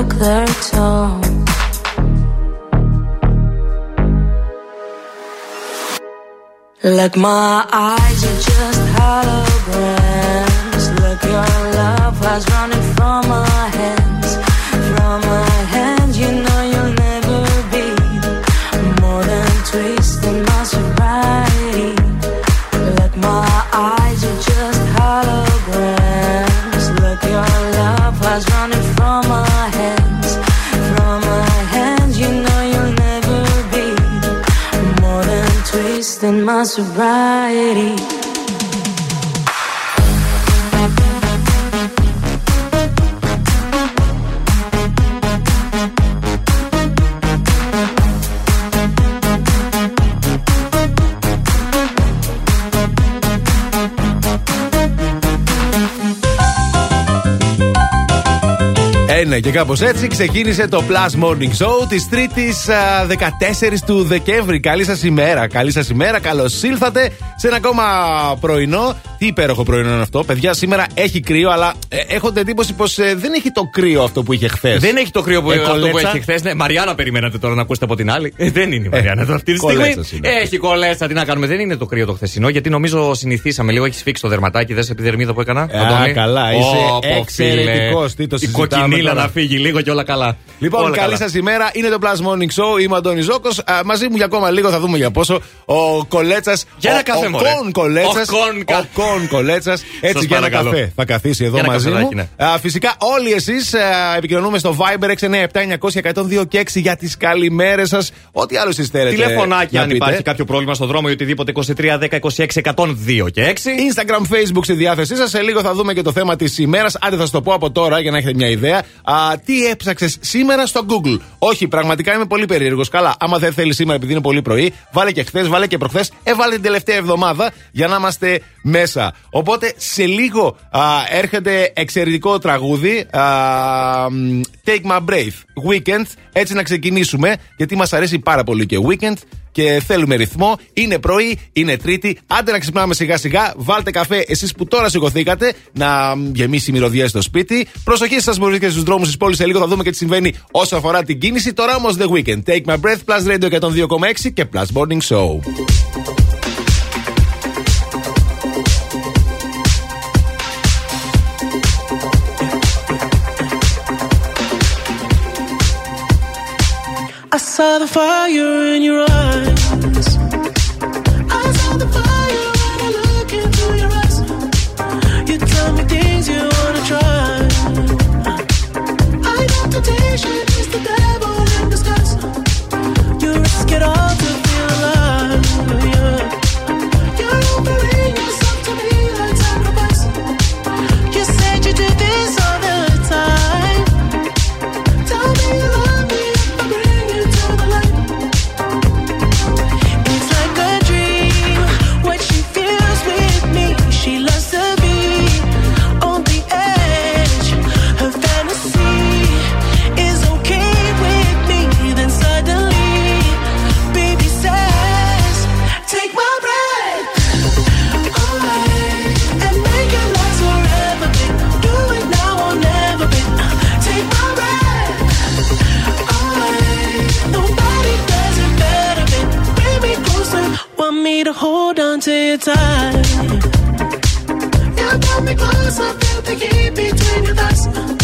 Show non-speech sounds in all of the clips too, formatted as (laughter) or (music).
took their toll. Like my eyes are just sobriety. Και κάπως έτσι ξεκίνησε το Plus Morning Show της 3η 14 του Δεκέμβρη. Καλή σας ημέρα, καλή σας ημέρα. Καλώς ήλθατε σε ένα ακόμα πρωινό. Τι υπέροχο πρωινό είναι αυτό, παιδιά. Σήμερα έχει κρύο, αλλά ε, έχω την εντύπωση πως δεν έχει το κρύο αυτό που είχε χθες. Δεν έχει το κρύο που, Ε, αυτό που κολέτσα. έχει χθες. Ναι, Μαριάννα περιμένατε τώρα να ακούσετε από την άλλη. Ε, δεν είναι η Μαριάννα τώρα αυτή τη στιγμή. κολέτσας είναι. Έχει κολέτσα, τι να κάνουμε. Δεν είναι το κρύο το χθεσινό, γιατί νομίζω συνηθίσαμε λίγο. Έχεις σφίξει το δερματάκι, δες επιδερμίδα που έκανα. Αντώνη. καλά, είσαι Ω, πω, εξαιρετικός. φίλε. Τι το Η συζητάμε κοκκινίλα τώρα. να φύγει λίγο και όλα καλά. Λοιπόν, Όλα καλή καλά. σας ημέρα. Είναι το Plus Morning Show. Είμαι ο Αντώνης Ζώκος. Μαζί μου για ακόμα λίγο θα δούμε για πόσο. Ο Κολέτσας. Για ένα ο, καφέ, ο μωρέ. Κον Κολέτσας. Ο Κον κα- Ο Κον Κολέτσας. Έτσι Σας για ένα παρακαλώ. καφέ. Θα καθίσει εδώ Για ένα μαζί μου. καφεδάκι, ναι. Α, Φυσικά όλοι εσείς επικοινωνούμε στο Viber 697-900-102 και 6 για τις καλημέρες σας. Ό,τι άλλο εσείς θέλετε. Τηλεφωνάκι να αν πείτε. υπάρχει κάποιο πρόβλημα στο δρόμο ή οτιδήποτε 23 10 26 102 και 6. Instagram, Facebook στη διάθεσή σας. Σε λίγο θα δούμε και το θέμα της ημέρας. Άντε θα σα το πω από τώρα για να έχετε μια ιδέα. Α, τι έψαξες σήμερα στο Google; Όχι, πραγματικά είμαι πολύ περίεργος. Καλά, άμα δεν θέλεις σήμερα επειδή είναι πολύ πρωί, βάλε και χθες, βάλε και προχθές, έβαλε την τελευταία εβδομάδα για να είμαστε μέσα. Οπότε σε λίγο α, έρχεται εξαιρετικό τραγούδι. Α, μ, Take my breath. Weekend. Έτσι να ξεκινήσουμε, γιατί μας αρέσει πάρα πολύ και weekend και θέλουμε ρυθμό. Είναι πρωί, είναι Τρίτη. Άντε να ξυπνάμε σιγά σιγά. Βάλτε καφέ εσείς που τώρα σηκωθήκατε να μ, γεμίσει η μυρωδιά στο σπίτι. Προσοχή σας μπορεί και στους δρόμους της πόλης. Σε λίγο θα δούμε και τι συμβαίνει όσο αφορά την κίνηση. Τώρα όμως The Weekend. Take my breath, Plus Radio 102,6 και Plus Morning Show. I saw the fire in your eyes. time, your time. You pull me closer, feel the heat between your thighs.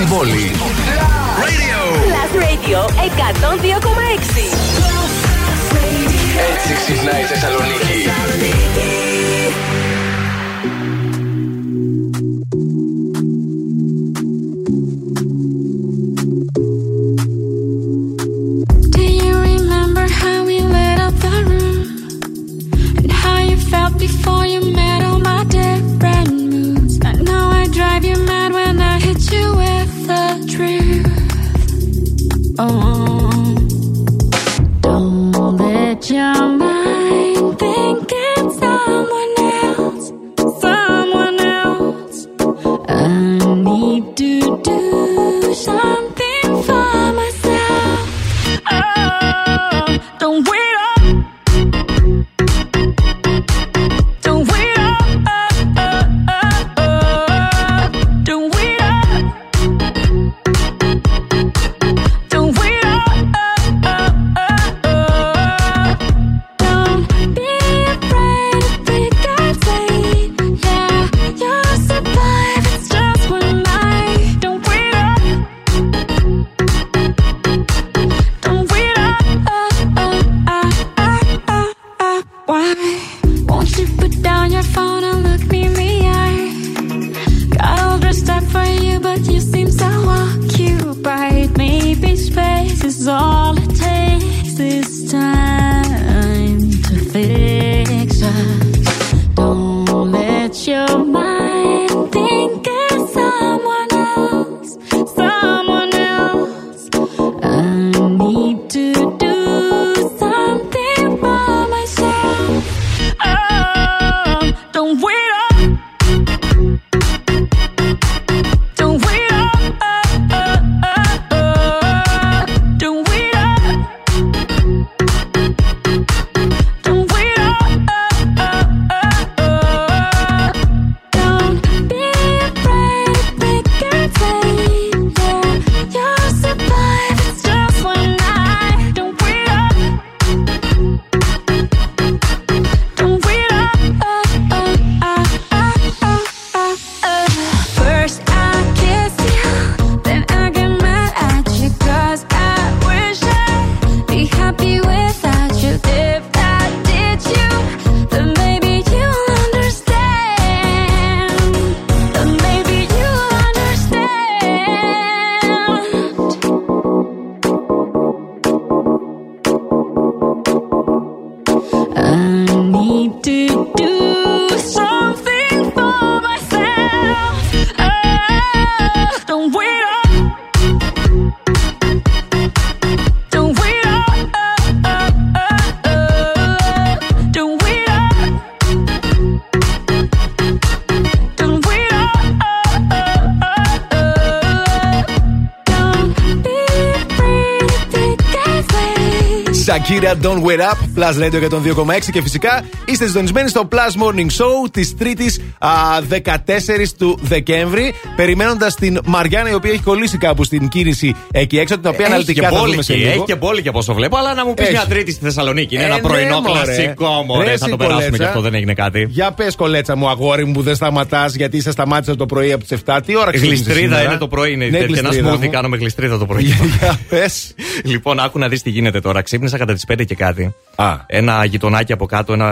στην πόλη. Shakira Don't Wait Up, Plus Radio 102,6 και φυσικά είστε συντονισμένοι στο Plus Morning Show της 3η 14 του Δεκέμβρη. Περιμένοντας την Μαριάννα, η οποία έχει κολλήσει κάπου στην κίνηση εκεί έξω, την οποία Έχει αναλυτικά και θα δούμε σε πόλη, λίγο. έχει και πόλη και από όσο βλέπω, αλλά να μου πεις Έχει. μια τρίτη στη Θεσσαλονίκη. Είναι Ε, ένα ναι, πρωινό μωρέ. κλασικό, μωρέ. Ρε, Θα εσύ, το περάσουμε κολέτσα. και αυτό, δεν έγινε κάτι. Για πες, κολέτσα μου, αγόρι μου, που δεν σταματάς γιατί σε σταμάτησε το πρωί από τις 7. Τι ώρα ξύπνησες Γλιστρίδα σήμερα; είναι το πρωί, είναι Ναι, τέτοια. Ένα γλιστρίδα smoothie μου. κάνω με γλιστρίδα το πρωί. Για πες. Λοιπόν, άκου να δεις τι γίνεται τώρα. Ξύπνησα κατά τις 5 και κάτι. Α. Ένα γειτονάκι από κάτω, ένα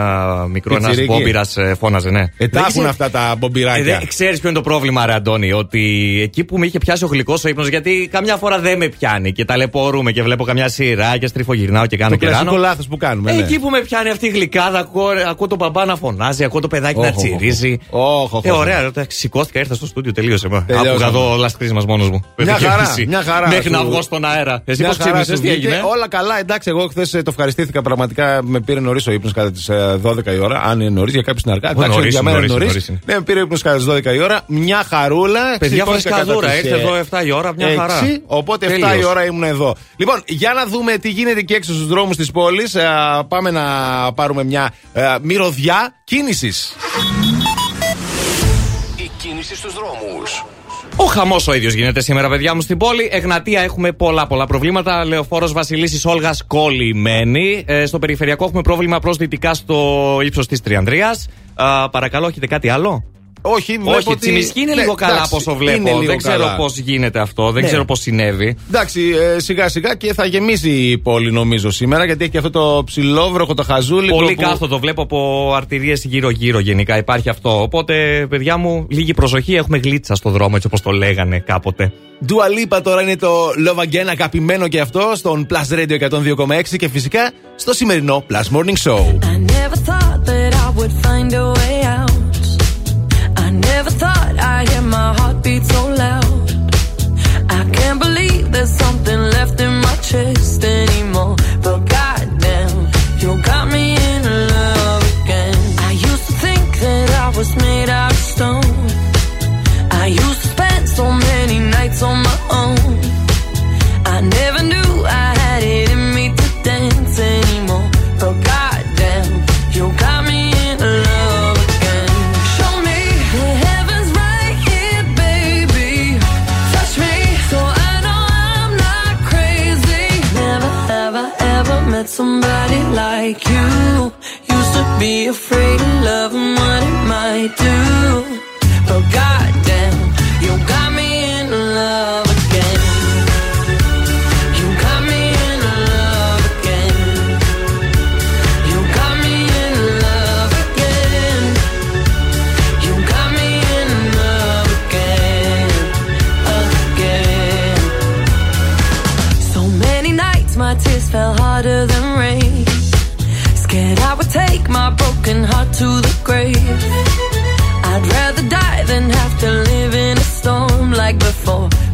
μικρό, ένας Πιτσιρίκι. μπόμπιρα φώναζε, ναι. Ε, Δεν τα έχουν ξέρω- αυτά τα Ε, μπομπιράκια. δεν ξέρεις ποιο είναι το πρόβλημα, ρε Αντώνη. Ότι εκεί που με είχε πιάσει ο γλυκός ο ύπνος, γιατί καμιά φορά δεν με πιάνει και ταλαιπωρούμε και βλέπω καμιά σειρά και στριφογυρνάω και κάνω Το και κλασικό ράνω. λάθος που κάνουμε. ναι. Εκεί που με πιάνει αυτή η γλυκάδα, ακούω, ακούω τον μπαμπά να φωνάζει, ακούω το παιδάκι να Όχ, όχ, όχ. τσιρίζει. Όχ, όχ, Ε, όχ. ωραία, ρε, σηκώθηκα, ήρθα στο στούντιο, τελείωσε. μα. Τελειώσαμε. Άκουγα εδώ λαστρίσμα μόνος μου. Μια Και χαρά, εσύ. μια χαρά Μέχρι σου- να βγω στον αέρα. Εσύ Μια πώς χαρά ξύπνησε, σου τι βγήκε. έγινε. Όλα καλά, εντάξει. Εγώ χθες το ευχαριστήθηκα πραγματικά. Με πήρε νωρίς ο ύπνος κατά τις 12 η ώρα. Αν είναι νωρίς για κάποιους συνεργάτε. Ω, Εντάξει, νωρίς για είναι, μένα είναι νωρίς είναι, νωρίς. νωρίς είναι. Ναι, με πήρε ύπνος κατά τις 12 η ώρα. Μια χαρούλα. Παιδιά, Σηκώθηκα κατά φρεσκαδούρα. τις, Ήρθε ε, εδώ 7 η ώρα, μια χαρά. έξι, Οπότε 7 Τέλειος. η ώρα ήμουν εδώ. Λοιπόν, για να δούμε τι γίνεται εκεί έξω στους δρόμους της πόλης. Πάμε να πάρουμε μια ε, μυρωδιά κίνησης. Η κίνηση στους δρόμους. Ο χαμός ο ίδιος γίνεται σήμερα, παιδιά μου, στην πόλη. Εγνατία έχουμε πολλά πολλά προβλήματα. Λεωφόρος Βασιλίσης Όλγας κολλημένη. Ε, στο περιφερειακό έχουμε πρόβλημα προς δυτικά στο ύψος της Τριανδρίας. παρακαλώ, έχετε κάτι άλλο; Όχι, βλέπω Όχι, ότι- Τσιμισκή είναι Ναι, λίγο καλά εντάξει, από όσο είναι βλέπω. λίγο Δεν ξέρω καλά. πώς γίνεται αυτό, δεν Ναι. ξέρω πώς συνέβη. Εντάξει, ε, σιγά σιγά και θα γεμίσει η πόλη νομίζω σήμερα γιατί έχει και αυτό το ψηλόβροχο, το χαζούλι. Πολύ που... κάθοδο βλέπω από αρτηρίες γύρω-γύρω γενικά υπάρχει αυτό. Οπότε, παιδιά μου, λίγη προσοχή. Έχουμε γλίτσα στο δρόμο, έτσι όπως το λέγανε κάποτε. Dua Lipa τώρα είναι το Love Again, αγαπημένο και αυτό στον Plus Radio 102,6 και φυσικά στο σημερινό Plus Morning Show. I never thought that I would find a way out. Never thought I'd hear my heartbeat so loud. I can't believe there's something left in my chest anymore. But goddamn, you got me in love again. I used to think that I was made out be afraid of love and what it might do. Oh, but goddamn,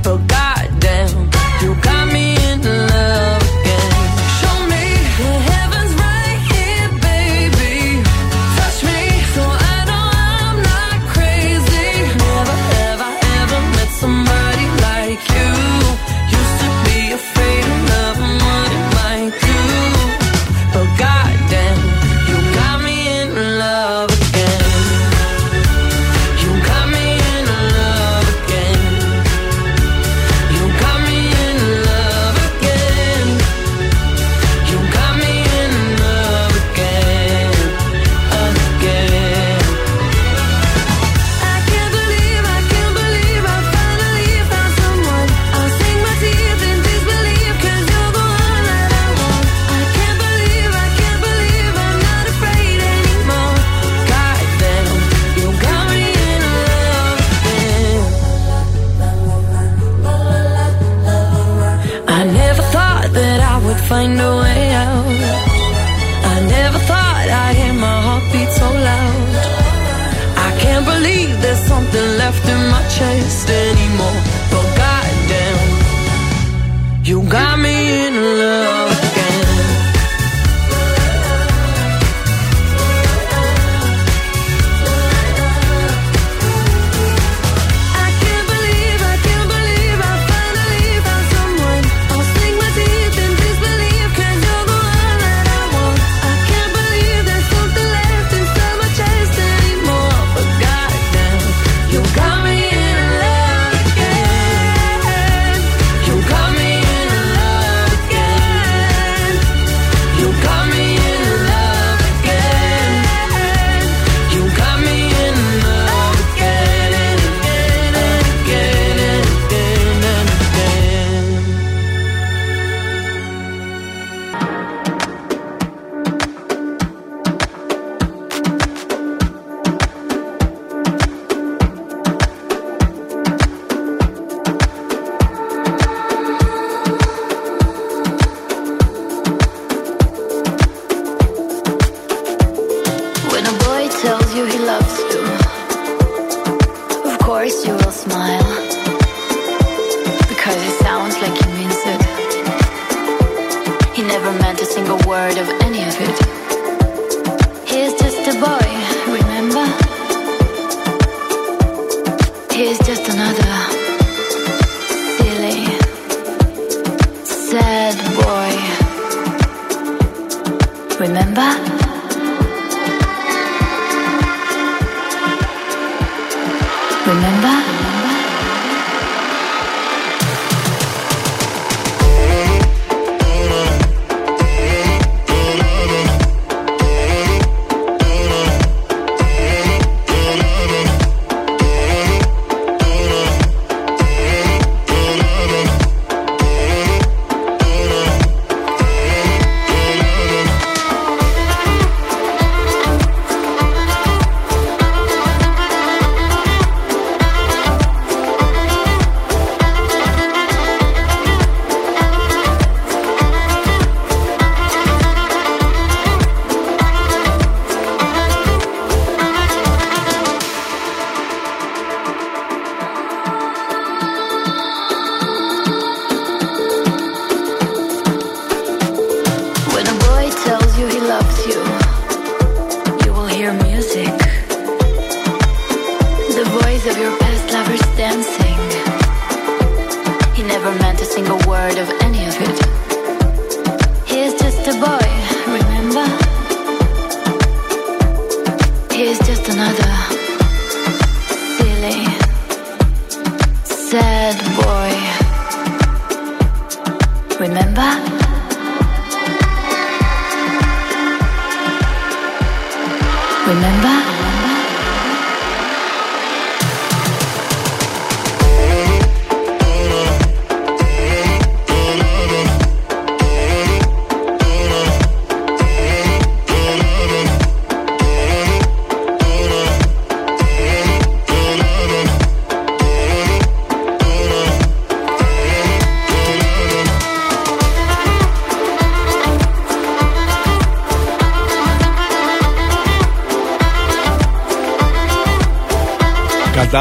Focus.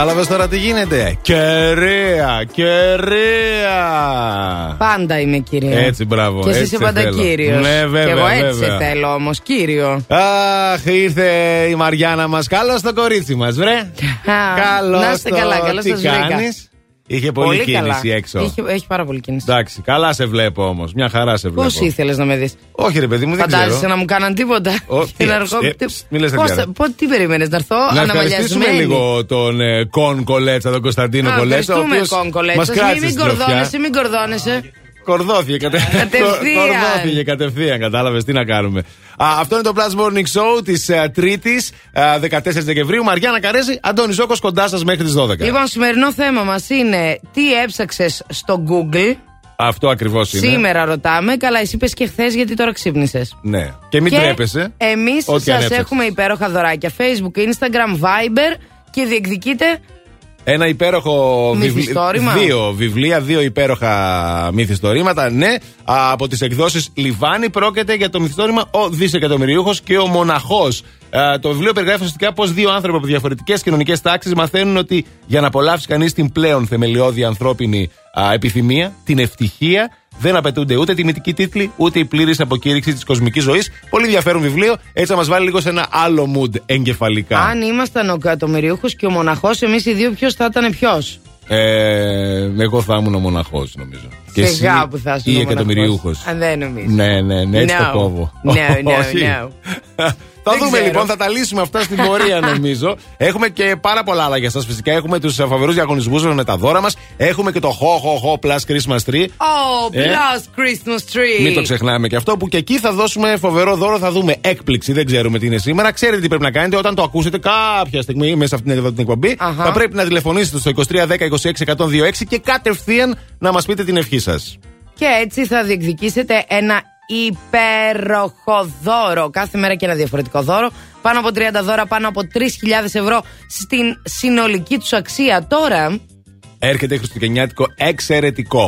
Κατάλαβες τώρα τι γίνεται; Κεραία, κεραία. Πάντα είμαι κυρία. Έτσι, μπράβο. Και εσύ έτσι είσαι πάντα θέλω. κύριος. Ναι, βέβαια. Και εγώ έτσι βέβαια. θέλω όμως, κύριο. Αχ, ήρθε η Μαριάννα μας. Καλώς το κορίτσι μας, βρε. Καλώς Να είστε καλά, καλώς Τι σας βρήκα. Κάνεις; Είχε πολλή κίνηση καλά. έξω. Έχει, έχει πάρα πολύ κίνηση. Εντάξει, καλά σε βλέπω όμως. Μια χαρά σε βλέπω. Πώς ήθελες να με δεις; Όχι, ρε παιδί μου, δεν Φαντάζεσαι ξέρω. να μου κάναν τίποτα. Ω, (laughs) Και να ε, έρχω- ε, τι- ψ, μη λες πώς τέτοια, θα- πο- Τι περίμενε, να έρθω Να ευχαριστήσουμε αναμαλιασμένη; λίγο τον ε, Κον Κολέτσα, τον Κωνσταντίνο Α, Κολέτσα. ο Ευχαριστούμε, οποίος Κον Κολέτσας. μας κράτησε Μην, μην στην τροφιά. κορδώνεσαι, μην κορδώνεσαι. Κορδώθηκε κατε... Κατευθείαν. Κορδώθηκε κατευθείαν, κατάλαβες τι να κάνουμε. Α, αυτό είναι το Plus Morning Show της Τρίτης, 14 Δεκεμβρίου. Μαριάννα Καρέζη, Αντώνης Ζώκος κοντά σας μέχρι τις 12. Λοιπόν, σημερινό θέμα μας είναι τι έψαξες στο Google; Αυτό ακριβώς είναι. Σήμερα ρωτάμε. Καλά, εσύ είπε και χθες γιατί τώρα ξύπνησες. Ναι. Και μην τρέπεσαι. Εμείς Ό,τι αν σα έψαξες. έχουμε υπέροχα δωράκια. Facebook, Instagram, Viber και διεκδικείτε. Ένα υπέροχο βιβλίο. Μυθιστόρημα. Δύο βιβλία, δύο υπέροχα μυθιστορήματα. Ναι, Α, από τις εκδόσεις Λιβάνι πρόκειται για το μυθιστόρημα Ο Δισεκατομμυριούχος και ο Μοναχός. Το βιβλίο περιγράφει ουσιαστικά πώς δύο άνθρωποι από διαφορετικές κοινωνικές τάξεις μαθαίνουν ότι για να απολαύσει κανείς την πλέον θεμελιώδη ανθρώπινη α, επιθυμία, την ευτυχία, δεν απαιτούνται ούτε τιμητικοί τίτλοι, ούτε η πλήρης αποκήρυξη της κοσμικής ζωής. Πολύ ενδιαφέρον βιβλίο. Έτσι θα μας βάλει λίγο σε ένα άλλο mood εγκεφαλικά. Αν ήμασταν ο εκατομμυριούχο και ο μοναχός, εμείς οι δύο ποιος θα ήταν ποιος; Ε, εγώ θα ήμουν ο μοναχός, νομίζω. Σιγά που θα ήσουν ή ο εκατομμυριούχος. μοναχός. Αν δεν νομίζω. Ναι, ναι, ναι, έτσι No. το κόβω. No, no, Όχι. no. Θα Δεν δούμε ξέρω. λοιπόν, θα τα λύσουμε αυτά στην πορεία νομίζω. Έχουμε και πάρα πολλά άλλα για εσά φυσικά. Έχουμε τους φοβερούς διαγωνισμούς με τα δώρα μας. Έχουμε και το Ho Ho Ho Plus Christmas Tree. Oh, Ε; plus Christmas tree. Μην το ξεχνάμε και αυτό που και εκεί θα δώσουμε φοβερό δώρο, θα δούμε έκπληξη. Δεν ξέρουμε τι είναι σήμερα. Ξέρετε τι πρέπει να κάνετε όταν το ακούσετε κάποια στιγμή μέσα σε αυτήν εδώ την εκπομπή. Αχα. Θα πρέπει να τηλεφωνήσετε στο 2310 26 126 και κατευθείαν να μας πείτε την ευχή σας. Και έτσι θα διεκδικήσετε ένα υπέροχο δώρο. Κάθε μέρα και ένα διαφορετικό δώρο. Πάνω από 30 δώρα, πάνω από 3.000 ευρώ στην συνολική τους αξία. Τώρα, Έρχεται χριστουγεννιάτικο εξαιρετικό.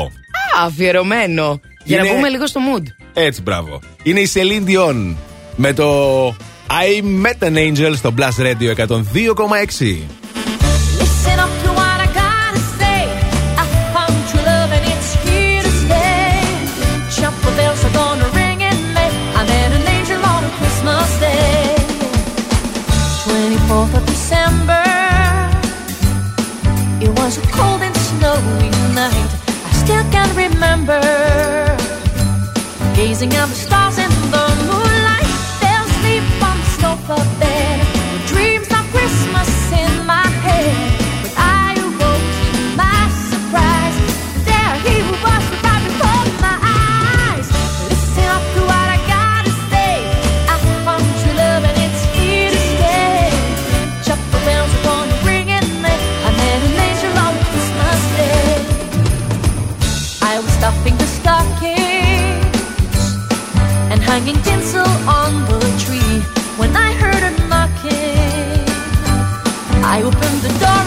α, αφιερωμένο. Για να Είναι- μπούμε λίγο στο mood. Έτσι, μπράβο. Είναι η Celine Dion με το I Met an Angel στο Blast Radio 102,6. rising of. hanging tinsel on the tree when I heard a knocking. I opened the door.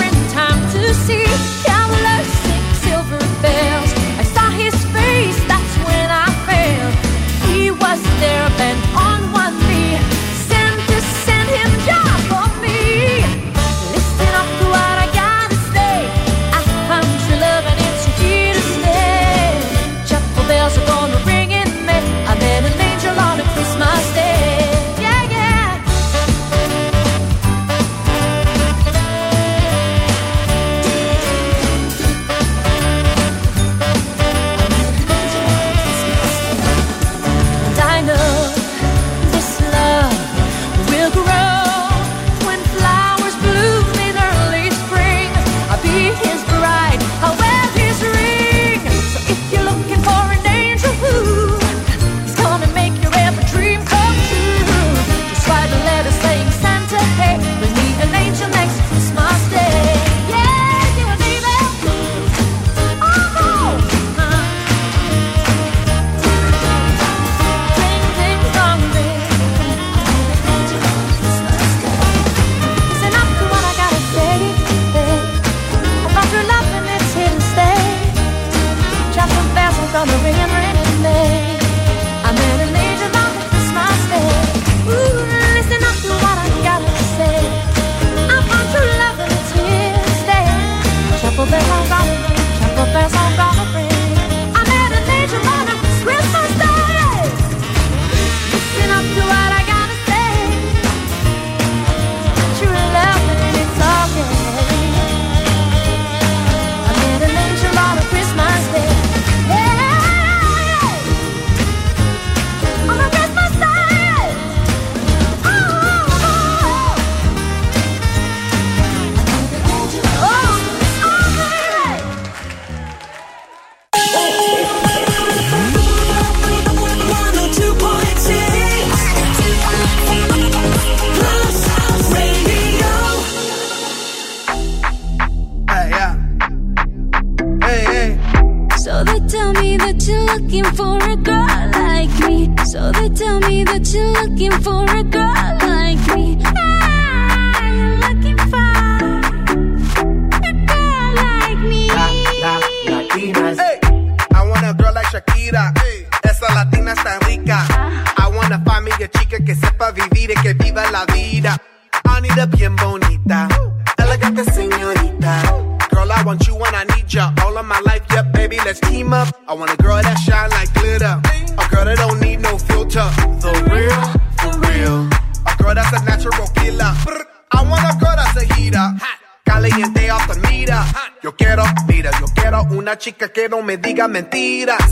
mentira.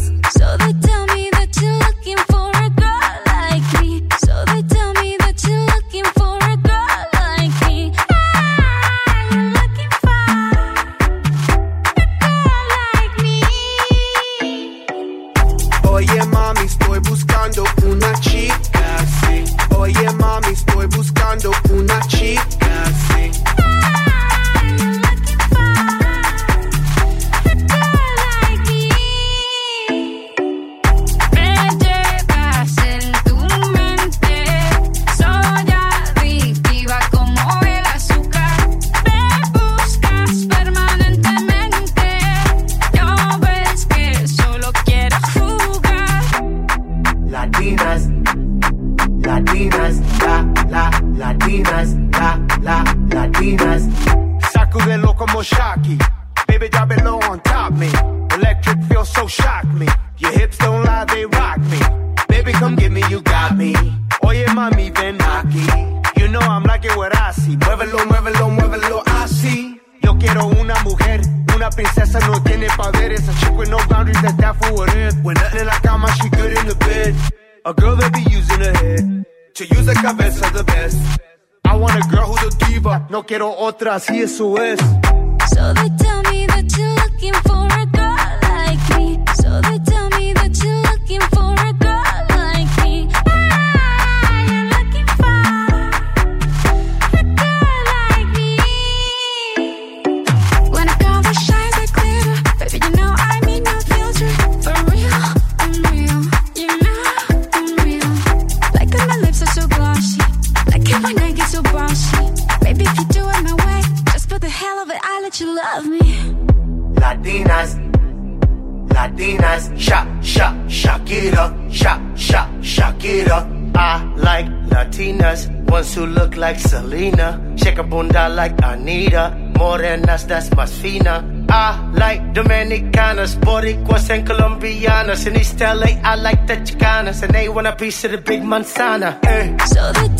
Piece of the big Montana. Eh. So the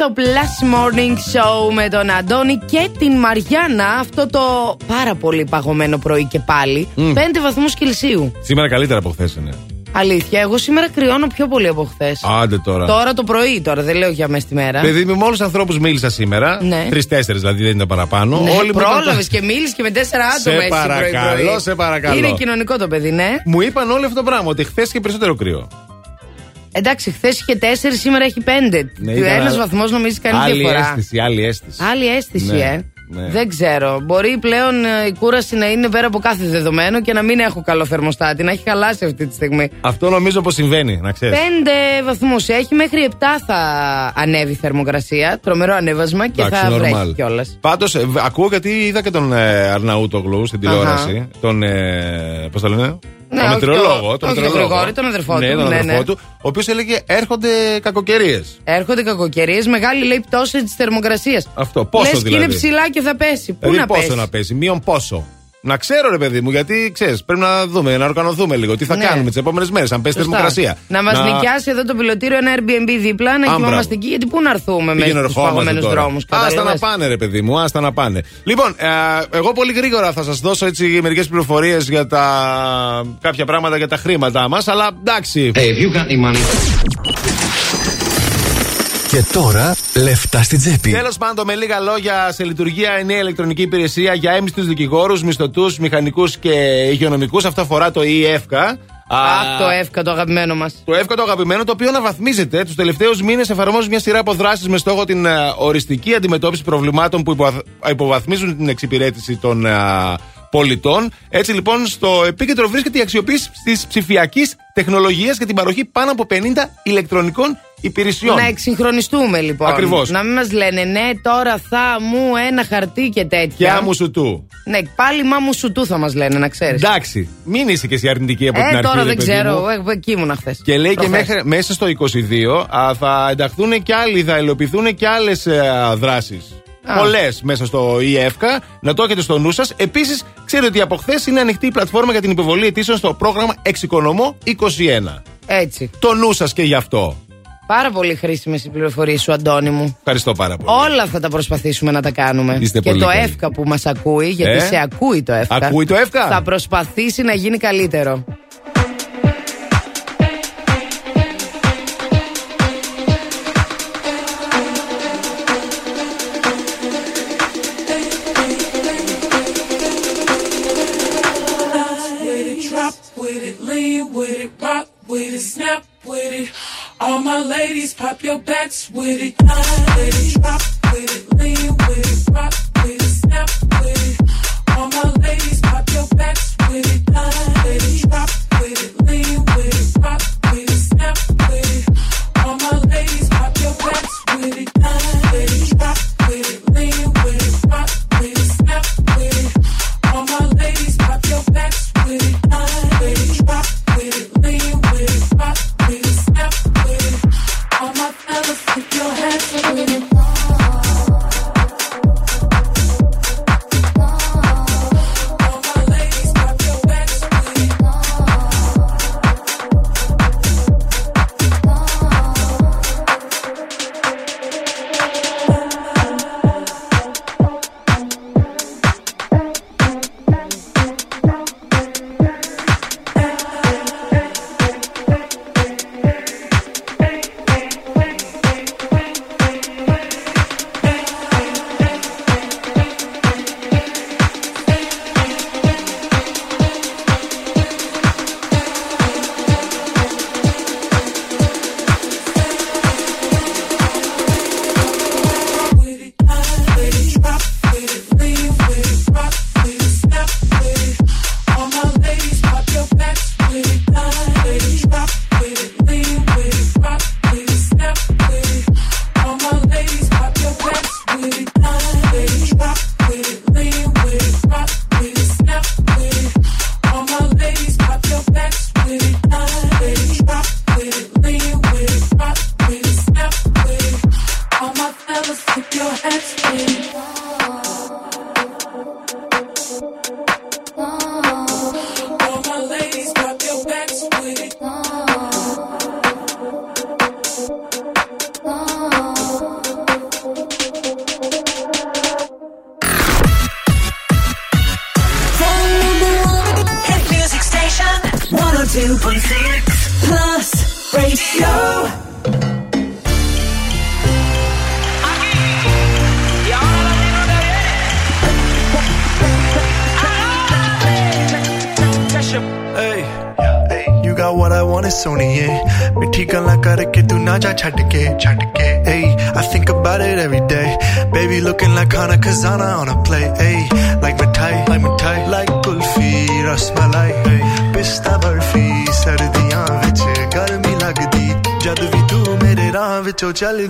στο Plus Morning Show με τον Αντώνη και την Μαριάννα. Αυτό το πάρα πολύ παγωμένο πρωί και πάλι. 5 βαθμούς Κελσίου. Σήμερα καλύτερα από χθες είναι. Αλήθεια, εγώ σήμερα κρυώνω πιο πολύ από χθες. Άντε τώρα. Τώρα το πρωί, τώρα δεν λέω για μέσα στη μέρα. Παιδί με όλους τους ανθρώπους μίλησα σήμερα. Ναι. Τρει-τέσσερι δηλαδή δεν είναι παραπάνω. Ναι, Όλοι μου είπαν- πρόλαβες και μίλησες και με τέσσερα Σε άτομα έτσι παρακαλώ, πρωί-πρωί. σε παρακαλώ. Είναι κοινωνικό το παιδί, ναι. Μου είπαν όλο αυτό το πράγμα ότι χθες είχε περισσότερο κρύο. Εντάξει, χθες είχε τέσσερις, σήμερα έχει πέντε. Ναι, ήταν Ένας άλλη- βαθμός νομίζεις κάνει άλλη διαφορά. αίσθηση, άλλη αίσθηση. Άλλη αίσθηση, Ναι, ε. ναι. Δεν ξέρω. Μπορεί πλέον ε, η κούραση να είναι πέρα από κάθε δεδομένο και να μην έχω καλό θερμοστάτη, να έχει χαλάσει αυτή τη στιγμή. Αυτό νομίζω πως συμβαίνει, να ξέρεις. Πέντε βαθμούς έχει, μέχρι επτά θα ανέβει η θερμοκρασία. Τρομερό ανέβασμα και θα βρέχει κιόλας. Πάντως, ακούω γιατί είδα και τον ε, Αρναούτογλου στην τηλεόραση. Τον. Ε, Πώς το λένε, Ναι, τον όχι μετεωρολόγο. το- τον όχι τον μετεωρολόγο. Γρηγόρη, τον αδερφό ναι, του. Τον Ναι, αδερφό ναι. του, ο οποίος έλεγε έρχονται κακοκαιρίες. Έρχονται κακοκαιρίες, μεγάλη λέει πτώση της θερμοκρασίας. Αυτό, πόσο Λες δηλαδή. και είναι ψηλά και θα πέσει. Πού Δηλαδή να πόσο πέσει; να πέσει, μείον πόσο; Να ξέρω, ρε παιδί μου, γιατί ξέρεις, πρέπει να δούμε, να οργανωθούμε λίγο. Τι θα Ναι. κάνουμε τις επόμενες μέρες, αν πέσει η Σωστά. θερμοκρασία. Να μας νοικιάσει εδώ το πιλωτήριο ένα Airbnb δίπλα, να Α, κοιμόμαστε μπράβο. εκεί, γιατί πού να έρθουμε μέσα Πήγαινε στου ερχόμαστε παγωμένους τώρα. δρόμους. Άστα να πάνε, ρε παιδί μου, άστα να πάνε. Λοιπόν, ε, εγώ πολύ γρήγορα θα σας δώσω έτσι μερικές πληροφορίες για τα κάποια πράγματα για τα χρήματά μας, αλλά εντάξει. Hey, if you got any money. Και τώρα, λεφτά στην τσέπη. Τέλος πάντων, με λίγα λόγια, σε λειτουργία η νέα ηλεκτρονική υπηρεσία για έμιστου δικηγόρους, μισθωτούς, μηχανικούς και υγειονομικούς. Αυτό αφορά το ΕΕΦΚΑ. Αχ, το εύκα, το αγαπημένο μας. Το εύκα το αγαπημένο, το οποίο αναβαθμίζεται. Τους τελευταίους μήνες εφαρμόζει μια σειρά από δράσει με στόχο την ε, οριστική αντιμετώπιση προβλημάτων που υποβαθ- υποβαθμίζουν την εξυπηρέτηση των ε, πολιτών. Έτσι λοιπόν, στο επίκεντρο βρίσκεται η αξιοποίηση της ψηφιακής τεχνολογίας για την παροχή πάνω από 50 ηλεκτρονικών υπηρεσιών. Να εξυγχρονιστούμε λοιπόν. Ακριβώς. Να μην μας λένε ναι, τώρα θα μου ένα χαρτί και τέτοια. Και άμμου σου του. Ναι, πάλι μα μου σου του θα μας λένε, να ξέρεις. Εντάξει, μην είσαι και εσύ αρνητική από την Ε, αρχή. τώρα ρε δεν παιδί ξέρω. μου. Εγώ εκεί ήμουν χθες. Και λέει και μέχρι, μέσα στο 22 α, θα ενταχθούν και άλλοι, θα υλοποιηθούν και άλλες δράσεις. Α. Πολλές μέσα στο ΙΕΦΚΑ. Να το έχετε στο νου σας. Επίσης, ξέρετε ότι από χθες είναι ανοιχτή η πλατφόρμα για την υποβολή αιτήσεων στο πρόγραμμα Εξοικονομώ 21. Έτσι. Το νου σας και γι' αυτό. Πάρα πολύ χρήσιμες οι πληροφορίες σου, Αντώνη μου. Ευχαριστώ πάρα πολύ. Όλα θα τα προσπαθήσουμε να τα κάνουμε. Είστε και πολύ το καλοί. εύκα που μας ακούει, γιατί Ε; σε ακούει το εύκα. Ακούει το εύκα; Θα προσπαθήσει να γίνει καλύτερο. with it, drop with it, lean with it, rock with it, snap with it. All my ladies, pop your backs with it, line with it, drop with it, lean with it, rock Charlie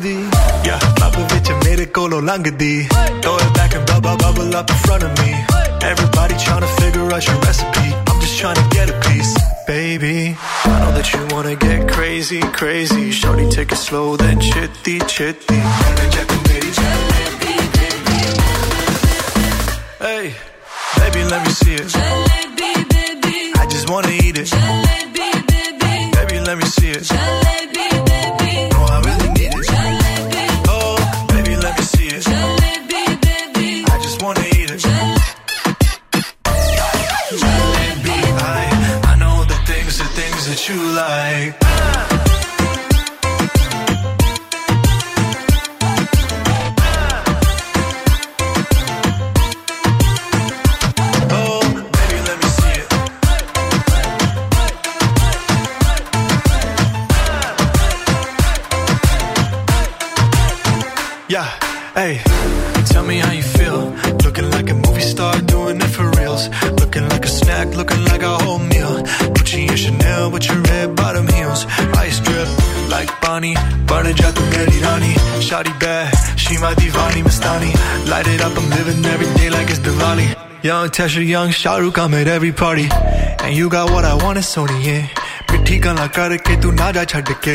Tasha Young, Shahrukh, I'm at every party. And you got what I want, it's Sony, yeah. ਮਿੱਠੀ ਗੱਲਾਂ ke, love it, ਜਾ ਛੱਡ ਕੇ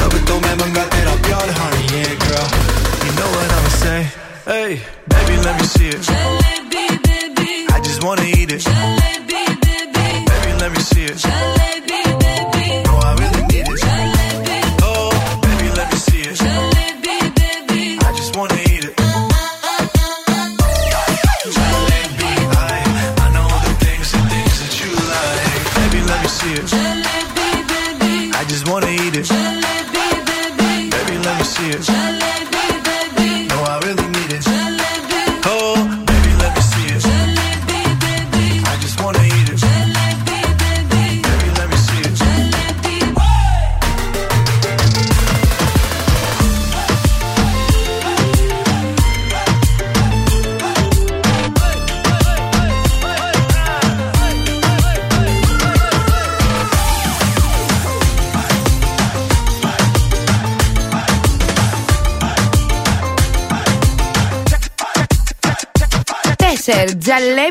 gotta ਮੰਗਾ ਤੇਰਾ ਪਿਆਰ ਹਾਣੀ yeah, girl you know what i'm saying hey baby let me see it Jelly, baby i just wanna eat it.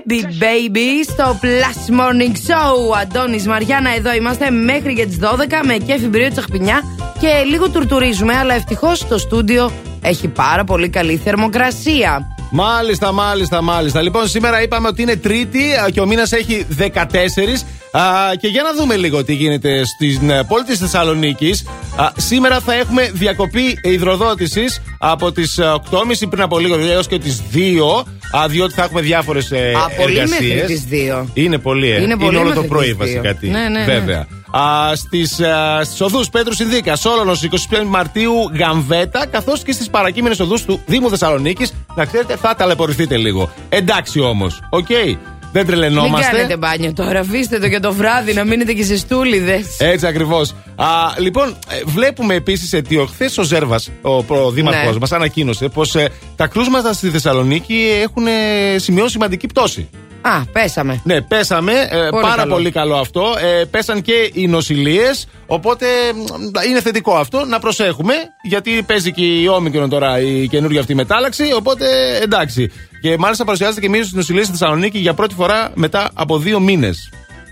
Τζαλέμπι Baby στο Plus Morning Show. Αντώνης Μαριάννα, εδώ είμαστε μέχρι και τις 12 με κέφι μπρίο τσαχπινιά και λίγο τουρτουρίζουμε. Αλλά ευτυχώς το στούντιο έχει πάρα πολύ καλή θερμοκρασία. Μάλιστα, μάλιστα, μάλιστα. Λοιπόν, σήμερα είπαμε ότι είναι Τρίτη α, και ο μήνας έχει 14. Α, και για να δούμε λίγο τι γίνεται στην ε, πόλη της Θεσσαλονίκης. Σήμερα θα έχουμε διακοπή υδροδότησης από τις 8.30 πριν από λίγο, δηλαδή έως και τις 2. Α, διότι θα έχουμε διάφορες Από πολύ μέχρι εργασίες. τις δύο. Είναι πολύ, ε. Είναι πολύ όλο το μέχρι πρωί τις δύο. βασικά. τι. Ναι, ναι, ναι. Βέβαια. Α, στις, α, στις οδούς Πέτρου Συνδίκα, Σόλωνος 25 Μαρτίου Γαμβέτα, καθώς και στις παρακείμενες οδούς του Δήμου Θεσσαλονίκης. Να ξέρετε, θα ταλαιπωρηθείτε λίγο. Εντάξει όμως, οκ. Δεν Μην τρελαινόμαστε. κάνετε μπάνιο τώρα, αφήστε το για το βράδυ να μείνετε και σε στούλιδες. Έτσι ακριβώς. Λοιπόν, ε, βλέπουμε επίσης ότι ο χθες ο Ζέρβας, ο προδήμαρχό Ναι. μας, ανακοίνωσε πως τα κρούσματα στη Θεσσαλονίκη έχουν ε, σημειώσει σημαντική πτώση. Α, πέσαμε. Ναι, πέσαμε. ε, Πολύ πάρα καλό. πολύ καλό αυτό. Ε, πέσαν και οι νοσηλίες. Οπότε μ, είναι θετικό αυτό. Να προσέχουμε. Γιατί παίζει και η όμικρον τώρα η καινούργια αυτή μετάλλαξη. Οπότε εντάξει. Και μάλιστα παρουσιάζεται και μείωση στι νοσηλίε στη Θεσσαλονίκη για πρώτη φορά μετά από δύο μήνες.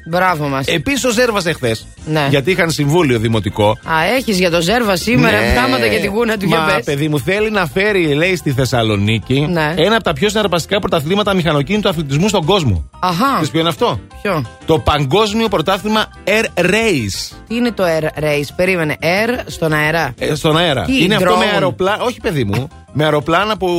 Μπράβο μας. Επίση ο Ζέρβα εχθέ. Ναι. Γιατί είχαν συμβούλιο δημοτικό. Α, έχεις για το Ζέρβα σήμερα Ναι. πράγματα για την κούνα του για Μα πες. παιδί μου θέλει να φέρει, λέει, στη Θεσσαλονίκη Ναι. ένα από τα πιο συναρπαστικά πρωταθλήματα μηχανοκίνητου αθλητισμού στον κόσμο. Αχά. Ξέρεις ποιο είναι αυτό; Ποιο; Το παγκόσμιο πρωτάθλημα Air Race. Τι είναι το air race, περίμενε. Air στον αέρα. Ε, στον αέρα. Τι, είναι αυτό με drone? αεροπλάνο. Όχι, παιδί μου. Με αεροπλάνα που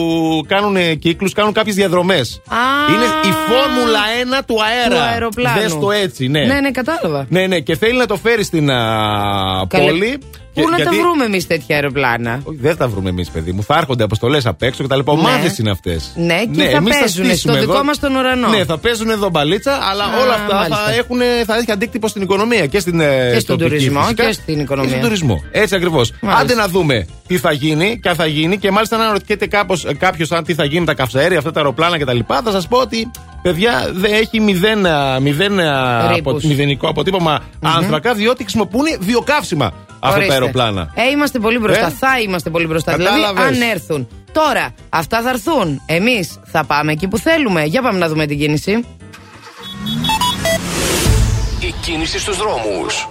κάνουν κύκλους, κάνουν κάποιες διαδρομές. Α. Είναι η Φόρμουλα 1 του αέρα. Του αεροπλάνου. Δες το έτσι, ναι. Ναι, ναι, κατάλαβα. Ναι, ναι, και θέλει να το φέρει στην α, Καλέ. πόλη. Πού Και- να γιατί- τα βρούμε εμείς τέτοια αεροπλάνα; Όχι, δεν τα βρούμε εμείς, παιδί μου. Θα έρχονται αποστολές απ' έξω και τα λοιπά. Ναι. Ομάδες είναι αυτές. Ναι, και θα παίζουνε στο δικό μας τον ουρανό. Ναι, θα παίζουν εδώ μπαλίτσα, αλλά Α, όλα αυτά μάλιστα. θα, έχουν, θα έχει αντίκτυπο στην οικονομία και στην ε, Και στον τοπική τουρισμό φυσικά, και στην οικονομία. Και στον τουρισμό. Έτσι ακριβώς. Μάλιστα. Άντε να δούμε τι θα γίνει και αν θα γίνει και μάλιστα να ρωτιέται κάποιος αν τι θα γίνει με τα καυσαέρια, αυτά τα αεροπλάνα κτλ. Θα σας πω ότι παιδιά δεν έχει μηδέν, α, μηδέν, α, Ρήπους. απο- μηδενικό αποτύπωμα άνθρακα, διότι χρησιμοποιούν βιοκαύσιμα αυτά τα Ορίστε. Αεροπλάνα. Ε, είμαστε πολύ μπροστά. Ε; Θα είμαστε πολύ μπροστά. Κατάλαβες. Δηλαδή, αν έρθουν. Τώρα, αυτά θα έρθουν. Εμείς θα πάμε εκεί που θέλουμε. Για πάμε να δούμε την κίνηση. Η κίνηση στους δρόμους.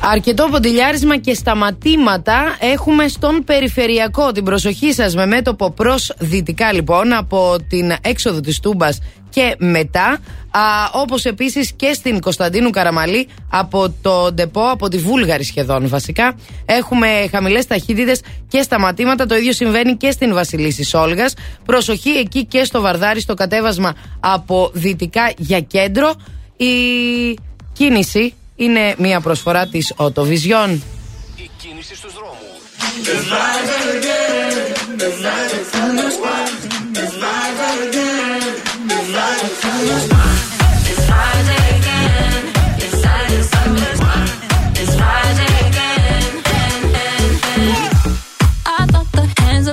Αρκετό ποντιλιάρισμα και σταματήματα έχουμε στον περιφερειακό. Την προσοχή σας με μέτωπο προς δυτικά λοιπόν από την έξοδο της Τούμπας και μετά. Α, όπως επίσης και στην Κωνσταντίνου Καραμαλή από το ντεπό, από τη Βούλγαρη σχεδόν βασικά. Έχουμε χαμηλές ταχύτητες και σταματήματα. Το ίδιο συμβαίνει και στην Βασιλίση Σόλγας. Προσοχή εκεί και στο Βαρδάρι στο κατέβασμα από δυτικά για κέντρο. Η κίνηση είναι μια προσφορά της Οτοβιζιόν. Η κίνηση στους δρόμους.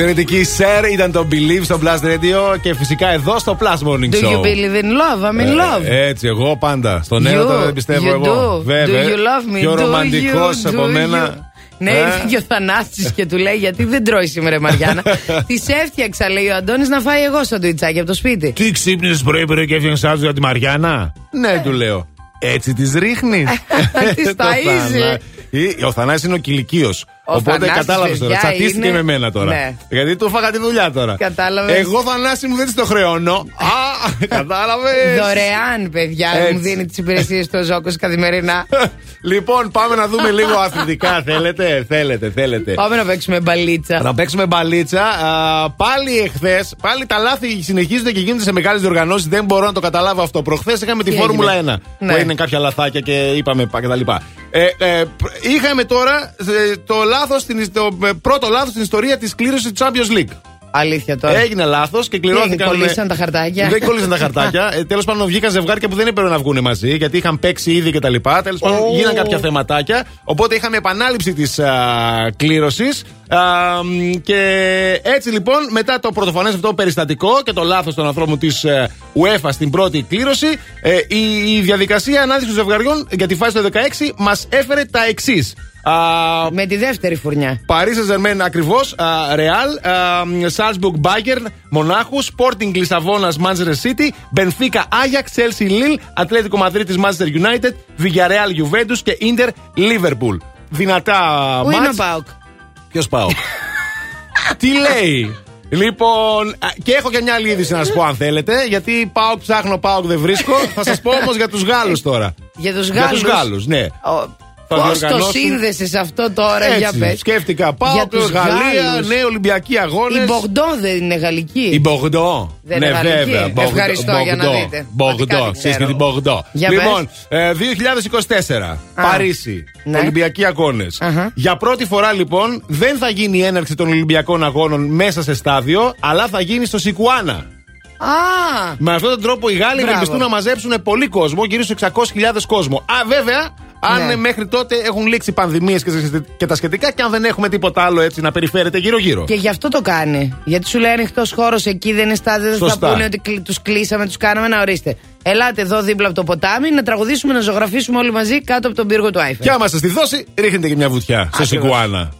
Εξαιρετική Σερ ήταν το Believe στο Blast Radio και φυσικά εδώ στο Plus Morning Do Show. you believe in love? I'm in love. Ε, έτσι, εγώ πάντα. Στον You, έρωτα δεν πιστεύω you εγώ. do. Βέβαια. Do you love me? Πιο Do ρομαντικός you, από do μένα. you? Ναι, Ε. ήρθε (laughs) και ο Θανάσης και του λέει γιατί δεν τρώει σήμερα η Μαριάννα; (laughs) Τη έφτιαξα, λέει ο Αντώνης, να φάει εγώ σαντουιτσάκι από το σπίτι. Τι ξύπνησες πρωί-πρωί και έφτιαξες σάντουιτ για τη Μαριάννα; Ναι, του λέω. Έτσι τη ρίχνεις; (laughs) Της ταΐζεις. Ο Θανάσης είναι ο κηλικείο. Ο Οπότε Θανάσης, κατάλαβες τώρα. παιδιά, Τσατίστηκε είναι- με μένα τώρα. Ναι. Γιατί του έφαγα τη δουλειά τώρα. Κατάλαβες. Εγώ Θανάση μου δεν τη το χρεώνω. Α, (laughs) κατάλαβες. Δωρεάν, παιδιά, Έτσι. μου δίνει τις υπηρεσίες του ο Ζώκος καθημερινά. (laughs) Λοιπόν, πάμε να δούμε λίγο αθλητικά. (laughs) Θέλετε, θέλετε, θέλετε. Πάμε να παίξουμε μπαλίτσα. Να παίξουμε μπαλίτσα. Α, πάλι εχθές, πάλι τα λάθη συνεχίζονται και γίνονται σε μεγάλες διοργανώσεις. Δεν μπορώ να το καταλάβω αυτό. Προχθές είχαμε τη Τι Φόρμουλα 1. έγινε; Που Ναι. είναι κάποια λαθάκια και είπαμε πα- κτλ. Ε, ε, πρ- είχαμε τώρα ε, το, λάθος, στην- το ε, πρώτο λάθος στην ιστορία της κλήρωσης του Champions League. Αλήθεια τώρα. Έγινε λάθος και κληρώθηκαν. έγινε, κολλήσαν τα χαρτάκια. Δεν κολλήσαν τα χαρτάκια. ε, Τέλος πάντων, βγήκαν ζευγάρια που δεν έπρεπε να βγουν μαζί γιατί είχαν παίξει ήδη κτλ. Τέλος πάντων, Ω. γίναν κάποια θεματάκια. Οπότε είχαμε επανάληψη της κλήρωσης. Και έτσι λοιπόν, μετά το πρωτοφανές αυτό περιστατικό και το λάθος των ανθρώπων της UEFA στην πρώτη κλήρωση, ε, η, η διαδικασία ανάδειξης των ζευγαριών για τη φάση του 16 μας έφερε τα εξής. Με τη δεύτερη φουρνιά. Παρί Ζερμέν ακριβώς, Ρεάλ, Σάλσμπουργκ Μπάγκερν, Μονάχου, Sporting Λισαβόνας Manchester City, Μπενφίκα Άγιαξ, Chelsea Λίλ, Ατλέτικο Μαδρίτης Manchester United, Villarreal Juventus και Inter Liverpool. Δυνατά Πού είναι ο μάτς. Πάοκ. Ποιος πάω; (laughs) Τι λέει; Λοιπόν, α, και έχω και μια άλλη είδηση να σας πω αν θέλετε. Γιατί πάω, ψάχνω, πάω, δεν βρίσκω. Θα σας πω όμως για τους Γάλλους τώρα. Για τους Για Γάλλου. τους Γάλλους, ναι. Θα Πώς το διοργανώσουν- σύνδεσες αυτό τώρα, Έτσι, για πες. Σκέφτηκα. Πάω Για τους Γαλλία, Γάλλους. ναι, Ολυμπιακοί αγώνες. Η Μπογντό δεν είναι γαλλική. Η Μπογντό. Δεν ναι, είναι γαλλική. βέβαια. Μπογντό, Ευχαριστώ για να Μπογντό. δείτε. Ότι Μπογντό. κάτι Ξέρεις και ξέρω. την Μπογντό. Για Λοιπόν, ε, 2024. Παρίσι. Ναι. Ολυμπιακοί αγώνες. Για πρώτη φορά λοιπόν δεν θα γίνει η έναρξη των Ολυμπιακών αγώνων μέσα σε στάδιο, αλλά θα γίνει στο Σικουάνα. Α, Με αυτόν τον τρόπο οι Γάλλοι Μπράβο. ευελπιστούν να μαζέψουν πολύ κόσμο, γύρω στους 600.000 κόσμο. Α, βέβαια, αν Ναι. ε, μέχρι τότε έχουν λήξει πανδημίες και, και τα σχετικά, και αν δεν έχουμε τίποτα άλλο έτσι να περιφέρεται γύρω-γύρω. και γι' αυτό το κάνει. Γιατί σου λέει ανοιχτός χώρος εκεί δεν είναι στάδιο, δεν θα Σωστά. πούνε ότι τους κλείσαμε, τους κάναμε να ορίστε. Ελάτε εδώ δίπλα από το ποτάμι να τραγουδήσουμε, να ζωγραφίσουμε όλοι μαζί κάτω από τον πύργο του Άιφελ. Και άμα σα τη δώσει, ρίχνετε και μια βουτιά στο Ακριβώς. Σικουάνα.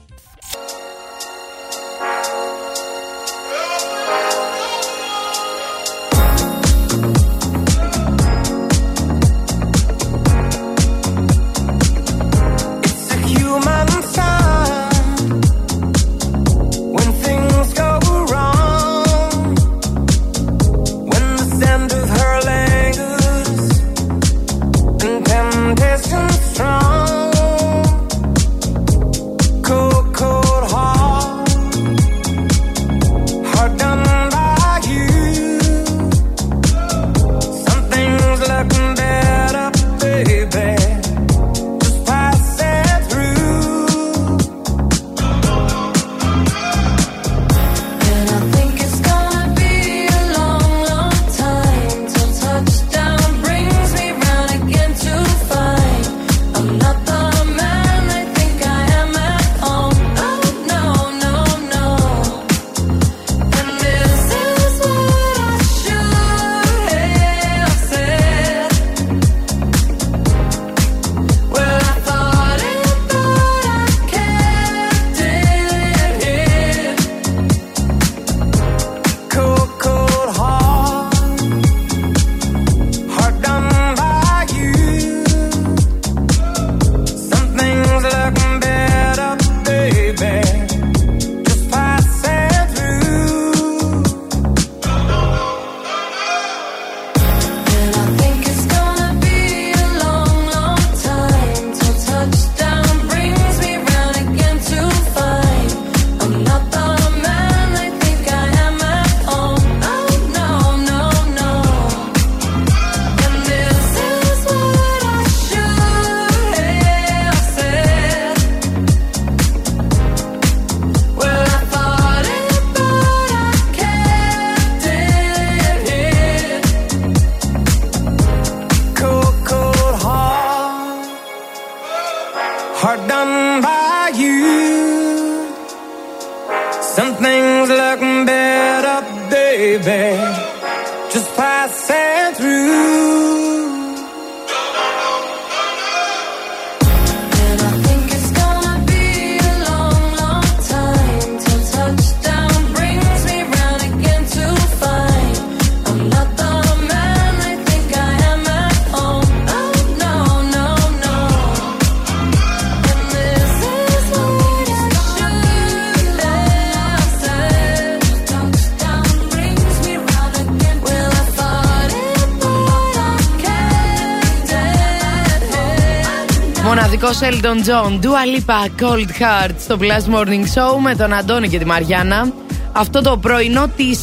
Elton John, Dua Lipa, Cold Heart στο Plus Morning Show με τον Αντώνη και τη Μαριάννα. Αυτό το πρωινό της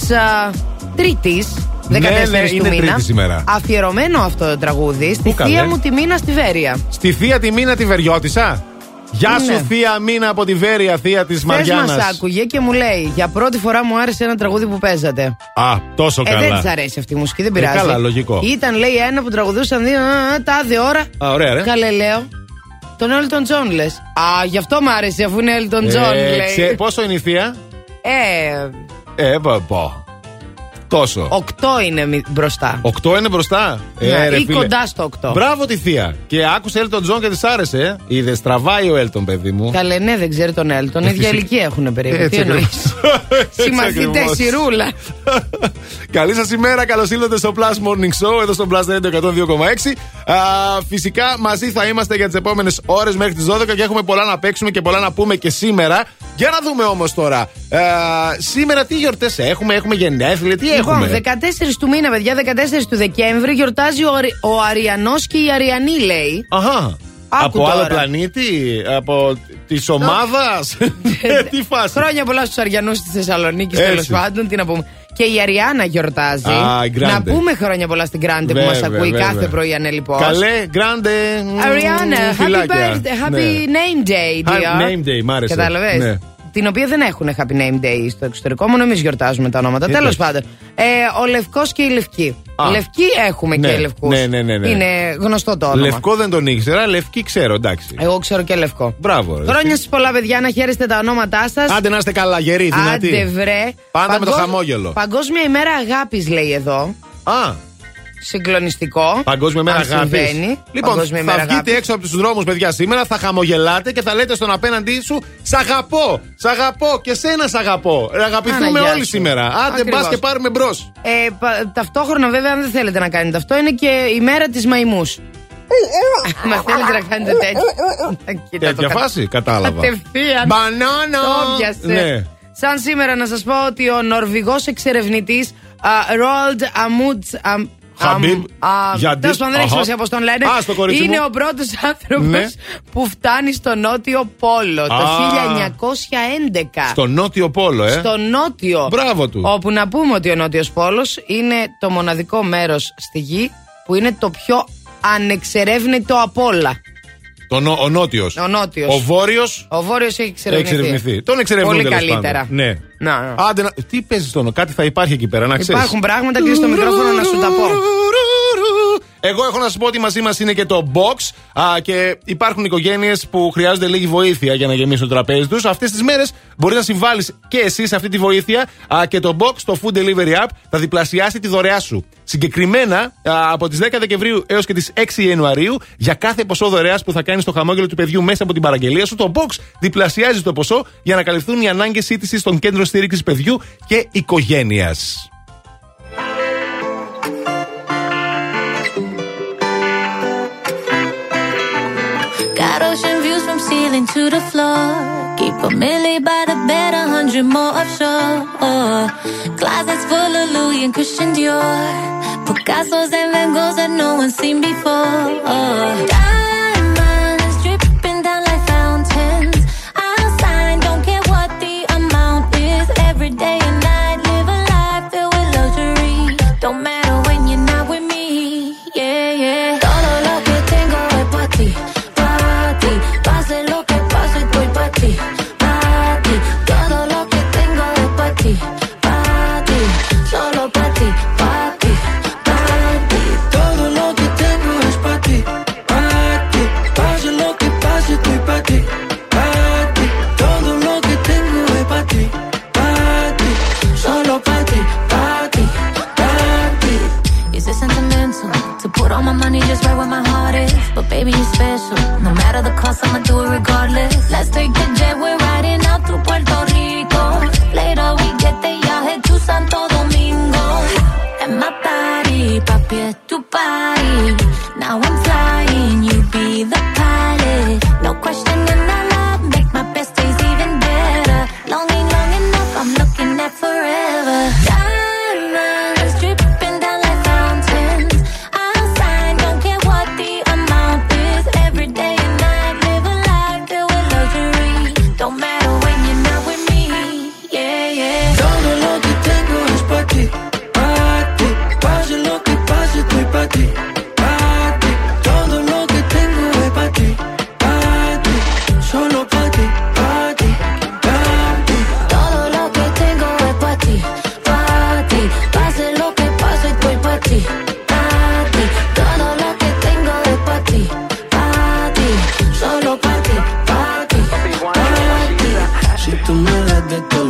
Τρίτης, 14 Ναι, ναι, του είναι μήνα. Τρίτη σήμερα. Αφιερωμένο αυτό το τραγούδι στη Πού καλέ; θεία μου τη μήνα στη Βέρεια. Στη θεία τη Μίνα τη Βεριώτησα. Γεια Ναι. σου, θεία Μίνα από τη Βέρεια, θεία της Χθε Μαριάννας. μα άκουγε και μου λέει: Για πρώτη φορά μου άρεσε ένα τραγούδι που παίζατε. Α, τόσο Ε, δεν καλά. της αρέσει αυτή η μουσική, δεν Ε, πειράζει. καλά, λογικό. Ήταν, λέει, ένα που τραγουδούσαν δύο, α, α, τάδε ώρα. Α, ωραία, ρε. Καλέ, λέω. Τον Elton John λες. Α, γι' αυτό μ' άρεσε, αφού είναι Elton John, Ε, λέει. ξέ- πόσο είναι η θεία; Ε, Ε, πω, πω. Τόσο. οκτώ είναι μη- μπροστά. Οκτώ είναι μπροστά; Ναι, ρε, ή φίλε. κοντά στο οκτώ. Μπράβο τη θεία. Και άκουσε Elton John και της άρεσε. Ε. Είδε, τραβάει ο Elton, παιδί μου. Καλέ, ναι, δεν ξέρει τον Elton. Ε, ίδια φυσικά. ηλικία έχουν περίπου. Έτσι Τι εννοείς; ακριβώς. (laughs) Συμμαθητές ακριβώς. η ρούλα. (laughs) Καλή σας ημέρα, καλώς ήρθατε στο Plus Morning Show, εδώ στο Plus Radio 102,6. Α, Φυσικά μαζί θα είμαστε για τις επόμενες ώρες μέχρι τις 12 και έχουμε πολλά να παίξουμε και πολλά να πούμε και σήμερα. Για να δούμε όμως τώρα. Α, σήμερα τι γιορτές έχουμε, έχουμε γενέθλια, τι Λοιπόν, έχουμε; 14 του μήνα, παιδιά, 14 του Δεκέμβρη γιορτάζει ο, Αρι- ο Αριανός και η Αριανή, λέει. Αχα. Άκου από άλλο τώρα. πλανήτη, από της ομάδας; (laughs) τι φάση. Χρόνια πολλά στους Αριανούς της Θεσσαλονίκης, Έτσι. τέλος πάντων. Τι να πούμε. Και η Αριάννα γιορτάζει. Α, η Grande. να πούμε χρόνια πολλά στην Grande που Βέβαια, μα ακούει βέβαια. κάθε πρωί ανελειπώς. Καλέ, γκράντε. Αριάννα, happy φιλάκια. birthday, happy Ναι. name day, Ha- dear. name day, μ' άρεσε. Κατάλαβες; Ναι. Την οποία δεν έχουν happy name day στο εξωτερικό, μόνο εμείς γιορτάζουμε τα ονόματα. Τέλος Εντάξει. πάντων. Ε, ο Λευκός και η Λευκή. Α. Λευκή έχουμε Ναι, και λευκούς. ναι, ναι, ναι, ναι. Είναι γνωστό το όνομα. Λευκό δεν τον ήξερα, λευκή ξέρω, εντάξει. Εγώ ξέρω και λευκό. Μπράβο, ρε. Χρόνια σας πολλά, παιδιά, να χαίρεστε τα ονόματά σας. Άντε να είστε καλά, γεροί, δυνατοί. Άντε βρε. Πάντα με το Παγκόσμ- χαμόγελο. Παγκόσμια ημέρα αγάπης, λέει εδώ. Α, Συγκλονιστικό. Παγκόσμια μέρα Αν αγάπη. συμβαίνει. Λοιπόν, Παγκόσμια θα ημέρα βγείτε αγάπης. έξω από τους δρόμους, παιδιά, σήμερα, θα χαμογελάτε και θα λέτε στον απέναντί σου Σ' αγαπώ, σ' αγαπώ και σένα σ' αγαπώ. Ε, Αγαπηθούμε Παναγιά όλοι σου. σήμερα. Άντε, Ακριβώς. μπα και πάρουμε μπρος. Ε, πα- ταυτόχρονα, βέβαια, αν δεν θέλετε να κάνετε αυτό, είναι και η μέρα της μαϊμούς. (laughs) Μα θέλετε να κάνετε τέτοιο. Κοίτα το Τέτοια κα- φάση, κατάλαβα. Κατευθείαν. Μπανάνα! Το πιάσε. Ναι. Σαν σήμερα να σας πω ότι ο Νορβηγός εξερευνητής Ρόλντ Αμούτς Χαμπίμπ, γιατί- Τέλος πάντων, δεν έχει Αχα. σημασία πώς τον λένε. Α, στο κορίτσι είναι μου. ο πρώτος άνθρωπος Ναι. που φτάνει στο Νότιο Πόλο το Α. 1911. Στο νότιο πόλο, ε. Στο νότιο. Μπράβο του. Όπου να πούμε ότι ο Νότιος Πόλος είναι το μοναδικό μέρος στη γη που είναι το πιο ανεξερεύνητο απ' όλα. Το νο- ο νότιος. Ο νότιος. Ο βόρειος. Ο Βόρειος έχει εξερευνηθεί. Έχει εξερευνηθεί. Τον εξερευνούν Πολύ τέλος καλύτερα. πάντων. Ναι. Να, να. Άντε, να... τι παίζεις στον κάτι θα υπάρχει εκεί πέρα, να ξέρεις. Υπάρχουν πράγματα και στο μικρόφωνο να σου τα πω. Εγώ έχω να σα πω ότι μαζί μας είναι και το box α, και υπάρχουν οικογένειες που χρειάζονται λίγη βοήθεια για να γεμίσουν το τραπέζι τους. Αυτές τις μέρες μπορεί να συμβάλλεις και εσύ σε αυτή τη βοήθεια α, και το box, το food delivery app, θα διπλασιάσει τη δωρεά σου. Συγκεκριμένα α, από τις 10 Δεκεμβρίου έως και τις 6 Ιανουαρίου, για κάθε ποσό δωρεάς που θα κάνεις στο χαμόγελο του παιδιού μέσα από την παραγγελία σου, το box διπλασιάζει το ποσό για να καλυφθούν οι ανάγκες σύντησης των κέντρων στήριξης παιδιού και οικογένειας. Ceiling to the floor. Keep a milli by the bed, a hundred more offshore. Closets full of Louis and Christian Dior. Picasso's and Van Goghs that no one's seen before. Diamonds dripping down like fountains. I'll sign, don't care what the amount is. Every day and night, To put all my money just right where my heart is. But baby, you're special. No matter the cost, I'ma do it regardless. Let's take the jet, we're riding out to Puerto Rico. Later we get the y'all head to Santo Domingo. And my body, papi, es tu party. Now I'm flying.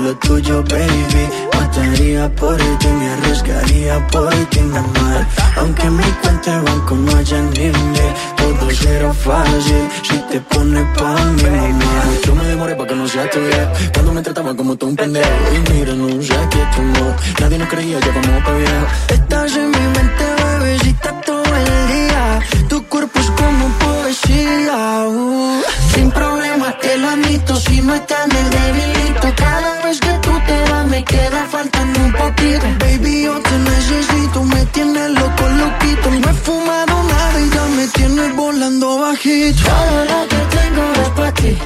Lo tuyo, baby, mataría por ti, me arriesgaría por ti, mi amor. Aunque mi cuenta de banco no haya límite, todo será fácil si te pones pa' mí, mamá. Yo me demoré pa' que no sea tuya, cuando me trataba como tú un pendejo. Y mira, no sé qué amor, nadie nos creía, ya vamos pa' viejo. Estás en mi mente, bebecita, todo el día. Tu cuerpo es como poesía, uh. Si no estás en el. Cada vez que tú te vas me queda faltando un poquito. Baby, yo te necesito, me tienes loco, loquito. No he fumado nada y ya me tienes volando bajito. Todo lo que tengo es para ti,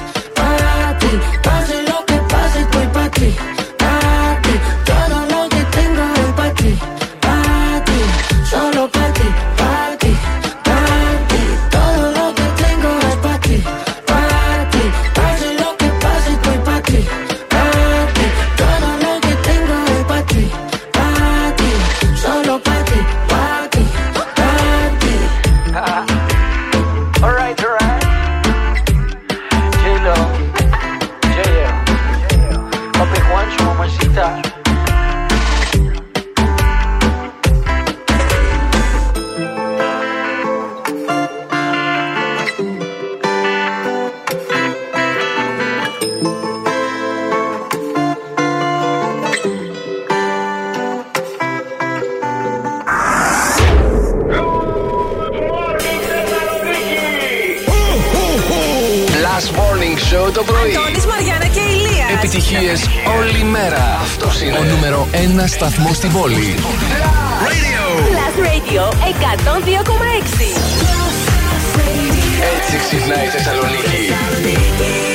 νούμερο 1 σταθμός στην πόλη. Plus Radio 102,6. Έτσι ξυπνάει η Θεσσαλονίκη.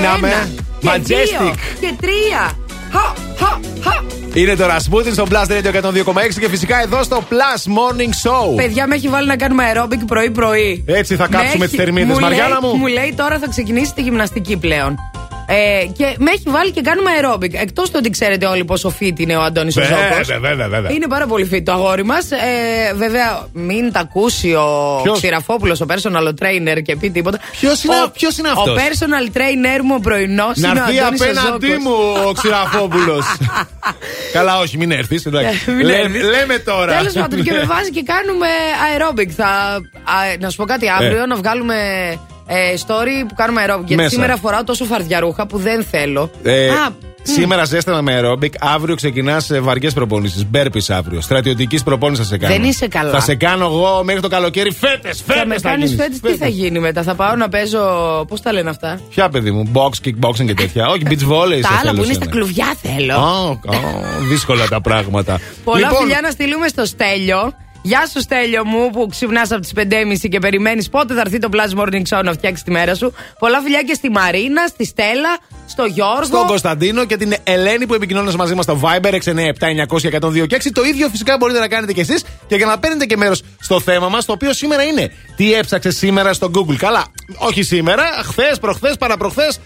Ξεκινάμε. Και ένα, και Majestic. δύο, και τρία. Χα, χα, χα. Είναι το Rasputin στο Blast Radio 102,6 και φυσικά εδώ στο Plus Morning Show. Παιδιά, με έχει βάλει να κάνουμε aerobic πρωί-πρωί. Έτσι θα κάψουμε Με τις έχει- θερμίδες. μου Μαριάννα λέει- μου. Μου λέει τώρα θα ξεκινήσει τη γυμναστική πλέον. Ε, και με έχει βάλει και κάνουμε aerobic. Εκτός το ότι ξέρετε όλοι πόσο fit είναι ο Αντώνης ο Ζώκος. Βέβαια, βέβαια, βέβαια. Είναι πάρα πολύ fit το αγόρι μας. Ε, βέβαια, μην τα ακούσει ο Ποιος; Ξηραφόπουλος, ο personal trainer και πει τίποτα. Ποιος είναι- Ο- ποιος είναι αυτός; Ο personal trainer μου ο πρωινός Να είναι ο έρθει Αντώνης ο απέναντί Ζώκος. μου ο Ξηραφόπουλος. (laughs) Καλά, όχι, μην έρθεις. Μην έρθεις. Λέμε τώρα. Τέλος πάντων, και με (laughs) βάζει και κάνουμε aerobic. Θα, α, να σου πω κάτι, αύριο Ε. να βγάλουμε ε, story που κάνουμε aerobic. Γιατί Μέσα. σήμερα φοράω τόσο φαρδιαρούχα που δεν θέλω. Ε, Α, Σήμερα ζέστανα με aerobic, αύριο ξεκινάς βαριές προπόνησει. Μπέρπης αύριο. Στρατιωτικής προπόνησης θα σε κάνω. Δεν είσαι καλά. Θα σε κάνω εγώ μέχρι το καλοκαίρι φέτες. θα Φέτες με κάνεις φέτες, τι θα γίνει μετά. Θα πάω να παίζω. Πώς τα λένε αυτά; Ποια παιδί μου, box, kickboxing και τέτοια. Όχι, beach volley. τα σε άλλα θέλω που είναι σένα. στα κλουβιά θέλω. Ω, ω, δύσκολα τα πράγματα. Πολλά Λοιπόν, φιλιά να στείλουμε στο Στέλιο. Γεια σου, Στέλιο μου, που ξυπνάς από τις 5.30 και περιμένεις πότε θα έρθει το Plus Morning Show να φτιάξει τη μέρα σου. Πολλά φιλιά και στη Μαρίνα, στη Στέλλα, στο Γιώργο. Στον Κωνσταντίνο και την Ελένη που επικοινωνεί μαζί μας στο Viber 697-900-1026. Το ίδιο φυσικά μπορείτε να κάνετε κι εσείς και για να παίρνετε και μέρος στο θέμα μας, το οποίο σήμερα είναι τι έψαξες σήμερα στο Google; Καλά, όχι σήμερα, χθες, προχθές, παραπροχθές.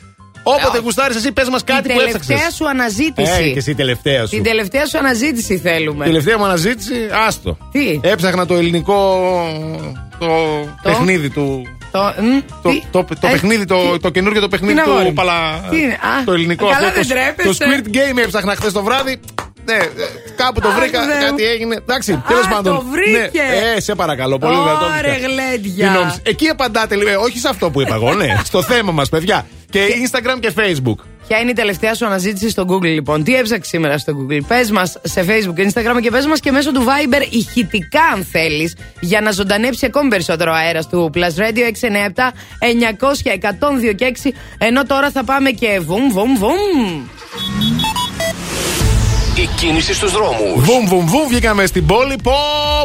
Όποτε Ε, γουστάρεις, εσύ πες μας κάτι Την που έψαξες. τελευταία σου αναζήτηση. Ε, και εσύ τελευταία σου. Την τελευταία σου αναζήτηση θέλουμε. Τελευταία μου αναζήτηση, άστο. Τι; Έψαχνα το ελληνικό. το, παιχνίδι του. Το, μ, Το, τι; το, το Ε, παιχνίδι, το, το καινούργιο το παιχνίδι είναι αγόρι του μου. Παλα. Τι είναι, α, το ελληνικό καλά αυτός. δεν το, τρέπεσαι. το Squid Game έψαχνα χθες το βράδυ. Ναι, ε, κάπου το Αχ, βρήκα, Θεέ μου. κάτι έγινε. Εντάξει, Α, τέλο πάντων. το βρήκε. Ναι, ε, σε παρακαλώ, πολύ Ωρε, δυνατό. φυσικά. γλέντια. Τι νόμιζες. Εκεί απαντάτε λίγο, ε, όχι σε αυτό που είπα εγώ, ναι, στο θέμα μας, παιδιά. Και Instagram και Facebook. Ποια είναι η τελευταία σου αναζήτηση στο Google, λοιπόν; Τι έψαξες σήμερα στο Google; Πες μας σε Facebook και Instagram και πες μας και μέσω του Viber ηχητικά, αν θέλεις, για να ζωντανέψει ακόμη περισσότερο ο αέρας του Plus Radio 697 900 102 και 6. Ενώ τώρα θα πάμε και βουμ, βουμ, βουμ. Η κίνηση στους δρόμους. Βουμ, βουμ, βουμ, βγήκαμε στην πόλη. Πω,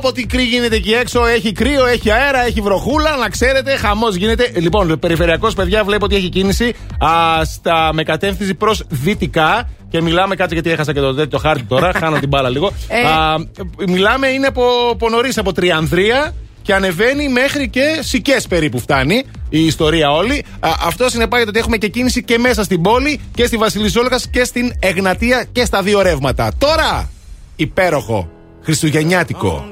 πω, τι κρύο γίνεται εκεί έξω. Έχει κρύο, έχει αέρα, έχει βροχούλα. Να ξέρετε, χαμός γίνεται. Λοιπόν, περιφερειακός, παιδιά, βλέπω ότι έχει κίνηση α, στα, με κατεύθυνση προς δυτικά. Και μιλάμε, κάτσε γιατί έχασα και το, το χάρτη τώρα. (laughs) χάνω την μπάλα λίγο. Ε. Α, μιλάμε, είναι από, από νωρίς, από Τριανδρία και ανεβαίνει μέχρι και Σικές περίπου φτάνει η ιστορία όλη. Α, αυτό συνεπάγεται ότι έχουμε και κίνηση και μέσα στην πόλη και στη Βασιλισόλογα και στην Εγνατία και στα δύο ρεύματα. Τώρα, υπέροχο, χριστουγεννιάτικο.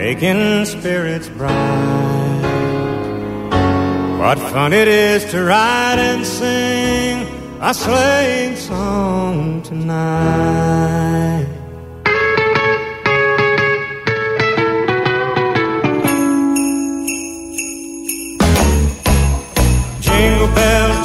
making spirits bright. What fun it is to ride and sing a sleighing song tonight. Bell,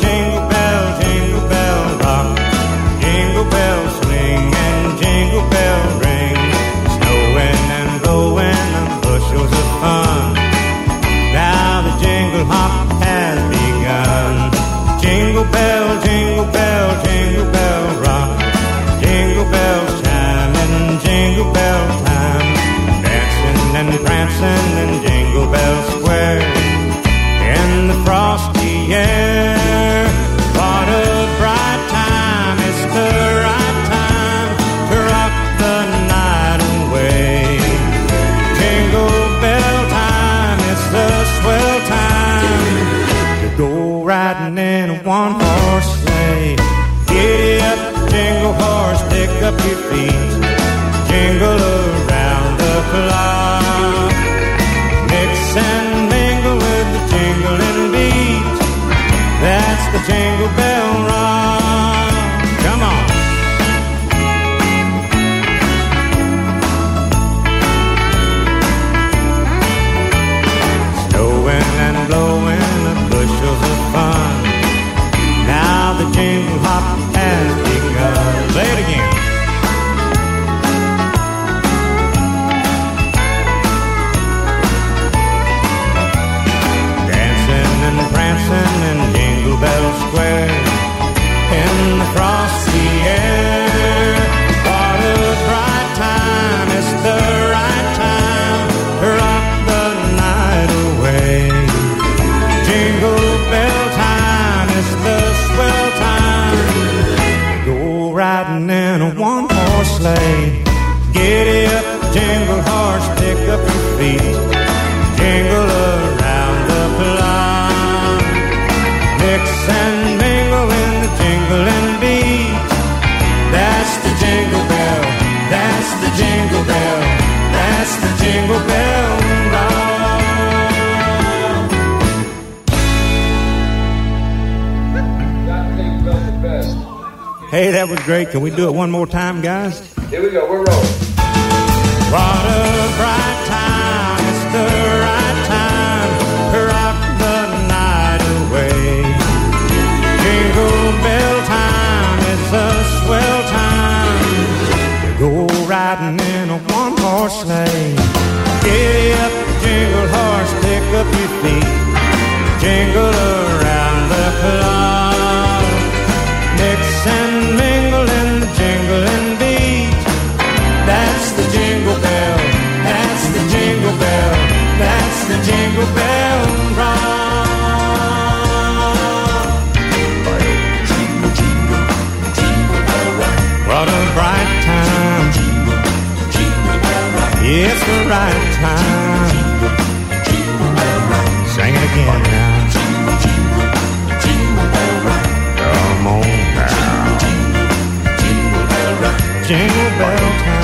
Can we do it one more time, guys? The right time. Jingle bell rock. Sing it again now. Jingle, jingle, jingle bell rock. Come on now. Jingle bell rock. Jingle bell time.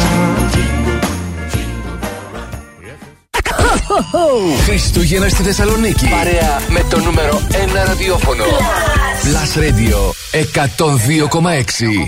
Χριστούγεννα στη Θεσσαλονίκη. Παρέα με το νούμερο 1 ραδιόφωνο. Plus Radio 102,6.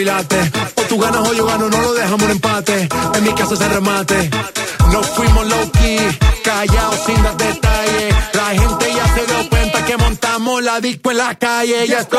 O tú ganas o yo gano. No lo dejamos en empate. En mi casa se remate. Nos fuimos low key. Callados sin dar detalles. La gente ya se dio cuenta que montamos la disco en la calle. Ya esto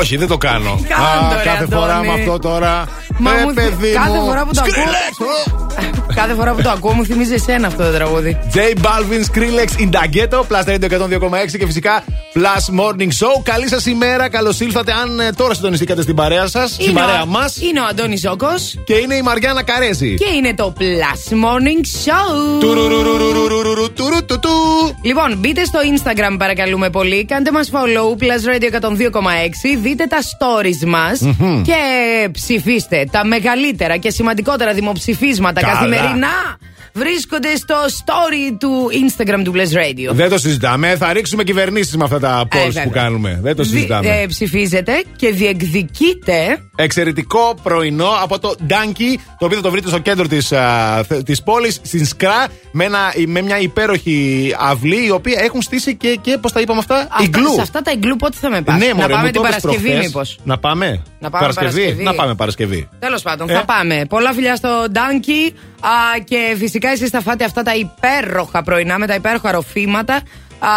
Όχι, δεν το κάνω. Κάντο, ρε, κάθε Αντώνη. φορά με αυτό τώρα. Μα ε, μου- παιδί κάθε μου. φορά που το ακούω. (laughs) Κάθε φορά που το ακούω μου θυμίζει εσένα αυτό το τραγούδι. J Balvin, Skrillex, Indaghetto, Plus Radio 102,6 και φυσικά Plus Morning Show. Καλή σας ημέρα, καλώς ήλθατε. Αν ε, τώρα συντονιστήκατε στην παρέα σας, στην Είναι ο- παρέα μας. Είναι ο Αντώνης Ζόκο. Και είναι η Μαριάννα Καρέζη. Και είναι το Plus Morning Show. Τουρουρουρουρουρουρουρου, τουρου, του, του. Λοιπόν, μπείτε στο Instagram παρακαλούμε πολύ. Κάντε μας follow, Plus Radio 102,6. Δείτε τα stories μας Μμμ. και ψηφίστε. Τα μεγαλύτερα και σημαντικότερα δημοψηφίσματα Καλά. καθημερινά βρίσκονται στο story του Instagram του Plus Radio. Δεν το συζητάμε. Θα ρίξουμε κυβερνήσεις με αυτά τα polls βέβαια. που κάνουμε. Δεν το Δι- συζητάμε. ε, ψηφίζετε και διεκδικείτε Εξαιρετικό πρωινό από το Donkey, το οποίο θα το βρείτε στο κέντρο της της πόλης, στην Σκρά, με, ένα, με μια υπέροχη αυλή, η οποία έχουν στήσει και, και πώς τα είπαμε αυτά, Αυτά- Iglu. Σε αυτά τα Iglu πότε θα με πας; Ναι, Να μωρέ, πάμε μου την το είπες Παρασκευή, προχθές. μήπως; Να πάμε. Να πάμε Παρασκευή. Να πάμε Παρασκευή. Τέλος πάντων, Ε; θα πάμε. Πολλά φιλιά στο Ντάνκι. Και φυσικά εσείς θα φάτε αυτά τα υπέροχα πρωινά με τα υπέροχα ροφήματα. Α,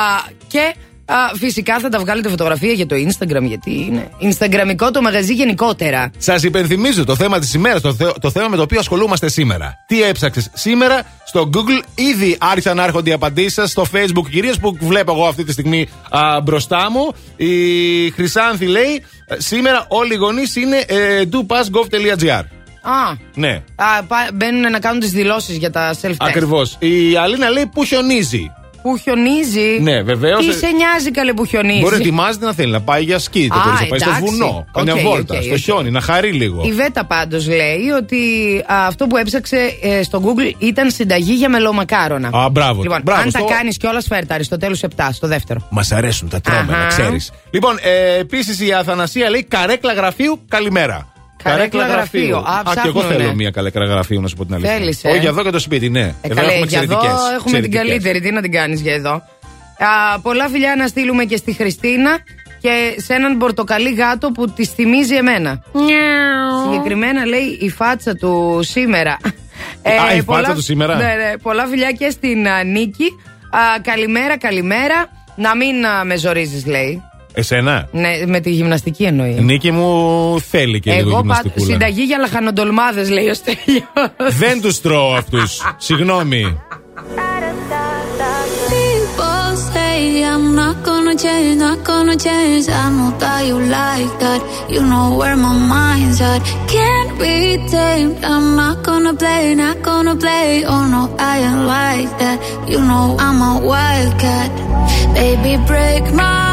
και α, φυσικά θα τα βγάλετε φωτογραφία για το Instagram, γιατί είναι Instagramικό το μαγαζί γενικότερα. Σας υπενθυμίζω το θέμα της ημέρας, το, θε- το θέμα με το οποίο ασχολούμαστε σήμερα. Τι έψαξες σήμερα; Στο Google, ήδη άρχισαν να έρχονται οι απαντήσεις σας στο Facebook, κυρίως που βλέπω εγώ αυτή τη στιγμή α, μπροστά μου. Η Χρυσάνθη λέει: «Ε, Σήμερα όλοι οι γονείς είναι ε, dopassgov.gr. Α, Ναι, α, πα- μπαίνουν να κάνουν τις δηλώσεις για τα self-test. ακριβώς. Η Αλίνα λέει: Πού χιονίζει. Που χιονίζει; Ναι, βεβαίως. Τι σε νοιάζει καλέ που χιονίζει; Μπορεί να ετοιμάζεται να θέλει να πάει για σκι, το Α, κορίτσι, να πάει στο εντάξει. βουνό, Οκ, μια βόλτα, οκ, στο οκ. χιόνι, να χαρεί λίγο. Η Βέτα πάντως λέει ότι α, αυτό που έψαξε ε, στο Google ήταν συνταγή για μελομακάρονα. Α, μπράβο. Λοιπόν, Μπράβο, αν στο- τα κάνεις κιόλας, φέρτα Αριστοτέλου 7 στο δεύτερο. Μας αρέσουν τα τρώμε, Αχα. να ξέρεις. Λοιπόν, ε, επίσης η Αθανασία λέει καρέκλα γραφείου, καλημέρα. Καρέκλα γραφείου. Α, και εγώ ψάχνουνε. θέλω μια καρέκλα γραφείου, να σου πω την αλήθεια. Θέλεις, ε; Όχι, για εδώ και το σπίτι, ναι. Ε, εδώ καλέ, έχουμε για εδώ εξαιρετικές, έχουμε την εξαιρετικές. καλύτερη. Τι να την κάνεις για εδώ; Α, πολλά φιλιά να στείλουμε και στη Χριστίνα και σε έναν πορτοκαλί γάτο που τη θυμίζει εμένα. Συγκεκριμένα λέει η φάτσα του σήμερα. Α, η φάτσα του σήμερα; Ναι, ναι, πολλά φιλιά και στην α, Νίκη. Α, καλημέρα, καλημέρα. Να μην α, με ζορίζεις, λέει. Εσένα. Ναι, με τη γυμναστική εννοεί. Νίκη μου θέλει και λίγο Εγώ πα... γυμναστικούλα. συνταγή για λαχανοντολμάδες λέει ο Στέλιος. Δεν του τρώω αυτού. Συγγνώμη. People say I'm not gonna change, not gonna change. I know that you like that. You know where my mind's at. Can't be tamed. I'm not gonna play, not gonna play. Oh no, I ain't like that. You know I'm a wildcat. Baby, break my heart.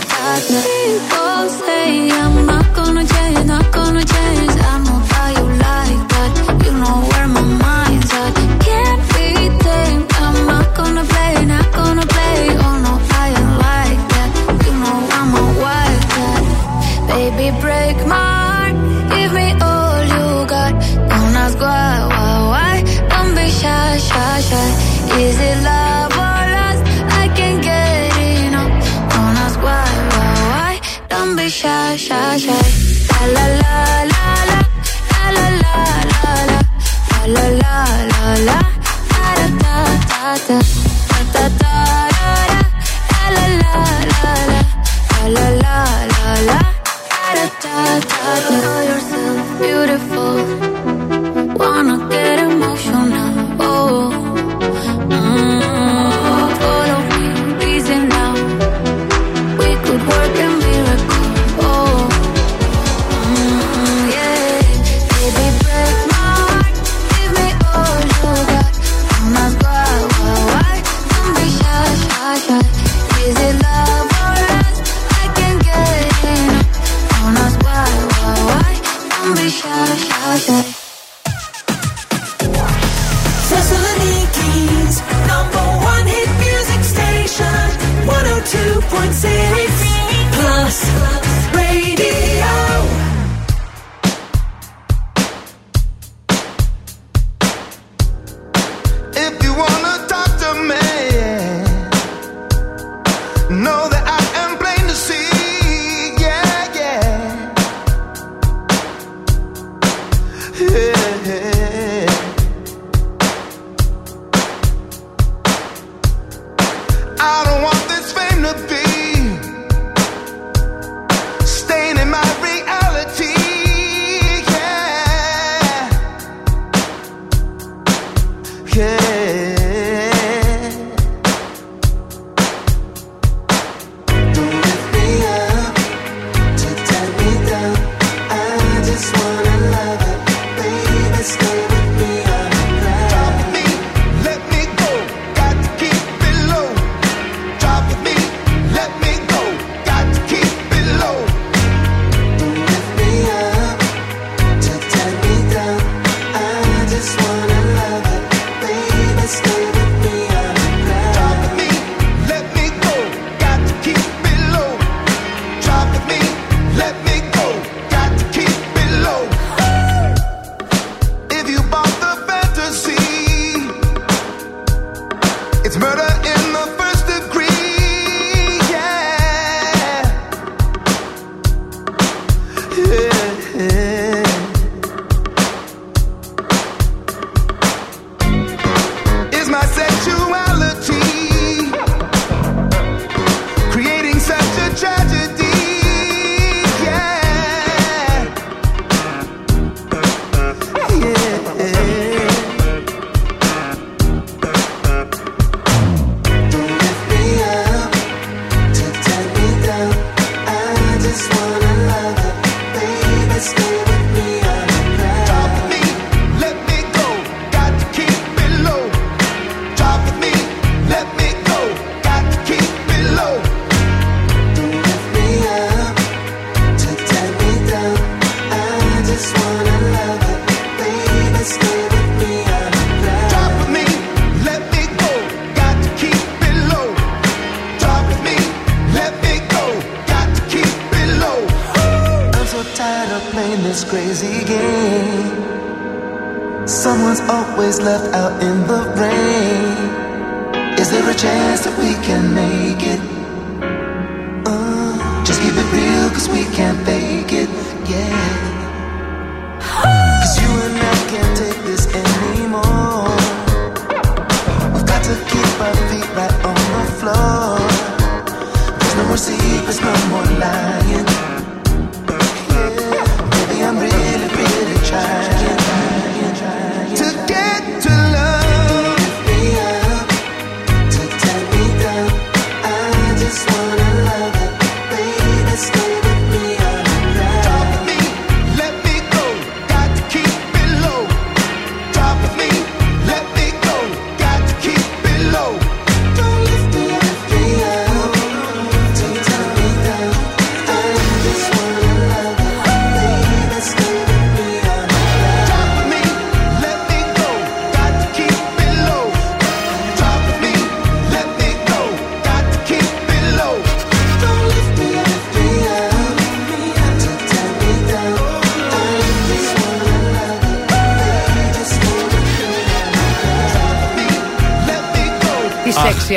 darkness. People say I'm a. stuff sleep, there's no more lying.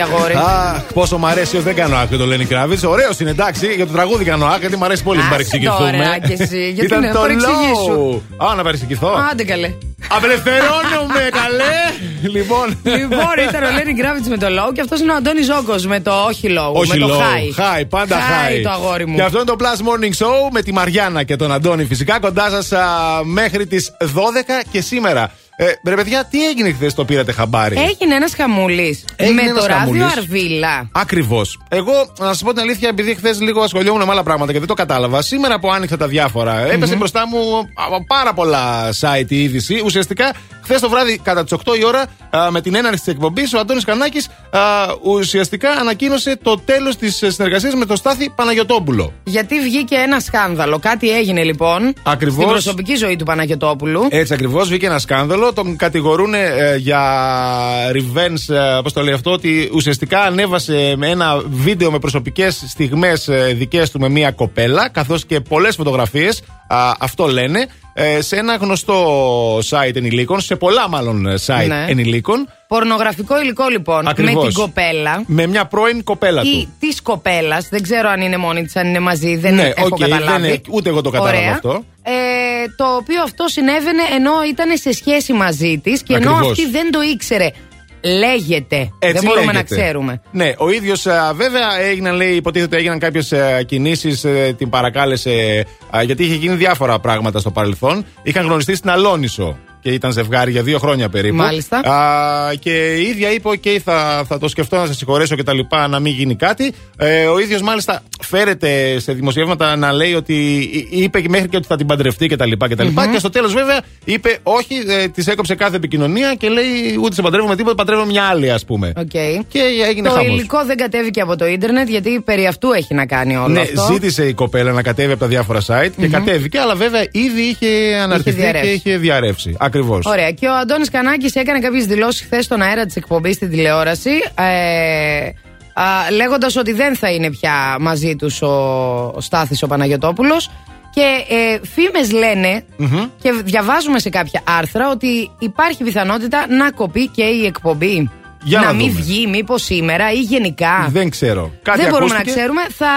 Τι σεξι αγόρι. Αχ, πόσο μ' αρέσει ω δεν κάνω άκρη το Lenny Kravitz. Ωραίος είναι εντάξει, για το τραγούδι κάνω άκρη γιατί μ' αρέσει πολύ να Άσε παρεξηγηθούμε. τώρα κι εσύ, γιατί Ήταν να το παρεξηγήσου. low. Α, να παρεξηγηθώ. Άντε καλέ. Απελευθερώνομαι, καλέ! λοιπόν. Λοιπόν, ήταν ο Λένι Γκράβιτ με το low και αυτός είναι ο Αντώνης Ζόκο με το όχι low. Όχι με το low. high. High, πάντα high. High το αγόρι μου. Και αυτό είναι το Plus Morning Show με τη Μαριάννα και τον Αντώνη. Φυσικά κοντά σας μέχρι τις 12 και σήμερα. Ε, ρε παιδιά, τι έγινε χθες το πήρατε χαμπάρι; Έγινε ένας χαμούλης Έγινε με ένας το ράδιο χαμούλης. Αρβίλα. Ακριβώς. Εγώ, να σα πω την αλήθεια, επειδή χθες λίγο ασχολιόμουν με άλλα πράγματα και δεν το κατάλαβα, σήμερα που άνοιξα τα διάφορα, έπεσε μπροστά μου α, πάρα πολλά site η είδηση. Ουσιαστικά, χθες το βράδυ, κατά τις 8 η ώρα, α, με την έναρξη της εκπομπής, ο Αντώνης Κανάκη ουσιαστικά ανακοίνωσε το τέλος της συνεργασίας με τον Στάθη Παναγιοτόπουλο. Γιατί βγήκε ένα σκάνδαλο. Κάτι έγινε λοιπόν Ακριβώς. στην προσωπική ζωή του Παναγιοτόπουλου. Έτσι ακριβώς, βγήκε ένα σκάνδαλο. Τον κατηγορούν ε, για revenge, ε, πώς το λέει αυτό, ότι ουσιαστικά ανέβασε με ένα βίντεο με προσωπικές στιγμές ε, δικές του με μία κοπέλα, καθώς και πολλές φωτογραφίες. Αυτό λένε. ε, σε ένα γνωστό site ενηλίκων, σε πολλά μάλλον ε, site Ναι. ενηλίκων, Πορνογραφικό υλικό λοιπόν Ακριβώς. με την κοπέλα. με μια πρώην κοπέλα Ή του. της κοπέλας, δεν ξέρω αν είναι μόνη της, αν είναι μαζί, δεν Ναι, έχω οκ, καταλάβει. δεν είναι- ούτε εγώ το κατάλαβα Ωραία. αυτό. Ε, το οποίο αυτό συνέβαινε ενώ ήταν σε σχέση μαζί της και ενώ Ακριβώς. αυτή δεν το ήξερε. Λέγεται. Έτσι δεν μπορούμε λέγεται. να ξέρουμε. Ναι, ο ίδιος βέβαια έγιναν, λέει, υποτίθεται έγιναν κάποιες κινήσεις, την παρακάλεσε. α, γιατί είχε γίνει διάφορα πράγματα στο παρελθόν. Είχαν γνωριστεί στην Αλόννησο και ήταν ζευγάρι για δύο χρόνια περίπου. Μάλιστα. Α, και η ίδια είπε: Οκ, θα, θα το σκεφτώ να σε συγχωρέσω και τα λοιπά, να μην γίνει κάτι. Ε, ο ίδιος μάλιστα φέρεται σε δημοσιεύματα να λέει ότι είπε και μέχρι και ότι θα την παντρευτεί και τα λοιπά. Και, τα λοιπά. και στο τέλος βέβαια είπε: Όχι, ε, της έκοψε κάθε επικοινωνία και λέει: Ούτε σε παντρεύομαι τίποτα, παντρεύομαι μια άλλη, ας πούμε. Οκ. Και έγινε το χαμός. υλικό δεν κατέβηκε από το ίντερνετ γιατί περί αυτού έχει να κάνει όλο Ναι, αυτό. ζήτησε η κοπέλα να κατέβει από τα διάφορα site και κατέβηκε, αλλά βέβαια ήδη είχε αναρτηθεί και διαρρεύσει. είχε διαρρεύσει. Ακριβώς. Ωραία. Και ο Αντώνης Κανάκης έκανε κάποιες δηλώσεις χθες στον αέρα της εκπομπής στην τηλεόραση. Ε, Λέγοντας ότι δεν θα είναι πια μαζί τους ο, ο Στάθης ο Παναγιοτόπουλος. Και ε, φήμες λένε και διαβάζουμε σε κάποια άρθρα ότι υπάρχει πιθανότητα να κοπεί και η εκπομπή. Για να μην δούμε. βγει, μήπως σήμερα ή γενικά. Δεν ξέρω. Κάτι δεν μπορούμε ακούστηκε. να ξέρουμε. Θα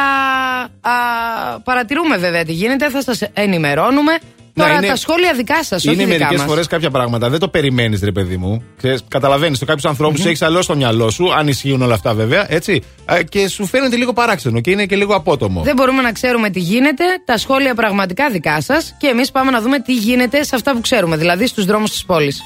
α, παρατηρούμε βέβαια τι γίνεται, θα σας ενημερώνουμε. Να, Τώρα είναι- τα σχόλια δικά σας, όχι Είναι δικά μερικές μας. φορές κάποια πράγματα. Δεν το περιμένεις, ρε παιδί μου. Καταλαβαίνεις το κάποιους ανθρώπους έχεις αλλιώς στο μυαλό σου, αν ισχύουν όλα αυτά βέβαια, έτσι. Ε, Και σου φαίνεται λίγο παράξενο και είναι και λίγο απότομο. Δεν μπορούμε να ξέρουμε τι γίνεται. Τα σχόλια πραγματικά δικά σας. Και εμείς πάμε να δούμε τι γίνεται σε αυτά που ξέρουμε, δηλαδή στους δρόμους της πόλης.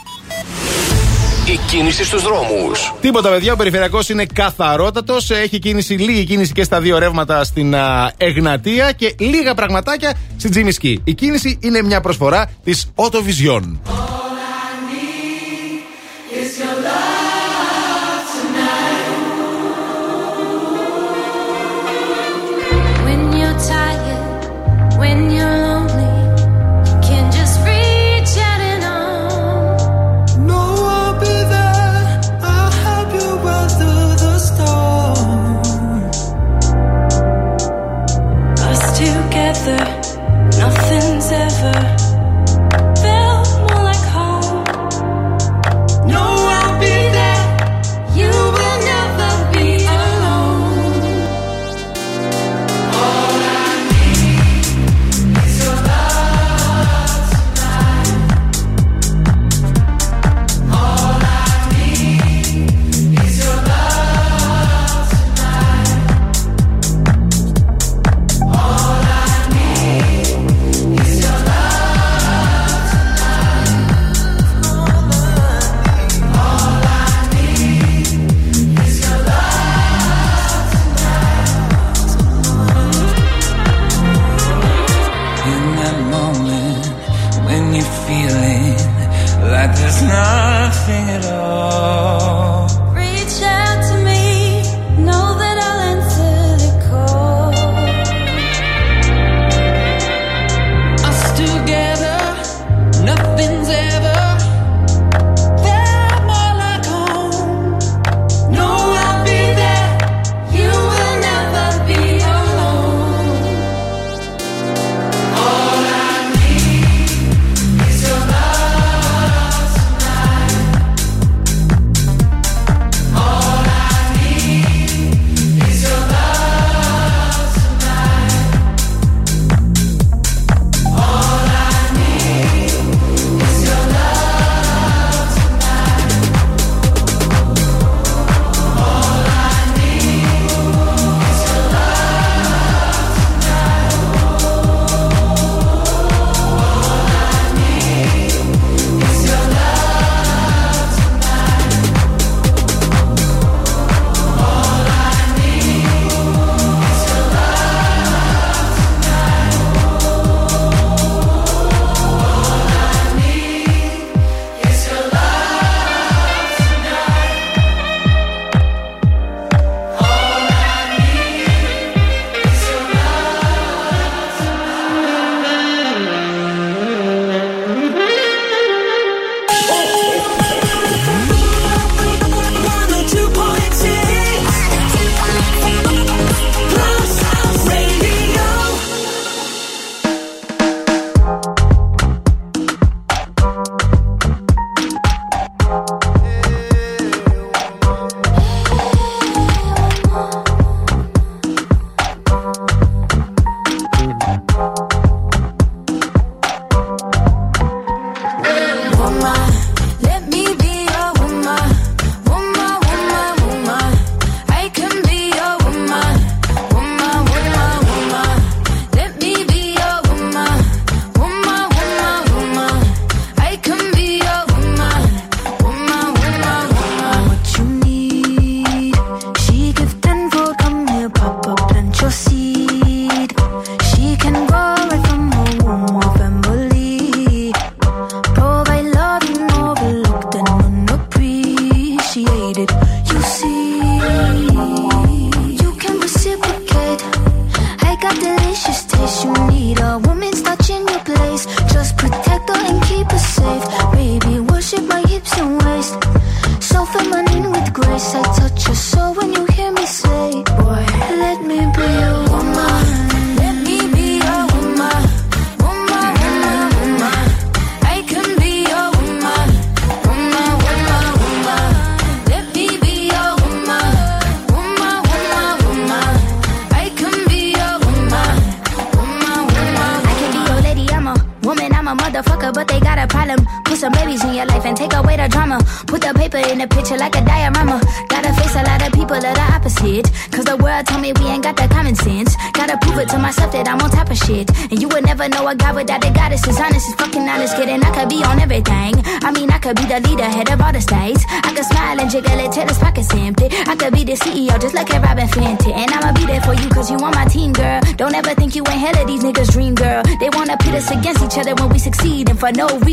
Η κίνηση στους δρόμους. Τίποτα, παιδιά. Ο περιφερειακός είναι καθαρότατος. Έχει κίνηση, λίγη κίνηση και στα δύο ρεύματα στην α, Εγνατία και λίγα πραγματάκια στην Τζιμισκή. Η κίνηση είναι μια προσφορά της Autovision. Nothing's ever no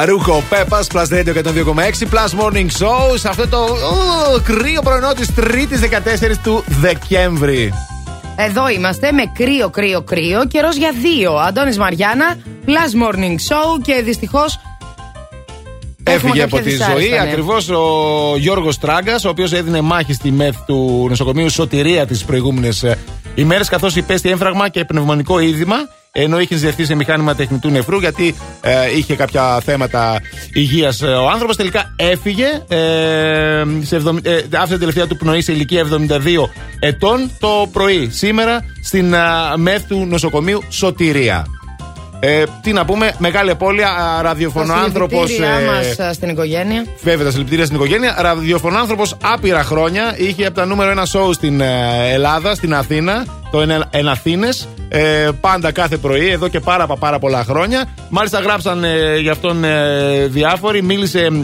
Φαρούχο Πέπας, Plus Radio 102,6, Plus Morning Show σε αυτό το ου, κρύο πρωινό της 3η 14 του Δεκέμβρη. Εδώ είμαστε με κρύο, κρύο, κρύο. Καιρός για δύο. Αντώνης Μαριάννα, Plus Morning Show και δυστυχώς. Έφυγε από τη ζωή ακριβώς ο Γιώργος Τράγκα, ο οποίος έδινε μάχη στη ΜΕΘ του νοσοκομείου Σωτηρία τις προηγούμενες ημέρες, καθώς υπέστη έμφραγμα και πνευμονικό είδημα, ενώ είχες ζευτεί σε μηχάνημα τεχνητού νεφρού, γιατί ε, είχε κάποια θέματα υγείας ο άνθρωπος. Τελικά έφυγε. Ε, σε εβδομ- ε, άφησε την τελευταία του πνοή σε ηλικία 72 ετών το πρωί, σήμερα, στην α, ΜΕΘ του νοσοκομείου Σωτηρία. Ε, τι να πούμε, μεγάλη απώλεια, ραδιοφωνοάνθρωπο. μας στην οικογένεια. Βέβαια, τα συλληπιτήρια στην οικογένεια. Ραδιοφωνάνθρωπο άπειρα χρόνια. Είχε από τα νούμερο ένα σοου στην ε, Ελλάδα, στην Αθήνα, το Εν, Εν Αθήνες, ε, πάντα κάθε πρωί, εδώ και πάρα, πα- πάρα πολλά χρόνια. Μάλιστα, γράψαν ε, για αυτόν ε, διάφοροι. Μίλησε μ,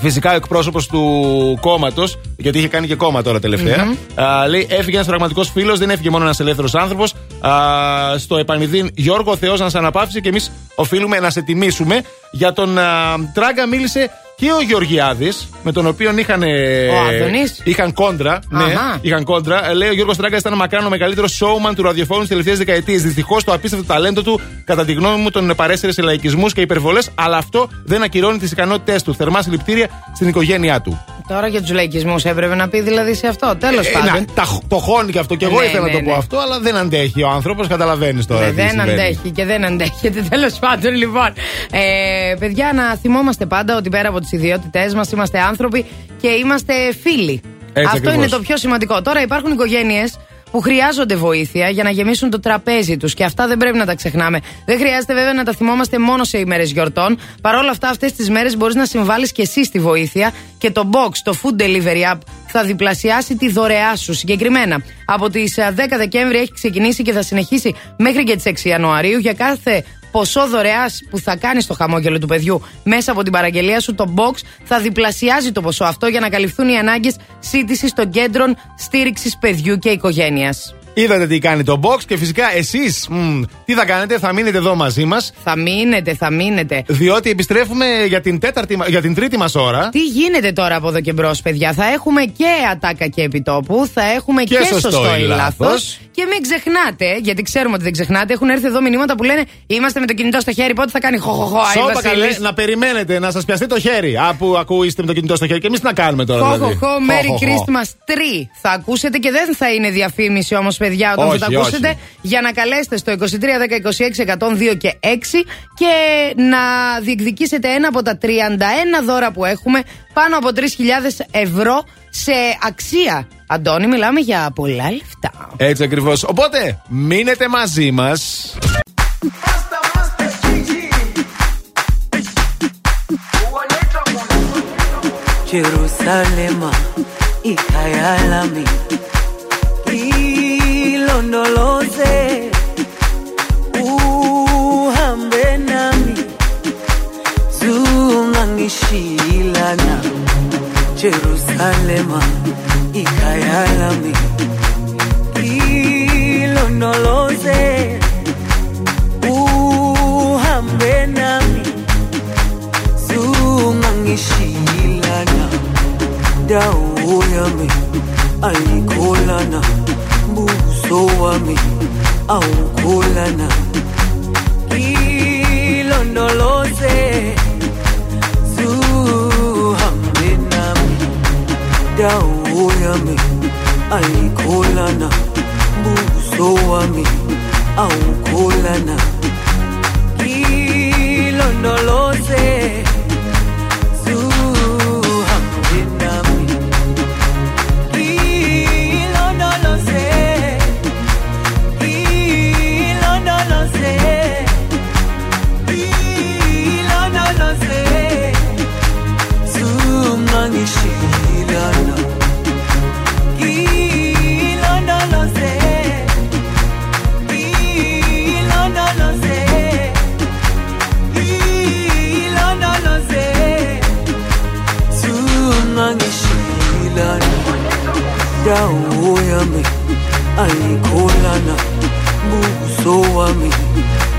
Φυσικά ο εκπρόσωπος του κόμματος, γιατί είχε κάνει και κόμμα τώρα τελευταία, α, λέει: Έφυγε ένας πραγματικός φίλος, δεν έφυγε μόνο ένας ελεύθερος άνθρωπος. Στο επανειδήν Γιώργο, ο Θεός να σε αναπαύσει και εμείς οφείλουμε να σε τιμήσουμε. Για τον α, Τράγκα μίλησε και ο Γεωργιάδης, με τον οποίο είχαν. ε, Ο Άδωνης; Είχαν κόντρα. Ναι, Αχα. είχαν κόντρα. Ε, Λέει ο Γιώργος Τράγκα ήταν μακράν ο μεγαλύτερος showman του ραδιοφώνου στις τελευταίες δεκαετίες. Δυστυχώς το απίστευτο ταλέντο του, κατά τη γνώμη μου, τον παρέσυρε σε λαϊκισμούς και υπερβολές, αλλά αυτό δεν ακυρώνει τις ικανότητές του. Θερμά συλληπιτήρια στην οικογένειά του. Τώρα για τους λαϊκισμούς έπρεπε να πει δηλαδή σε αυτό. Τέλος Ε, πάντων. να, τα- το χώνει και αυτό. Και εγώ Ναι, ήθελα να ναι, το πω ναι. αυτό, αλλά δεν αντέχει ο άνθρωπος. Καταλαβαίνεις τώρα. Ε, τι δεν συμβαίνει. αντέχει και δεν αντέχεται. (laughs) Τέλος πάντων, λοιπόν. Ε, παιδιά, να θυμόμαστε πάντα ότι πέρα από τις ιδιότητές μας είμαστε άνθρωποι και είμαστε φίλοι. Έτσι Αυτό ακριβώς. είναι το πιο σημαντικό. Τώρα υπάρχουν οικογένειες που χρειάζονται βοήθεια για να γεμίσουν το τραπέζι τους και αυτά δεν πρέπει να τα ξεχνάμε. Δεν χρειάζεται βέβαια να τα θυμόμαστε μόνο σε ημέρες γιορτών. Παρ' όλα αυτά, αυτές τις μέρες μπορείς να συμβάλλεις και εσύ στη βοήθεια και το box, το food delivery app, θα διπλασιάσει τη δωρεά σου. Συγκεκριμένα, από τις 10 Δεκέμβρη έχει ξεκινήσει και θα συνεχίσει μέχρι και τις 6 Ιανουαρίου για κάθε ποσό δωρεάς που θα κάνει στο χαμόγελο του παιδιού μέσα από την παραγγελία σου, το box θα διπλασιάζει το ποσό αυτό για να καλυφθούν οι ανάγκες σύντησης των κέντρων στήριξης παιδιού και οικογένειας. Είδατε τι κάνει το box και φυσικά εσείς τι θα κάνετε, θα μείνετε εδώ μαζί μας. Θα μείνετε, θα μείνετε. Διότι επιστρέφουμε για την, τέταρτη, μα- για την τρίτη μας ώρα. Τι γίνεται τώρα από εδώ και μπρος, παιδιά; Θα έχουμε και ατάκα και επιτόπου, θα έχουμε και, Και σωστό ή ή λάθος. λάθος. Και μην ξεχνάτε, γιατί ξέρουμε ότι δεν ξεχνάτε, έχουν έρθει εδώ μηνύματα που λένε Είμαστε με το κινητό στο χέρι, πότε θα κάνει χοχοχο. Άι Σώπα Βασίλης». καλέ, να περιμένετε να σας πιαστεί το χέρι. Απού ακούστε με το κινητό στο χέρι. Και εμείς τι να κάνουμε τώρα. Χω, δηλαδή. χω, χω, Χω, Merry χω, χω. Christmas 3 θα ακούσετε και δεν θα είναι διαφήμιση όμως, παιδιά, όταν Όχι, θα τα ακούσετε. όχι. Για να καλέσετε στο 23 10 26 102 και 6 και να διεκδικήσετε ένα από τα 31 δώρα που έχουμε πάνω από 3.000 ευρώ σε αξία. Αντώνη, μιλάμε για πολλά λεφτά. Έτσι ακριβώς. Οπότε μείνετε μαζί μας. Jerusalema ikhaya lami uhambe nami zungangishilana Jerusalema ikhaya lami ilondoloze uhambe nami zungangishilana dawo yami ayikholana buso wami awukholana ilondoloze zuhambe nami. Dawo yami ayikholana buso wami awukholana ilondoloze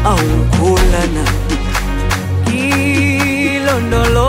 aukhulana kilondolo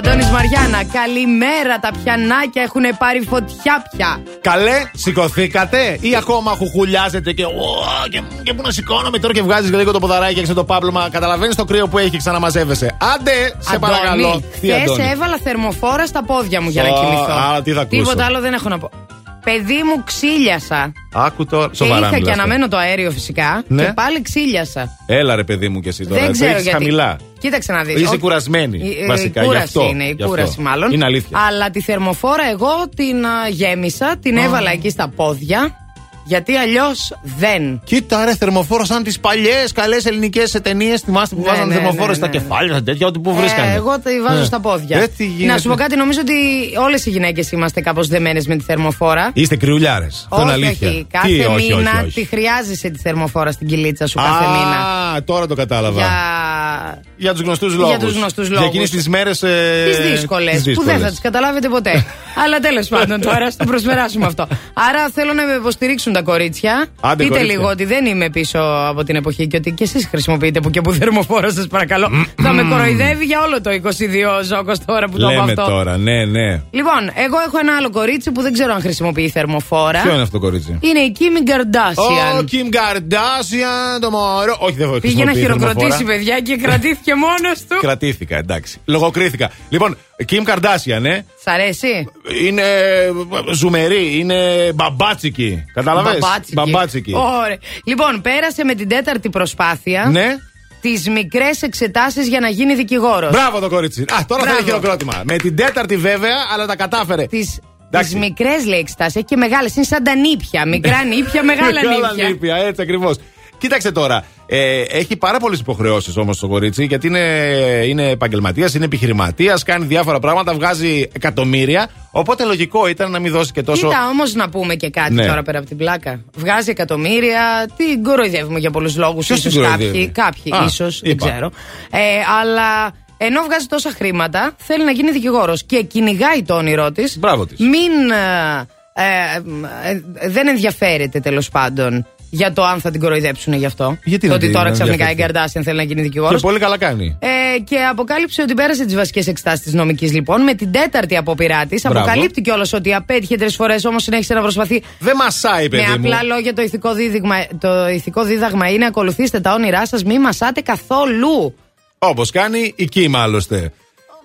Αντώνης Μαριάννα. Καλημέρα, τα πιανάκια έχουν πάρει φωτιά πια. Καλέ, σηκωθήκατε ή ακόμα χουχουλιάζετε και. «Ω, και, και πού να σηκώνομαι τώρα και βγάζεις λίγο το ποδαράκι έξω το πάπλωμα. Καταλαβαίνεις το κρύο που έχει και ξαναμαζεύεσαι. Άντε, σε Αντώνη, παρακαλώ. Τι, χθες Αντώνη; έβαλα θερμοφόρα στα πόδια μου για να Ω, κοιμηθώ. α, τι θα ακούσω. Τίποτα άλλο δεν έχω να πω. Παιδί μου ξύλιασα. Άκου τώρα. Και Σοβαρά είχα και μιλάς τώρα. αναμένω το αέριο φυσικά. Ναι. Και πάλι ξύλιασα. Έλα ρε παιδί μου και εσύ τώρα. δεν το ξέρω έχεις γιατί. χαμηλά. Κοίταξε να δεις. Είσαι κουρασμένη. βασικά. Η γι' κούραση αυτό, είναι, η γι' αυτό. κούραση μάλλον. Είναι αλήθεια. Αλλά τη θερμοφόρα εγώ την α, γέμισα, την έβαλα εκεί στα πόδια. Γιατί αλλιώς δεν. Κοίτα ρε, θερμοφόρο σαν τις παλιές καλές ελληνικές ταινίες. Θυμάστε που Ναι, βάζανε ναι, θερμοφόρο ναι, στα ναι. κεφάλια, στα τέτοια, ό,τι που βρίσκανε. Ε, εγώ τη βάζω Ναι. στα πόδια. Ε, τι γίνεται. να σου πω κάτι, νομίζω ότι όλες οι γυναίκες είμαστε κάπως δεμένες με τη θερμοφόρα. Είστε κρυουλιάρες. Αυτό είναι όχι, αλήθεια. όχι. Κάθε Τι, όχι, μήνα όχι, όχι. τη χρειάζεσαι τη θερμοφόρα στην κυλίτσα σου κάθε Α, μήνα. τώρα το κατάλαβα. Για, Για τους γνωστούς λόγους. Για τους γνωστούς Για λόγους. εκείνες τις μέρες. τις δύσκολες, που δεν θα τις καταλάβετε ποτέ. (laughs) Αλλά τέλος πάντων τώρα, ας το προσπεράσουμε αυτό. Άρα θέλω να με υποστηρίξουν τα κορίτσια. Άντε, Πείτε κορίτσια. λίγο ότι δεν είμαι πίσω από την εποχή και ότι και εσείς χρησιμοποιείτε που και που θερμοφόρα σας παρακαλώ. θα με κοροϊδεύει για όλο το 22 Ζώκος τώρα που το πω Λέμε αυτό. τώρα, ναι, ναι. Λοιπόν, εγώ έχω ένα άλλο κορίτσι που δεν ξέρω αν χρησιμοποιεί θερμοφόρα. Ποιο είναι αυτό το κορίτσι; Είναι η Kim Kardashian. Ο Kim Kardashian, το μωρό. Όχι, δεν θα Πήγε να χρησιμοποιεί χειροκροτήσει, θερμοφόρα. παιδιά, και κρατήθηκε μόνος του. Κρατήθηκα, εντάξει. Λογοκρίθηκα. Λοιπόν, Kim Kardashian, ε. Σ' αρέσει; Είναι ζουμερή, είναι μπαμπάτσικη. Κατάλαβε. Μπαμπάτσικη. Μπαμπάτσικη. Ωραία. Λοιπόν, πέρασε με την τέταρτη προσπάθεια. Ναι. Τις μικρές εξετάσεις για να γίνει δικηγόρος. Μπράβο το κορίτσι. Α, τώρα Μπράβο. θέλει χειροκρότημα. Με την τέταρτη βέβαια, αλλά τα κατάφερε. Τις τις μικρές λέει εξετάσεις. Έχει και μεγάλες. Είναι σαν τα νύπια. Μικρά νύπια, μεγάλα νύπια. νύπια, έτσι ακριβώς. Κοίταξε τώρα. Ε, έχει πάρα πολλές υποχρεώσεις όμως το κορίτσι, γιατί είναι, είναι επαγγελματίας, είναι επιχειρηματίας, κάνει διάφορα πράγματα, βγάζει εκατομμύρια. Οπότε λογικό ήταν να μην δώσει και τόσο. Κοίτα όμως να πούμε και κάτι Ναι. τώρα πέρα από την πλάκα. Βγάζει εκατομμύρια. Τι κοροϊδεύουμε για πολλούς λόγους. Ποιος την ίσω κοροϊδεύει; κάποιοι. Κάποιοι, Α, ίσως. Δεν είπα. ξέρω. Ε, αλλά ενώ βγάζει τόσα χρήματα, θέλει να γίνει δικηγόρος και κυνηγάει το όνειρό της. Μπράβο της. Μην. ε, ε, ε, δεν ενδιαφέρεται τέλος πάντων για το αν θα την κοροϊδέψουν γι' αυτό. Γιατί το να ότι την τώρα ξαφνικά η ενδιαφέρεται; Καρτάσιαν θέλει να γίνει δικηγόρος. Και πολύ καλά κάνει. Ε, και αποκάλυψε ότι πέρασε τις βασικές εξετάσει τη νομικής λοιπόν. Με την τέταρτη απόπειρά της, Μπράβο. αποκαλύπτει κιόλας ότι απέτυχε τρεις φορές, όμως συνέχισε να προσπαθεί. Δεν μασάει, παιδί Με μου. απλά λόγια το ηθικό, δίδυγμα, το ηθικό δίδαγμα είναι ακολουθήστε τα όνειρά σας, μη μασάτε καθόλου. Όπως κάνει η Kim άλλωστε.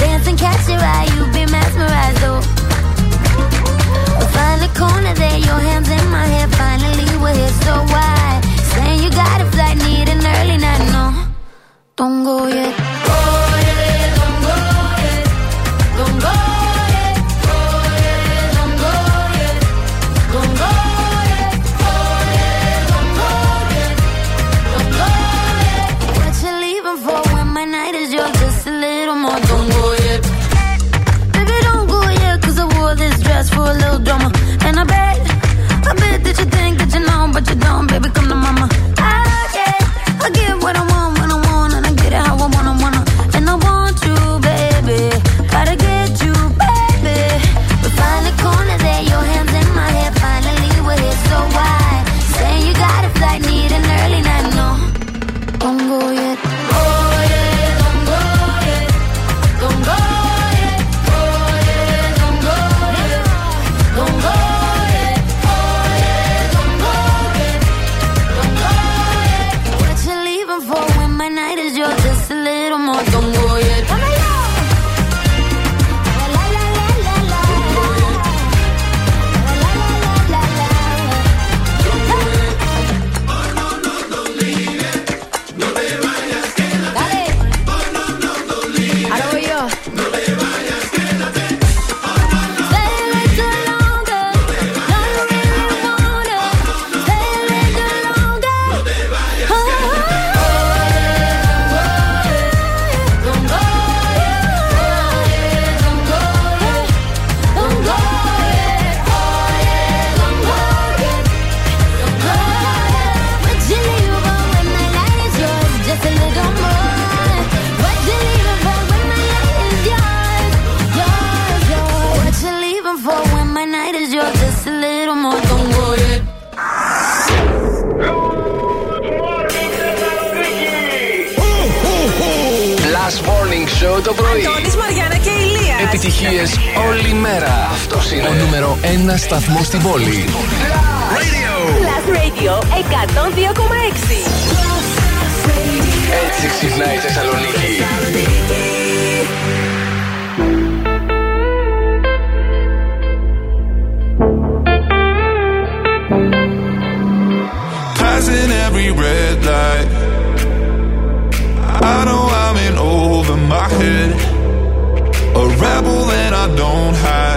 dancing, catch your eye, you be mesmerized, though. Find the corner there, your hands in my hair. Finally, we're here, so why? Saying you got a flight, need an early night, no. Don't go yet. Don't νούμερο 1 σταθμός στην πόλη. Plus Radio 102,6. Έτσι ξυπνάει η Θεσσαλονίκη. Passing every red light. I know I'm in over my head. A rebel that I don't hide.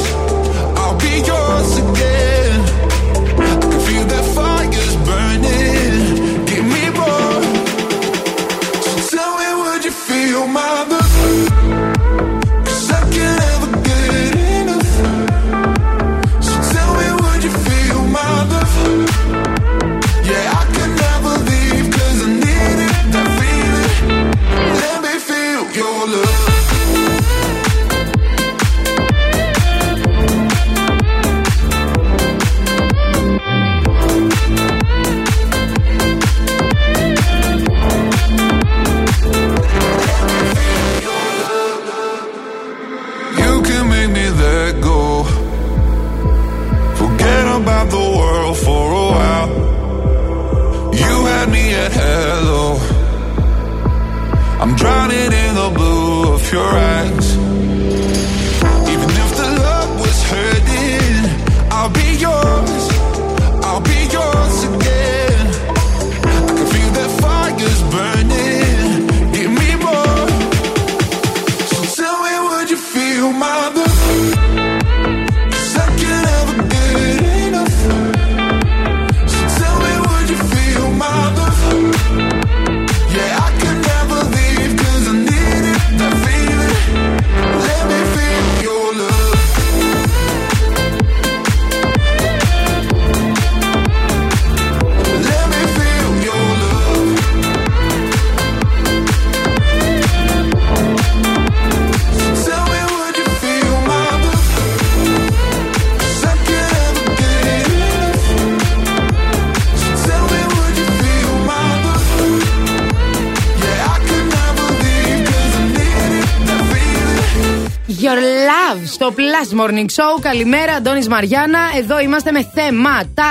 Στο Plus Morning Show. Καλημέρα, Αντώνης Μαριάννα. Εδώ είμαστε με θέματα.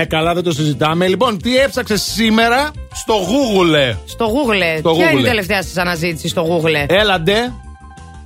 Ε, καλά, δεν το συζητάμε. Λοιπόν, τι έψαξες σήμερα στο Google; Στο Google. Στο Ποια είναι η Google. τελευταία σας αναζήτηση στο Google; Έλαντε.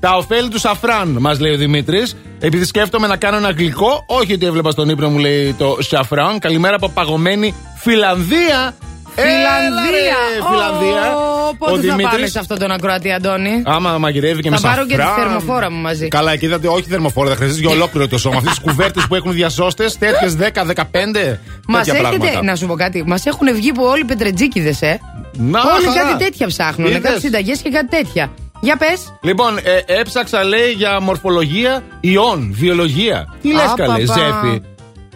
Τα ωφέλη του σαφράν, μας λέει ο Δημήτρης. Επειδή σκέφτομαι να κάνω ένα γλυκό, όχι ότι έβλεπα στον ύπνο μου, λέει το σαφράν. Καλημέρα από παγωμένη Φιλανδία. Φιλανδία. Έλα, ρε, Φιλανδία. Ω, Ο Πότε θα Δημήτρης- πάμε σε αυτόν τον ακροατή, Αντώνη; Άμα μαγειρεύει και Θα με πάρω και τη σαφράν. θερμοφόρα μου μαζί. Καλά, εκεί είδατε, όχι θερμοφόρα, θα χρειαστείς για ολόκληρο το σώμα. Αυτές τις κουβέρτες που έχουν διασώστες, τέτοιες (gasps) 10-15. Μα τέτοια έχετε, πράγματα. να σου πω κάτι, μας έχουν βγει που όλοι πετρετζίκιδες, ε. Να, όλοι χαρά. κάτι τέτοια ψάχνουν. Είδες. Κάτι συνταγές και κάτι τέτοια. Για πες. Λοιπόν, ε, έψαξα λέει για μορφολογία ιών, βιολογία. Τι λες, Α, καλέ, παπα. Ζέφη;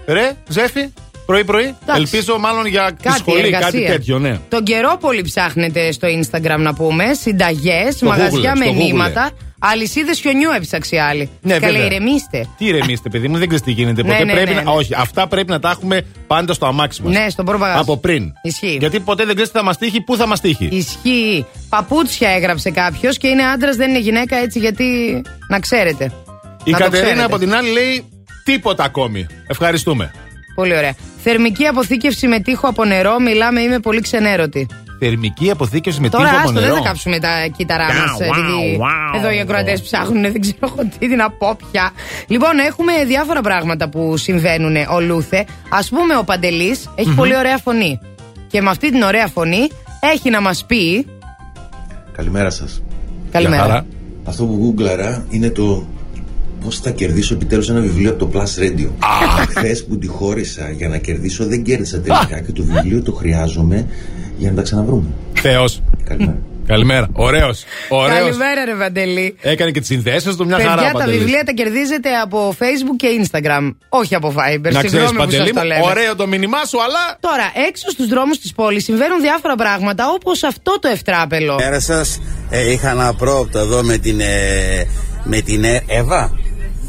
Ρε, Ζέφη, πρωί-πρωί. Ελπίζω μάλλον για τη Κάτι, σχολή, εργασία. κάτι τέτοιο, ναι. Τον καιρό πολύ ψάχνετε στο Instagram να πούμε. Συνταγές, Στο μαγαζιά Google, με στο νήματα. Αλυσίδες χιονιού έψαξε η άλλη. Ναι, Καλέ, βέβαια. ηρεμήστε. Τι ηρεμήστε, παιδί μου, δεν ξέρεις τι γίνεται. Ναι, ποτέ ναι, πρέπει ναι, να... ναι. Όχι, αυτά πρέπει να τα έχουμε πάντα στο αμάξι μας. Ναι, στον προβαγάζ. Από πριν. Ισχύει. Γιατί ποτέ δεν ξέρεις τι θα μας τύχει, πού θα μας τύχει. Ισχύει. Παπούτσια έγραψε κάποιος και είναι άντρας, δεν είναι γυναίκα έτσι γιατί. Να ξέρετε. Η Να το Κατερίνα ξέρετε. από την άλλη λέει τίποτα ακόμη. Ευχαριστούμε. Πολύ ωραία. Θερμική αποθήκευση με τείχο από νερό. Μιλάμε, είμαι πολύ ξενέρωτη. Θερμική αποθήκευση με Τώρα τείχο από άστο, δεν νερό. θα κάψουμε τα κύτταρά Wow, μας. επειδή wow, εδώ οι ακροατές ψάχνουν, δεν ξέρω εγώ τι να πω πια. Λοιπόν, έχουμε διάφορα πράγματα που συμβαίνουν ολούθε. Α πούμε, ο Παντελής έχει πολύ ωραία φωνή. Και με αυτή την ωραία φωνή έχει να μας πει. Καλημέρα σας. Καλημέρα. Γεια χαρά. Αυτό που γκούγκλαρα είναι το πώς θα κερδίσω επιτέλους ένα βιβλίο από το Plus Radio. Χθες που τη χώρισα για να κερδίσω, δεν κέρδισα τελικά και το βιβλίο το χρειάζομαι για να τα ξαναβρούμε. Θεός. Καλημέρα. Καλημέρα. Ωραίος. Ωραίος. Καλημέρα, ρε Βαντελή. Έκανε και τις συνδέσεις του μια χαρά. Παιδιά, τα Παντελής. βιβλία τα κερδίζετε από Facebook και Instagram. Όχι από Viber. Να ξέρεις, Συγγνώμη που Παντελή, σας το μου, λέμε. ωραίο το μήνυμά σου, αλλά. Τώρα, έξω στους δρόμους της πόλης συμβαίνουν διάφορα πράγματα όπως αυτό το ευτράπελο. Καλημέρα σας. Ε, είχα ένα πρόοπτο εδώ με την, ε, με την Ε- Εύα.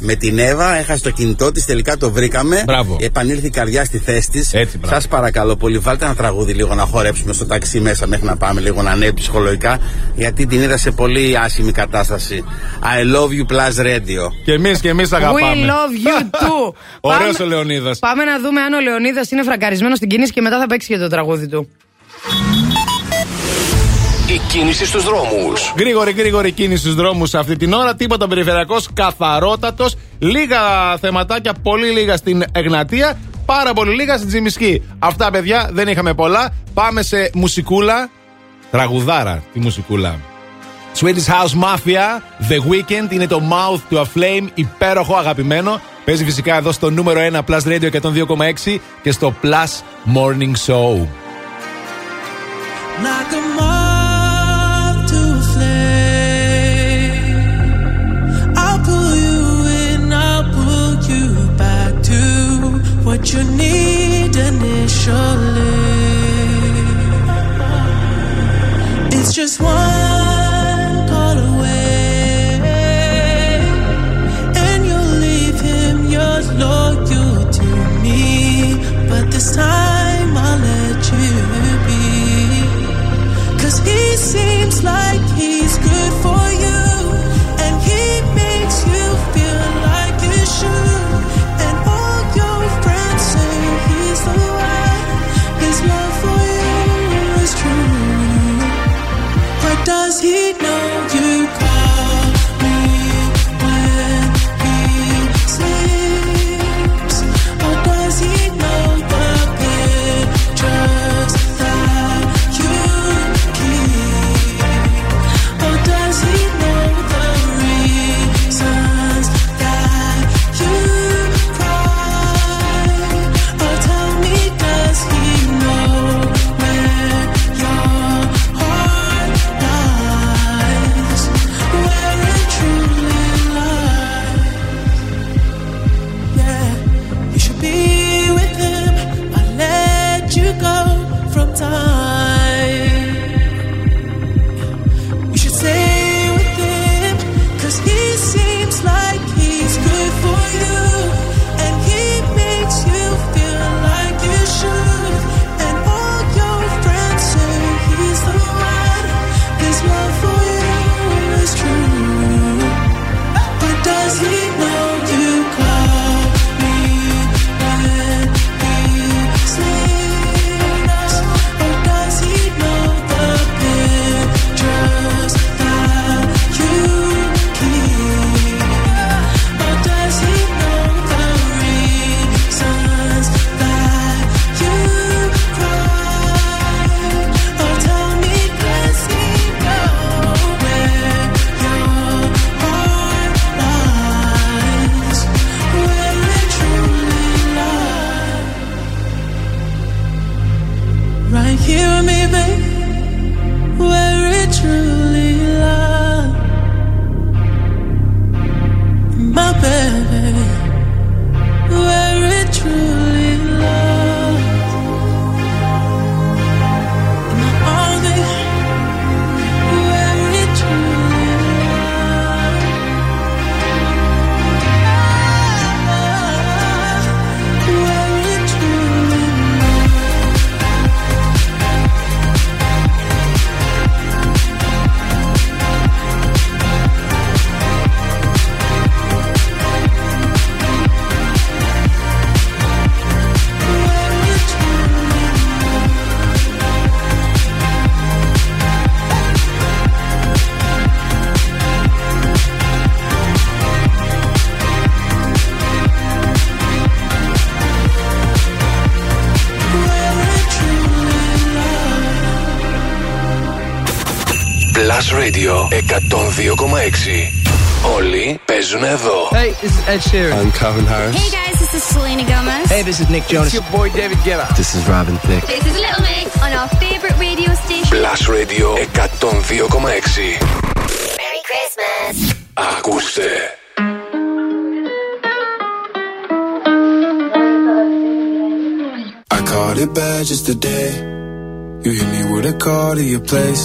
Με την Εύα έχασε το κινητό της, τελικά το βρήκαμε. Μπράβο. Επανήλθε η καρδιά στη θέση της. μπράβο. Σας παρακαλώ πολύ, βάλτε ένα τραγούδι λίγο να χορέψουμε στο ταξί μέσα μέχρι να πάμε λίγο να ανέβει ψυχολογικά. Γιατί την είδα σε πολύ άσχημη κατάσταση. I love you plus radio. Και εμείς και εμείς αγαπάμε. We love you too. (laughs) Ωραίος Πάμε- ο Λεωνίδας. Πάμε να δούμε αν ο Λεωνίδας είναι φρακαρισμένο στην κίνηση και μετά θα παίξει και το τραγούδι του. Η κίνηση στους δρόμους. Γρήγορη, γρήγορη κίνηση στους δρόμους αυτή την ώρα. Τίποτα περιφερειακός, καθαρότατος. Λίγα θεματάκια, πολύ λίγα στην Εγνατία. Πάρα πολύ λίγα στην Τζιμισκή. Αυτά, παιδιά, δεν είχαμε πολλά. Πάμε σε μουσικούλα. Τραγουδάρα, τη μουσικούλα. Swedish House Mafia, The Weekend, είναι το Mouth to a Flame, υπέροχο, αγαπημένο. Παίζει φυσικά εδώ στο νούμερο 1 Plus Radio 102,6 και στο Plus Morning Show. Like what you need initially. It's just one call away, and you'll leave him, loyal to me. But this time I'll let you be. Cause he seems like 102,6. Όλοι παίζουν εδώ. Hey, this is Ed Sheeran. I'm Calvin Harris. Hey guys, this is Selena Gomez. Hey, this is Nick Jonas. It's your boy David Guetta. This is Robin Thicke. This is Little Mix on our favorite radio station. Plus Plus Radio 102,6. Ακούστε. I caught it bad just today. You hit me with a call to your place.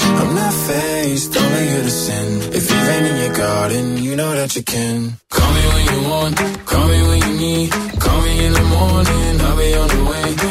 I'm not faced, only here to sin. If you ain't in your garden, you know that you can. Call me when you want, call me when you need. Call me in the morning, I'll be on the way.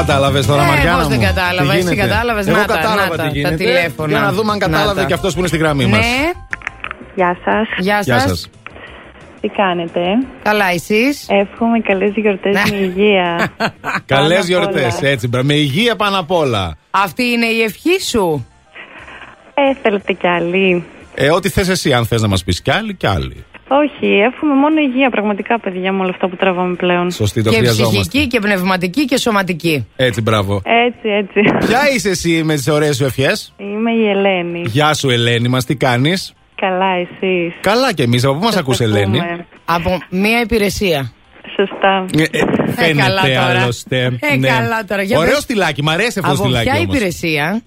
Κατάλαβες τώρα, Ε, Μαριάννα. πώς δεν μου. κατάλαβα, Τι εσύ γίνεται; κατάλαβες, Εγώ να τα, κατάλαβα να τα, τι τα γίνεται. τηλέφωνα. Για να δούμε αν Να κατάλαβε τα. και αυτός που είναι στη γραμμή μας. Ναι, Γεια σας. γεια Γεια σας. σας. Τι κάνετε; Καλά, εσείς; Εύχομαι καλές γιορτές Ναι. με υγεία. (laughs) Καλές Πάνω απ' γιορτές, όλα. έτσι. μπρα, Με υγεία πάνω απ' όλα. Αυτή είναι η ευχή σου; Ε, θέλετε κι άλλη. Ε, ό,τι θες εσύ, αν θες να μας πεις κι άλλοι, κι άλλοι. Όχι, εύχομαι μόνο υγεία πραγματικά, παιδιά, με όλα αυτά που τραβάμε πλέον. Σωστή, το και χρειαζόμαστε. ψυχική και πνευματική και σωματική. Έτσι, μπράβο. Έτσι, έτσι. Ποια είσαι εσύ με τις ωραίες σου ευχές; Είμαι η Ελένη. Γεια σου, Ελένη μας, τι κάνεις; Καλά, εσείς. Καλά κι εμείς, από πού μας ακούς, Ελένη; Από μία υπηρεσία. Σωστά. Ε, ε, καλά Φαίνεται τώρα. άλλωστε. Ε, καλά τώρα. Για Ωραίο πες. στυλάκι, μ' αρέσει αυτό το Από στυλάκι. ποια όμως. υπηρεσία;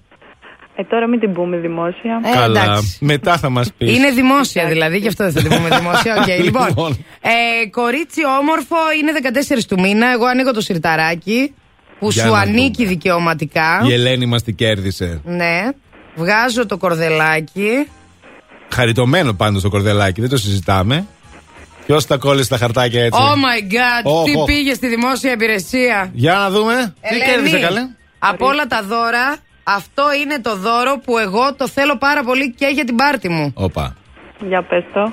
Ε, τώρα μην την πούμε δημόσια. Ε, Καλά. εντάξει. Μετά θα μας πεις. Είναι δημόσια δηλαδή, γι' αυτό δεν θα την πούμε δημόσια. (laughs) Οκ, λοιπόν. Λοιπόν. Ε, κορίτσι όμορφο είναι 14 του μήνα. Εγώ ανοίγω το σιρταράκι που Για σου να ανήκει δικαιωματικά. Η Ελένη μας την κέρδισε. Ναι. Βγάζω το κορδελάκι. Χαριτωμένο πάντως το κορδελάκι, δεν το συζητάμε. Ποιος τα κόλλησε τα χαρτάκια έτσι; Oh my god, Οχ, τι οχ. πήγε στη δημόσια υπηρεσία. Για να δούμε. Τι Ελένη, κέρδισε καλέ. Από όλα τα δώρα, αυτό είναι το δώρο που εγώ το θέλω πάρα πολύ και για την πάρτη μου. Όπα. Για πες το.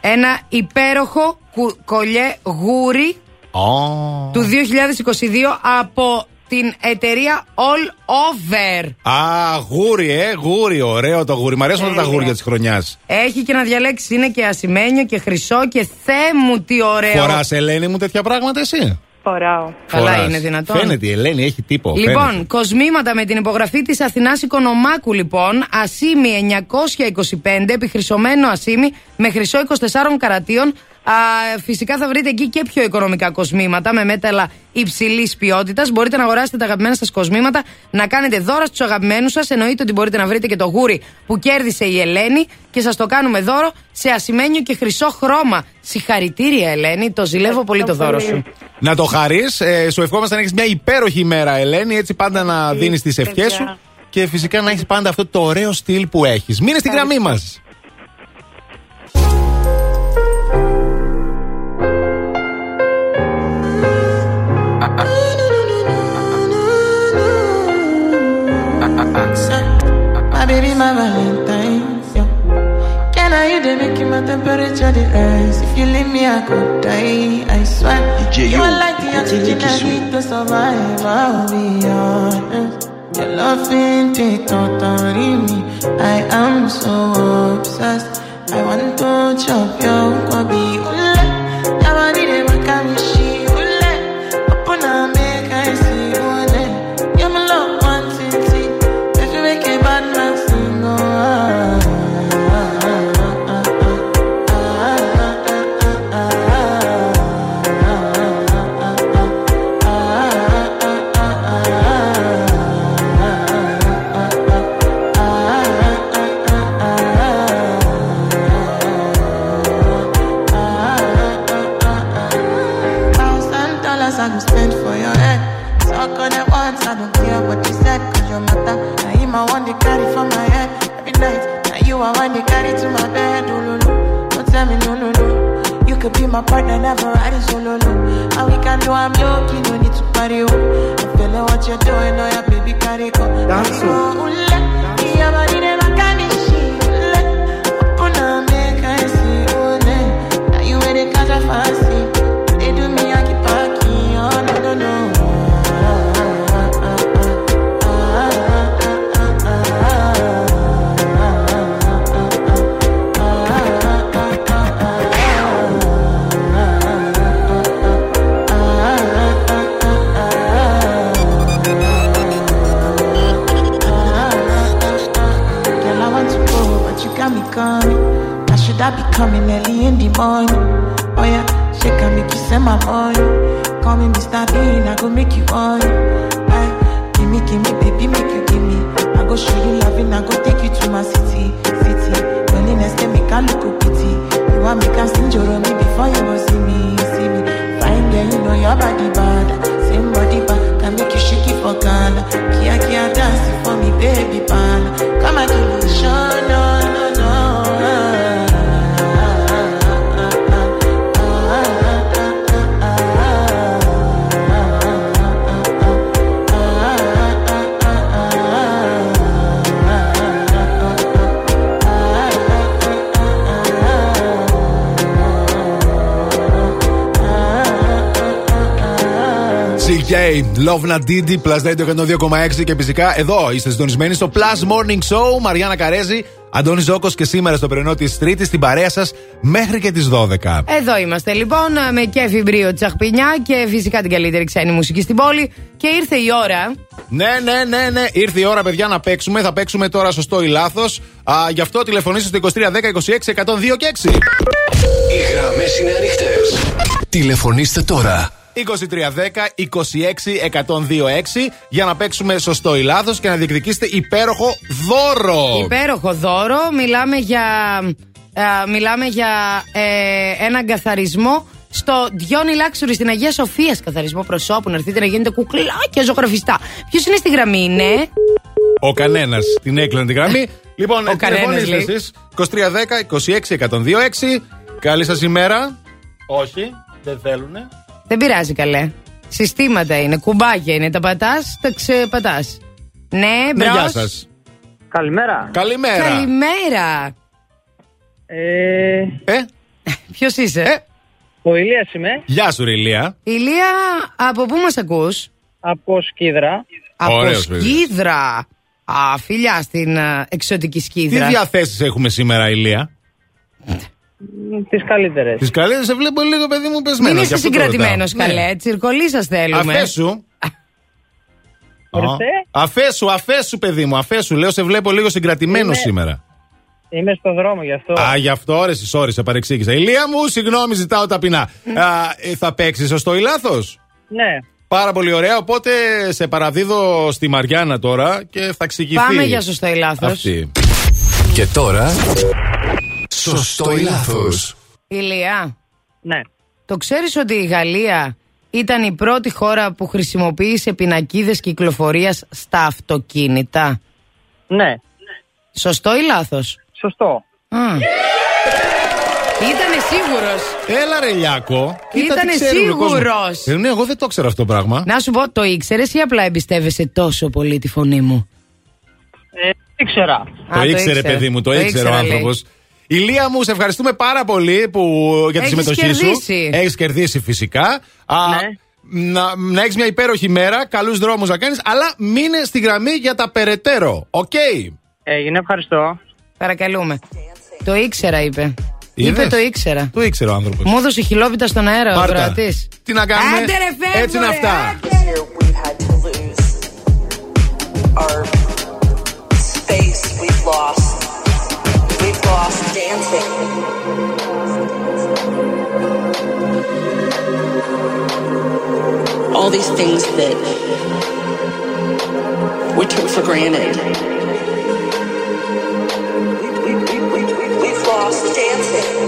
Ένα υπέροχο κου- κολλιέ γούρι Ω. του 2022 από την εταιρεία All Over. Α, γούρι, ε, γούρι. Ωραίο το γούρι. Μ' αρέσουν όλα τα γούρια της χρονιάς. Έχει και να διαλέξει, είναι και ασημένιο και χρυσό και θέ μου τι ωραίο. Φοράς, Ελένη μου, τέτοια πράγματα εσύ; Φοράω. Καλά Φοράς. είναι δυνατόν. Φαίνεται η Ελένη, έχει τύπο. Λοιπόν, φαίνεται. κοσμήματα με την υπογραφή της Αθηνάς Οικονομάκου λοιπόν, ασίμι 925, επιχρυσωμένο ασίμι με χρυσό 24 καρατίων. Α, φυσικά θα βρείτε εκεί και πιο οικονομικά κοσμήματα με μέταλλα υψηλής ποιότητας. Μπορείτε να αγοράσετε τα αγαπημένα σας κοσμήματα, να κάνετε δώρα στους αγαπημένους σας. Εννοείται ότι μπορείτε να βρείτε και το γούρι που κέρδισε η Ελένη και σας το κάνουμε δώρο σε ασημένιο και χρυσό χρώμα. Συγχαρητήρια, Ελένη. Το ζηλεύω πολύ το δώρο σου. Να το χαρείς. Ε, σου ευχόμαστε να έχεις μια υπέροχη ημέρα, Ελένη. Έτσι πάντα να δίνεις τις ευχές σου. Και φυσικά να έχεις πάντα αυτό το ωραίο στυλ που έχεις. Μείνε στην γραμμή μας. Baby, my Valentine. Yeah. Can I you they make my temperature the rise? If you leave me, I could die. I swear. DJ, you yo, are like the oxygen I need to survive. I'll be honest. Your love ain't it totally me. I am so obsessed. I want to chop your kwabi. Ule, yabani my partner, never ride it solo, no. And we can do, I'm yoking, no need to party, oh. I'm feeling what you're doing, oh, yeah, baby, carry go. Dance, oh. oh, oh coming early in the morning? Oh yeah, shake and make you send my money. Call me Mr. Bean, I go make you on. Hey, give me, give me, baby, make you give me. I go show you loving, I go take you to my city, city. Loneliness can make a look pity. You want me can sing your me before you go see me, see me. Fine girl, you know your body bad. Same body bad, can make you shake it for Ghana. Kia kia dance for me, baby pan. Come and give me show, no, no, no. CK, Love Na Didi, Plus Radio 102,6 και φυσικά εδώ είστε συντονισμένοι στο Plus Morning Show. Μαριάννα Καρέζη, Αντώνης Ζώκος και σήμερα στο πρωινό της Τρίτης στην παρέα σας μέχρι και τις 12. Εδώ είμαστε λοιπόν με κέφι μπρίο τσαχπινιά και φυσικά την καλύτερη ξένη μουσική στην πόλη. Και ήρθε η ώρα. Ναι, ναι, ναι, ναι. Ήρθε η ώρα, παιδιά, να παίξουμε. Θα παίξουμε τώρα σωστό ή λάθος. Γι' αυτό τηλεφωνήστε στο 2310 26 102 και 6. Οι γραμμές είναι ανοιχτές. Τηλεφωνήστε τώρα. 2310 26 126 για να παίξουμε σωστό ή λάθος και να διεκδικήσετε υπέροχο δώρο. Υπέροχο δώρο. Μιλάμε για, α, μιλάμε για ε, έναν καθαρισμό στο Διόνι Λάξουρη στην Αγία Σοφία. Καθαρισμό προσώπου. Να έρθετε να γίνετε κουκλάκια ζωγραφιστά. Ποιος είναι στη γραμμή, ναι; Ο κανένας την έκλανε τη γραμμή. (laughs) λοιπόν, Ο κανένας, τηλεφωνήστε εσείς 2310 26 126. Καλή σας ημέρα. Όχι, δεν θέλουνε. Δεν πειράζει καλέ. Συστήματα είναι, κουμπάκια είναι. Τα πατάς, τα ξεπατάς. Ναι, Ναι, μπρος. γεια σας. Καλημέρα. Καλημέρα. Καλημέρα. Ε, Ε, Ποιος είσαι, ο Ηλίας είμαι, γεια σου, ρε Ηλία. Ηλία, από πού μας ακούς, από Σκίδρα. Από Ωραίος, παιδί. Σκίδρα. Α, φιλιά στην ε, εξωτική Τι Σκίδρα. διαθέσεις έχουμε σήμερα, Ηλία; Τις καλύτερες. Τις καλέ, σε βλέπω λίγο, παιδί μου, πεσμένος. Μην γι' είσαι αυτό το συγκρατημένος, ρωτάω. καλέ. Ναι. Τσιρκολί σας θέλουμε. Αφέσου. Ορίστε. Α, Αφέσου, αφέσου, παιδί μου, αφέσου. Λέω, σε βλέπω λίγο συγκρατημένο Είμαι- σήμερα. Είμαι στο δρόμο γι' αυτό. Α, γι' αυτό, ρε, sorry, σε παρεξήγησα. Ηλία μου, συγγνώμη, ζητάω ταπεινά. Α, ε, θα παίξεις σωστό ή λάθος; Ναι. Πάρα πολύ ωραία. Οπότε σε παραδίδω στη Μαριάννα τώρα και θα εξηγηθεί. Πάμε για σωστό ή λάθος. Αυτή. Και τώρα. Σωστό ή λάθος; Ηλία, Ναι. το ξέρεις ότι η Γαλλία ήταν η πρώτη χώρα που χρησιμοποίησε πινακίδες κυκλοφορίας στα αυτοκίνητα; Ναι. Σωστό ή λάθος; Σωστό. Ήτανε σίγουρος; Έλα, ρε Λιάκο. Κοίτα τι Ήτανε ξέρει ο κόσμος. σίγουρος; Ε, ναι, εγώ δεν το ξέρω αυτό το πράγμα. Να σου πω, το ήξερες ή απλά εμπιστεύεσαι τόσο πολύ τη φωνή μου; Ε, Ήξερα. Το ήξερε, παιδί μου, το ήξερε ο άνθρωπος. Ηλία μου, σε ευχαριστούμε πάρα πολύ που, για τη Έχεις συμμετοχή κερδίσει. σου. Έχεις κερδίσει φυσικά. Α, Να, να έχεις μια υπέροχη μέρα, καλούς δρόμους να κάνεις, αλλά μείνε στη γραμμή για τα περαιτέρω. Οκ; Έγινε, ευχαριστώ. Παρακαλούμε. Το ήξερα, είπε. Είδες; Είπε το ήξερα. Το ήξερε ο άνθρωπος. Μου έδωσε χιλόπιτα στον αέρα ο Πάρτα. ακροατής. Τι να κάνουμε; Άντε ρε, φεύγω, Έτσι είναι ρε, αυτά. Our space we've lost. Dancing. All these things that we took for granted. We, we, we, we, we've lost dancing.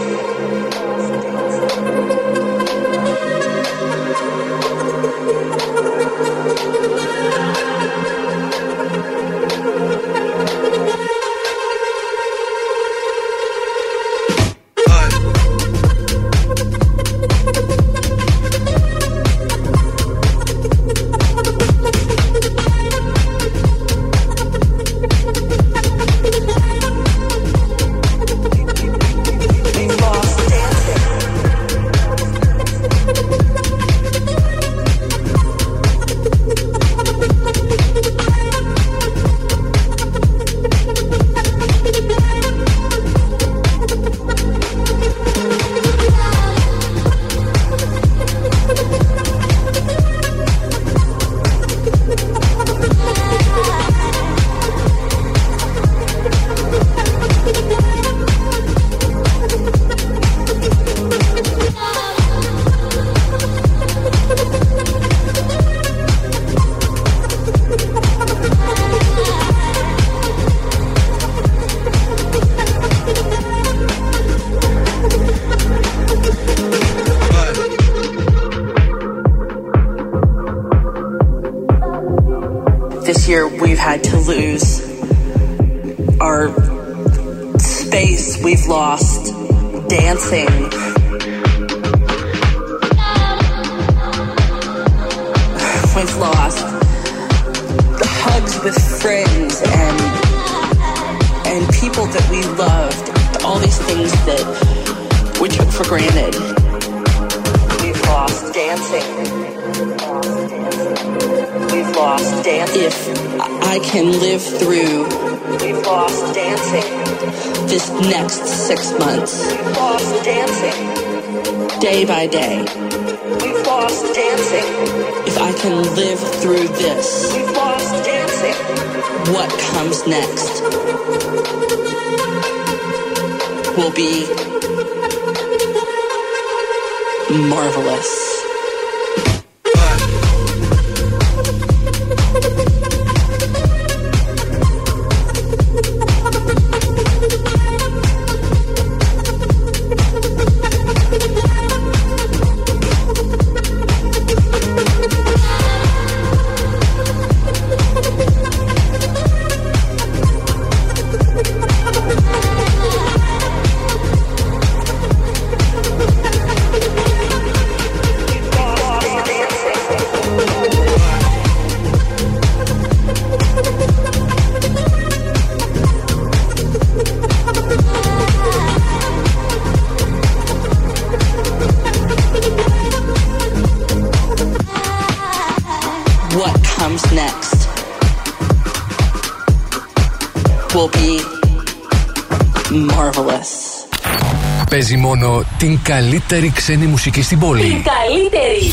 Καλύτερη ξένη μουσική στην πόλη. Καλύτερη.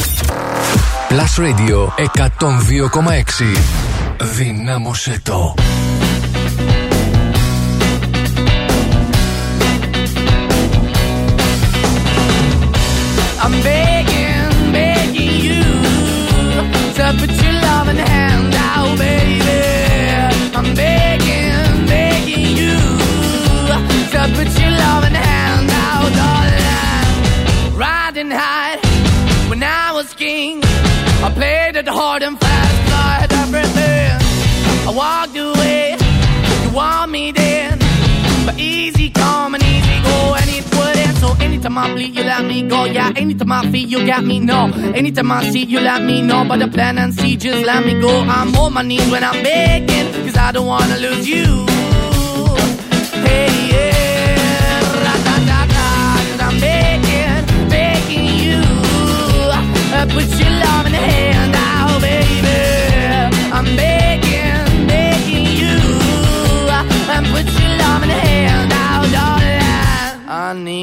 Plus Radio 102,6. Δυνάμωσέ το. I'm begging, begging you to put your loving hand out, baby. I'm begging, begging you to put your loving hand and fast, not everything. I walked away, you want me then. But easy come and easy go, and it wouldn't. So anytime I bleed, you let me go. Yeah, anytime I feel, you got me, no. Anytime I see, you let me know. But the plan and see, just let me go. I'm on my knees when I'm begging, cause I don't wanna lose you. Hey, yeah, da da da da, I'm begging, begging you. Uh, put your love in the head.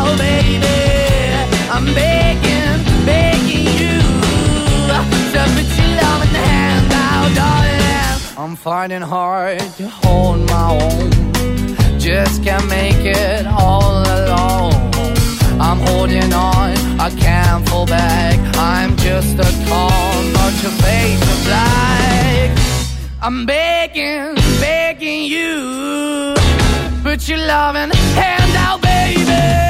now, baby. I'm begging, begging you to put your hand now, darling. I'm finding hard to hold my own. Just can't make it all alone. I'm holding on, I can't fall back. I'm just a call, but your face is black. I'm begging, begging you. Put your loving hand out, baby.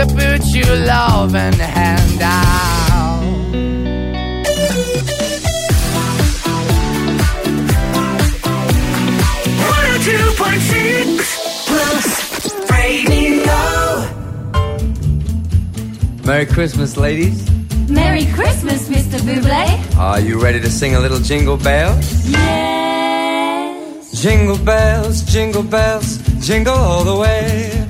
So put your loving hand out. Plus Radio. Merry Christmas, ladies. Merry Christmas, Mr. Buble. Are you ready to sing a little jingle bells? Yes. Jingle bells, jingle bells, jingle all the way.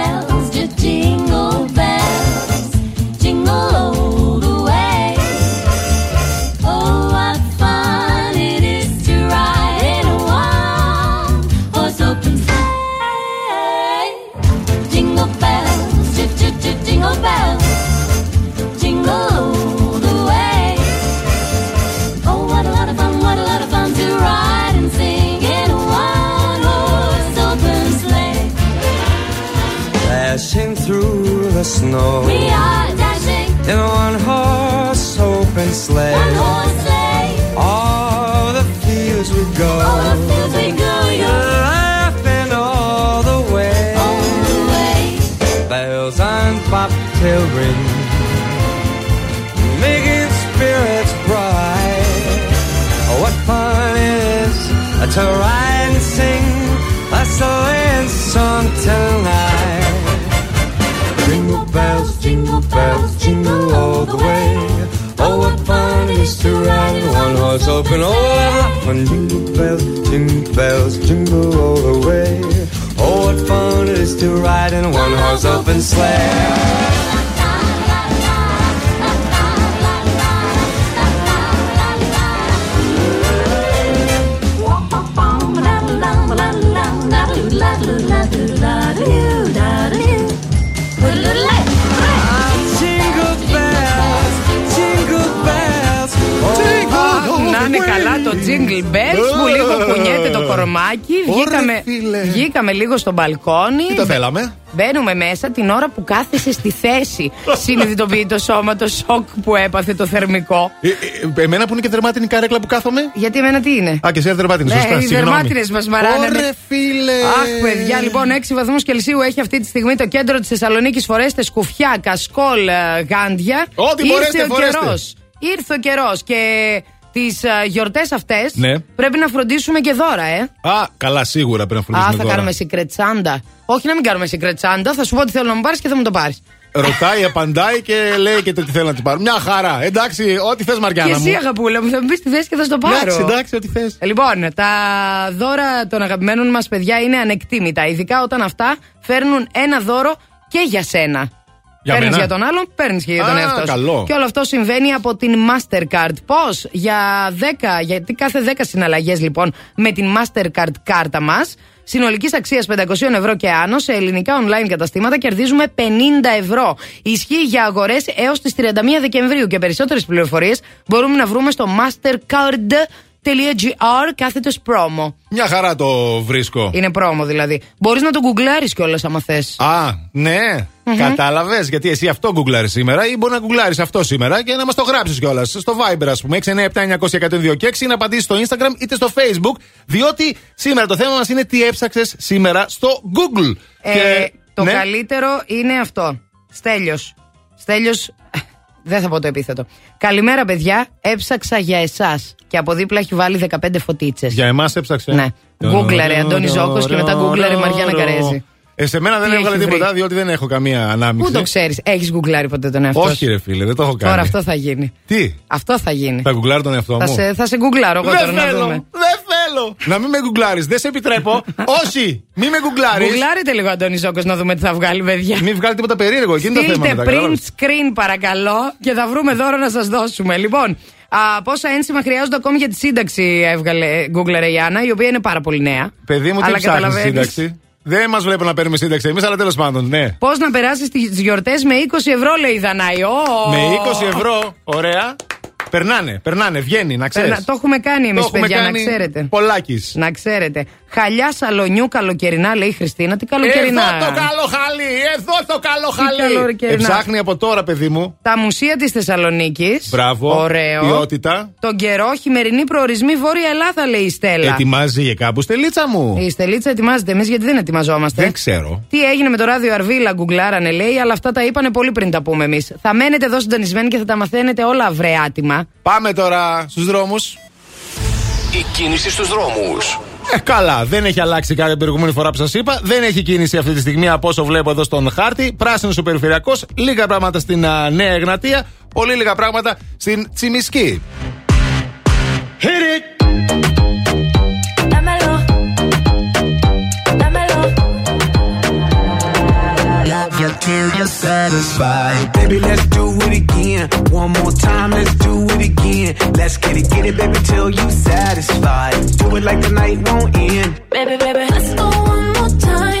such jingle tingle. The snow We are dashing in a one horse open sleigh. one horse sleigh. All the fields we go. All the fields we go, you're Laughing all the way. all the way. Bells on bobtail ring. Making spirits bright. Oh, what fun it is to ride and sing a sleighing song tonight. Jingle bells, jingle bells, jingle all the way. Oh, what fun it is to ride in one horse open. Oh, of fun. Jingle bells, jingle bells, jingle all the way. Oh, what fun it is to ride in a one horse open sleigh. Καλά το Jingle Bells που λίγο κουνιέται το κορομάκι. Ωρε, Βγήκαμε, φίλε. βγήκαμε λίγο στο μπαλκόνι. Τι το θέλαμε; Μπαίνουμε μέσα την ώρα που κάθεσαι στη θέση. (laughs) Συνειδητοποιεί το σώμα το σοκ που έπαθε το θερμικό. Ε, ε, εμένα που είναι και δερμάτινη καρέκλα που κάθομαι; Γιατί εμένα τι είναι; Α, και εσύ δερμάτινη, Ναι, σωστά. οι συγγνώμη. δερμάτινες μας μαράνανε. Ωρε, φίλε. Αχ, παιδιά, λοιπόν, 6 βαθμούς Κελσίου έχει αυτή τη στιγμή το κέντρο της Θεσσαλονίκης. Φορέστε σκουφιά, κασκόλ, ε, γάντια. Ό,τι Ήρθε μπορέσετε, ο φορέστε. καιρός. Ήρθε ο καιρός και τις γιορτές αυτές Ναι. πρέπει να φροντίσουμε και δώρα, ε. Α, καλά, σίγουρα πρέπει να Α, φροντίσουμε θα τώρα. κάνουμε secret Santa. Όχι να μην κάνουμε secret Santa, θα σου πω τι θέλω να μου πάρεις και θα μου το πάρεις. Ρωτάει, απαντάει και λέει και το τι θέλει να την πάρει. Μια χαρά. Εντάξει, ό,τι θες, Και Μαριάννα μου. εσύ, αγαπούλα μου, θα μου πεις τη θέση και θα στο πάρω. Εντάξει, εντάξει, ό,τι θες. Λοιπόν, τα δώρα των αγαπημένων μας παιδιά είναι ανεκτήμητα. Ειδικά όταν αυτά φέρνουν ένα δώρο και για σένα. Για Παίρνεις μένα; για τον άλλον, παίρνεις και για τον Α, εαυτός σου. καλό. Και όλο αυτό συμβαίνει από την Mastercard. Πώς; Για 10, γιατί κάθε 10 συναλλαγές λοιπόν με την Mastercard κάρτα μας, συνολικής αξίας 500 ευρώ και άνω σε ελληνικά online καταστήματα κερδίζουμε 50 ευρώ. Ισχύει για αγορές έως τις 31 Δεκεμβρίου και περισσότερες πληροφορίες μπορούμε να βρούμε στο mastercard.gr κάθετος promo. Μια χαρά το βρίσκω. Είναι promo δηλαδή. Μπορείς να το γκουγκλάρεις κιόλας άμα θες. Α, ναι. Κατάλαβες. Γιατί εσύ αυτό γκουγκλάρεις σήμερα ή μπορεί να γκουγκλάρεις αυτό σήμερα και να μας το γράψεις κιόλας. Στο Viber, ας πούμε. 697-900-1026 ή να απαντήσεις στο Instagram είτε στο Facebook. Διότι σήμερα το θέμα μας είναι τι έψαξες σήμερα στο Google. Ε, το ναι. καλύτερο είναι αυτό. Στέλιος. Στέλιος. Δεν θα πω το επίθετο. Καλημέρα, παιδιά. Έψαξα για εσάς. Και από δίπλα έχει βάλει 15 φωτίτσες. Για εμάς έψαξε. Ναι. Γκούγκλαρε Αντώνη Ζώκος και μετά γκούγκλαρε Μαριάννα Καρέζη. Ε, σε μένα δεν Τι έβγαλε έχεις τίποτα βρει; διότι δεν έχω καμία ανάμειξη. Πού το ξέρεις, έχεις γκουγκλάρει ποτέ τον εαυτό Όχι, σου; ρε φίλε, δεν το έχω κάνει. Τώρα αυτό θα γίνει. Τι, Αυτό θα γίνει. θα γκουγκλάρω τον εαυτό Θα μου; σε, θα σε γκουγκλάρω εγώ Δεν τώρα να θέλω, δούμε. δεν θέλω. Να μην με γκουγκλάρεις, δεν σε επιτρέπω. (laughs) Όχι, μην με γκουγκλάρεις. Γκουγκλάρετε λίγο Αντώνη Ζώκος να δούμε τι θα βγάλει, παιδιά. Μην βγάλει τίποτα περίεργο, εκείνη το θέμα. Στείλτε μετά, print κατάλαβες; screen παρακαλώ και θα βρούμε δώρο να σας δώσουμε. Λοιπόν, α, πόσα ένσημα χρειάζονται ακόμη για τη σύνταξη έβγαλε Google η Άννα, η οποία είναι πάρα πολύ νέα. Παιδί μου, τι Αλλά ψάχνεις καταλαβαίνεις. σύνταξη; Δεν μας βλέπουν να παίρνουμε σύνταξη εμείς, αλλά τέλος πάντων, ναι. Πώς να περάσεις τις γιορτές με 20 ευρώ, λέει η Δανάη. Ω! Με 20 ευρώ, ωραία. Περνάνε, περνάνε, βγαίνει, να ξέρεις. Περνα- Το έχουμε κάνει εμείς, παιδιά, να ξέρετε. Πολλάκι. Να ξέρετε. Χαλιά σαλονιού καλοκαιρινά, λέει η Χριστίνα. Τι καλοκαιρινά. Εδώ το καλό χαλί, εδώ το καλό χαλί. καλοκαιρινά. Εψάχνει από τώρα, παιδί μου. Τα μουσεία της Θεσσαλονίκης. Μπράβο. Ωραίο. Ποιότητα. Τον καιρό, χειμερινή προορισμοί Βόρεια Ελλάδα, λέει η Στέλλα. Ετοιμάζει για κάπου στελίτσα μου. Η Στελίτσα ετοιμάζεται. Εμείς γιατί δεν ετοιμαζόμαστε; Δεν ξέρω. Τι έγινε με το ράδιο Αρβίλα, γκουγκλάρανε λέει, αλλά αυτά τα είπανε πολύ πριν τα πούμε εμείς. Θα μένετε εδώ συντονισμένοι και θα τα μαθαίνετε όλα αυρεάτιμα. Πάμε τώρα στους δρόμους. Η κίνηση στους δρόμους. Ε, καλά, δεν έχει αλλάξει κάτι την προηγούμενη φορά που σας είπα. Δεν έχει κίνηση αυτή τη στιγμή από όσο βλέπω εδώ στον χάρτη. Πράσινος ο περιφερειακός, λίγα πράγματα στην α, Νέα Εγνατία, πολύ λίγα πράγματα στην Τσιμισκή. Hit it. Till you're satisfied. Baby, let's do it again. One more time, let's do it again. Let's get it, get it, baby, till you satisfied. Do it like the night won't end. Baby, baby, let's go one more time.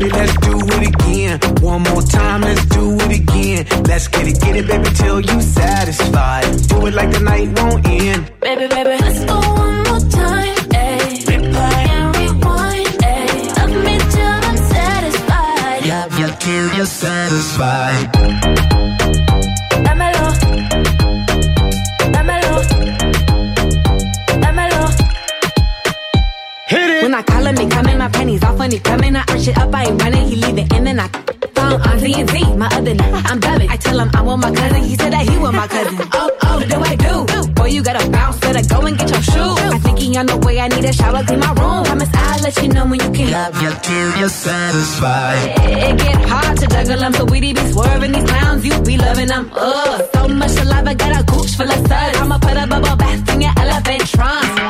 baby, let's do it again. One more time, let's do it again. Let's get it, get it, baby, till you satisfied. Do it like the night won't end. Baby, baby, let's go one more time. Ayy. Replay and rewind. Ayy. Love me till I'm satisfied. Love you till you're satisfied. When I call him, he coming, my pennies off when he coming. I arch it up, I ain't running, he leave it, and then I found on Z&Z, my other nigga, I'm dubbing. I tell him I want my cousin, he said that he want my cousin. (laughs) Oh, oh, what do I do? Boy, you gotta bounce, better go and get your shoes. I think he on the way. I need a shower, clean my room. Promise I'll let you know when you can Love you till you're satisfied. It get hard to juggle them, so we be swerving these clowns. You be loving them. Ugh, so much saliva, got a gooch full of suds. I'ma put a bubble bath in your elephant trunk.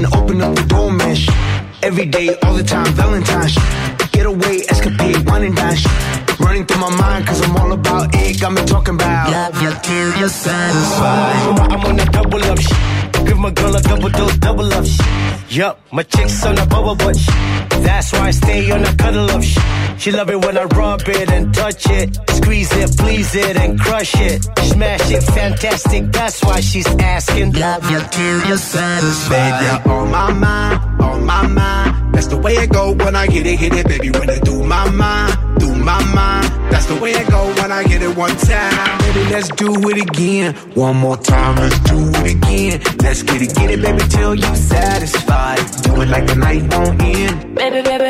Gentlemen, open up the door mesh. Every day, all the time, Valentine's. Get away, escapade, wine and dash. Running through my mind, cause I'm all about it. Got me talking about love you till you're satisfied. I'm on that double up shit. Give my girl a double dose, double up shit. Yup, my chick's on a bubble butt. That's why I stay on a cuddle up shit. She love it when I rub it and touch it. Squeeze it, please it, and crush it. Smash it, fantastic. That's why she's asking. Love you till you're satisfied. Baby, you're on my mind, on my mind. That's the way it go when I get it, hit it, baby. When it do my mind, do my mind. That's the way it go when I get it one time. Baby, let's do it again. One more time, let's do it again. Let's get it, get it, baby, till you satisfied. Do it like the night won't end. Baby, baby,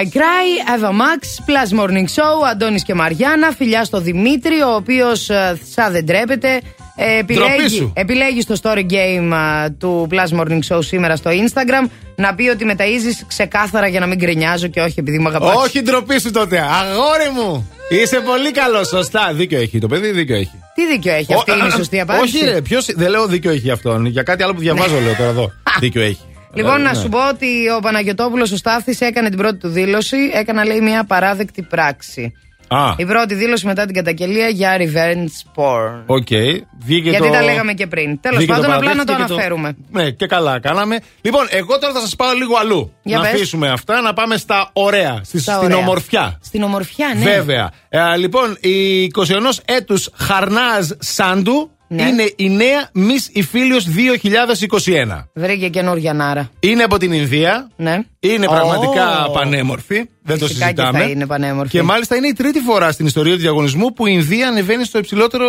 Every time I cry, Eva Max, Plus Morning Show, Αντώνης και Μαριάννα, φιλιά στο Δημήτρη, ο οποίος ε, σαν δεν τρέπεται. ε, Ντροπή επιλέγει, σου. επιλέγει στο story game α, του Plus Morning Show σήμερα στο Instagram να πει ότι μεταΐζεις ξεκάθαρα για να μην γκρινιάζω και όχι επειδή με αγαπάς. Όχι ντροπή σου τότε. Αγόρι μου. Είσαι πολύ καλός. Σωστά. Δίκιο έχει. Το παιδί δίκιο έχει. Τι δίκιο έχει, αυτή Ο- είναι η α, σωστή απάντηση. Όχι, ρε. Ποιος, δεν λέω δίκιο έχει αυτόν. Για κάτι άλλο που διαβάζω λέω τώρα εδώ. (laughs) δίκιο έχει. Λοιπόν, Δηλαδή, να ναι. σου πω ότι ο Παναγιοτόπουλος ο Στάφτη έκανε την πρώτη του δήλωση. Έκανα, λέει, μια απαράδεκτη πράξη. Α, Η πρώτη δήλωση μετά την καταγγελία για revenge porn. OK. Βγήκε Γιατί το... τα λέγαμε και πριν. Τέλος βγήκε το πάντων, απλά να το παραδέχτηκε και αναφέρουμε. Ναι, και καλά κάναμε. Λοιπόν, εγώ τώρα θα σας πάω λίγο αλλού. Για να πες. αφήσουμε αυτά, να πάμε στα ωραία. Στη, Στα στην ωραία. ομορφιά. Στην ομορφιά, ναι. Βέβαια. Ε, λοιπόν, η 21 έτους Χαρνάζ Σάντου Ναι. είναι η νέα Miss Υφήλιος 2021. Βρήκε καινούργια νάρα. Είναι από την Ινδία. Ναι. Είναι πραγματικά Ω. πανέμορφη. Δεν το Φυσικά και συζητάμε. θα είναι πανέμορφη. Και μάλιστα είναι η τρίτη φορά στην ιστορία του διαγωνισμού που η Ινδία ανεβαίνει στο υψηλότερο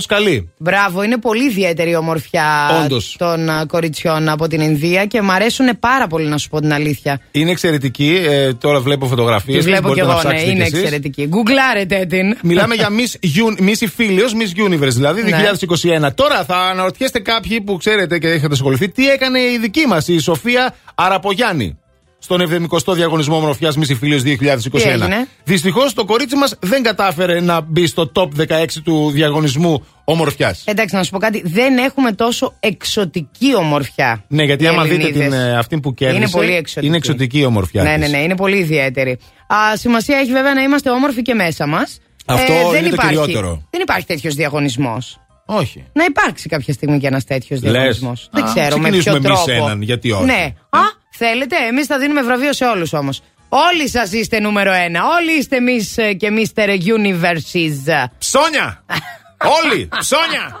σκαλί. Μπράβο, είναι πολύ ιδιαίτερη η ομορφιά Όντως. των α, κοριτσιών από την Ινδία και μου αρέσουν πάρα πολύ, να σου πω την αλήθεια. Είναι εξαιρετική. Ε, τώρα βλέπω φωτογραφίες. Τη βλέπω κι εγώ, ναι, είναι εξαιρετική. Γκουγκλάρετε την. Μιλάμε για Miss, Un- Miss Iphilios, Miss Universe, δηλαδή Ναι. 2021. Τώρα θα αναρωτιέστε κάποιοι που ξέρετε και έχετε ασχοληθεί τι έκανε η δική μας, η Σοφία Αραπογιάννη. Στον 70ο διαγωνισμό ομορφιάς Miss Iphilios 2021. Τι έγινε; Δυστυχώς το κορίτσι μας δεν κατάφερε να μπει στο top 16 του διαγωνισμού ομορφιάς. Εντάξει, να σου πω κάτι. Δεν έχουμε τόσο εξωτική ομορφιά. Ναι, γιατί οι άμα δείτε Ελληνίδες. την, ε, αυτή που κέρδισε. Είναι πολύ εξωτική. Είναι εξωτική η ομορφιά. Ναι, της. ναι, ναι, είναι πολύ ιδιαίτερη. Α, σημασία έχει βέβαια να είμαστε όμορφοι και μέσα μας. Αυτό δεν είναι το υπάρχει, κυριότερο. Δεν υπάρχει τέτοιος διαγωνισμός. Όχι. Να υπάρξει κάποια στιγμή και ένας τέτοιος Λες. διαγωνισμός. Δεν Α, ξέρω με ποιο ξεκινήσουμε εμείς τρόπο. έναν, γιατί όχι. Ναι. Α, θέλετε, εμείς θα δίνουμε βραβείο σε όλους όμως. Όλοι σας είστε νούμερο ένα. Όλοι είστε Miss και Mr. Universes. Ψώνια! (laughs) Όλοι! Ψώνια!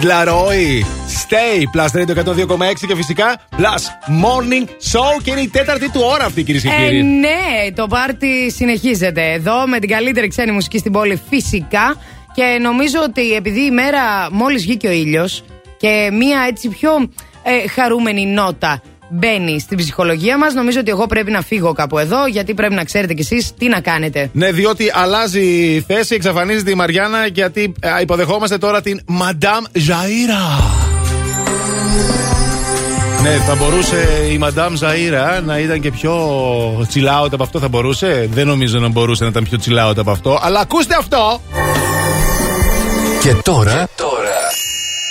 stay. Kid Laroi, Stay, Plus Radio 102,6 και φυσικά Plus Morning Show και είναι η τέταρτη του ώρα αυτή κυρίες και Ε, κύριοι. ναι, το πάρτι συνεχίζεται εδώ με την καλύτερη ξένη μουσική στην πόλη φυσικά και νομίζω ότι επειδή η μέρα μόλις βγήκε ο ήλιος και μία έτσι πιο ε, χαρούμενη νότα μπαίνει στην ψυχολογία μας νομίζω ότι εγώ πρέπει να φύγω κάπου εδώ γιατί πρέπει να ξέρετε κι εσείς τι να κάνετε. Ναι, διότι αλλάζει η θέση, εξαφανίζεται η Μαριάννα γιατί ε, υποδεχόμαστε τώρα την Madame Jaira. Ναι, θα μπορούσε η Μαντάμ Ζαΐρα να ήταν και πιο chill out από αυτό, θα μπορούσε; Δεν νομίζω να μπορούσε να ήταν πιο chill out από αυτό. Αλλά ακούστε αυτό! Και τώρα,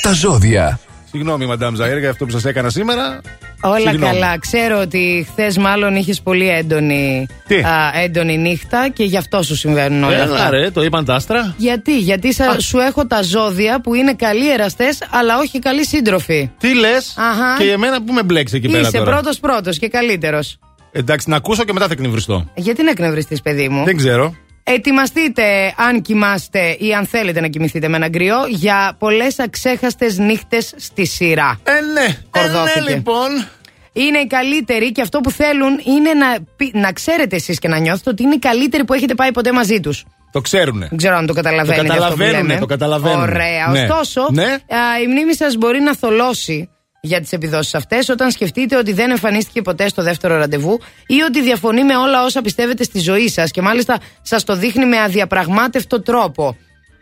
τα ζώδια. Συγγνώμη, Μαντάμ Ζαΐρα, για αυτό που σας έκανα σήμερα. Όλα Συγγνώμη. καλά. Ξέρω ότι χθες μάλλον είχες πολύ έντονη, Τι; α, έντονη νύχτα και γι' αυτό σου συμβαίνουν όλα αυτά. Έλα, ρε, το είπαν τα άστρα. Γιατί, γιατί σα, σου έχω τα ζώδια που είναι καλοί εραστές, αλλά όχι καλοί σύντροφοι. Τι λες, Αχα. και εμένα που με μπλέξεις εκεί πέρα Είσαι τώρα; πρώτος πρώτος και καλύτερος. Εντάξει, να ακούσω και μετά θα εκνευριστώ. Γιατί να εκνευριστείς, παιδί μου; Δεν ξέρω. Ετοιμαστείτε αν κοιμάστε ή αν θέλετε να κοιμηθείτε με ένα κρυό για πολλές αξέχαστες νύχτες στη σειρά. Ε, ναι. Κορδώθηκε. Ε, ναι, λοιπόν. Είναι οι καλύτεροι και αυτό που θέλουν είναι να, πει- να ξέρετε εσείς και να νιώθετε ότι είναι οι καλύτεροι που έχετε πάει ποτέ μαζί τους. Το ξέρουνε. Δεν ξέρω αν το καταλαβαίνετε. Το αυτό που καταλαβαίνουνε, λέμε. το καταλαβαίνουνε. Ωραία. Ναι. Ωστόσο, Ναι. α, η μνήμη σας μπορεί να θολώσει για τις επιδόσεις αυτές όταν σκεφτείτε ότι δεν εμφανίστηκε ποτέ στο δεύτερο ραντεβού ή ότι διαφωνεί με όλα όσα πιστεύετε στη ζωή σας και μάλιστα σας το δείχνει με αδιαπραγμάτευτο τρόπο.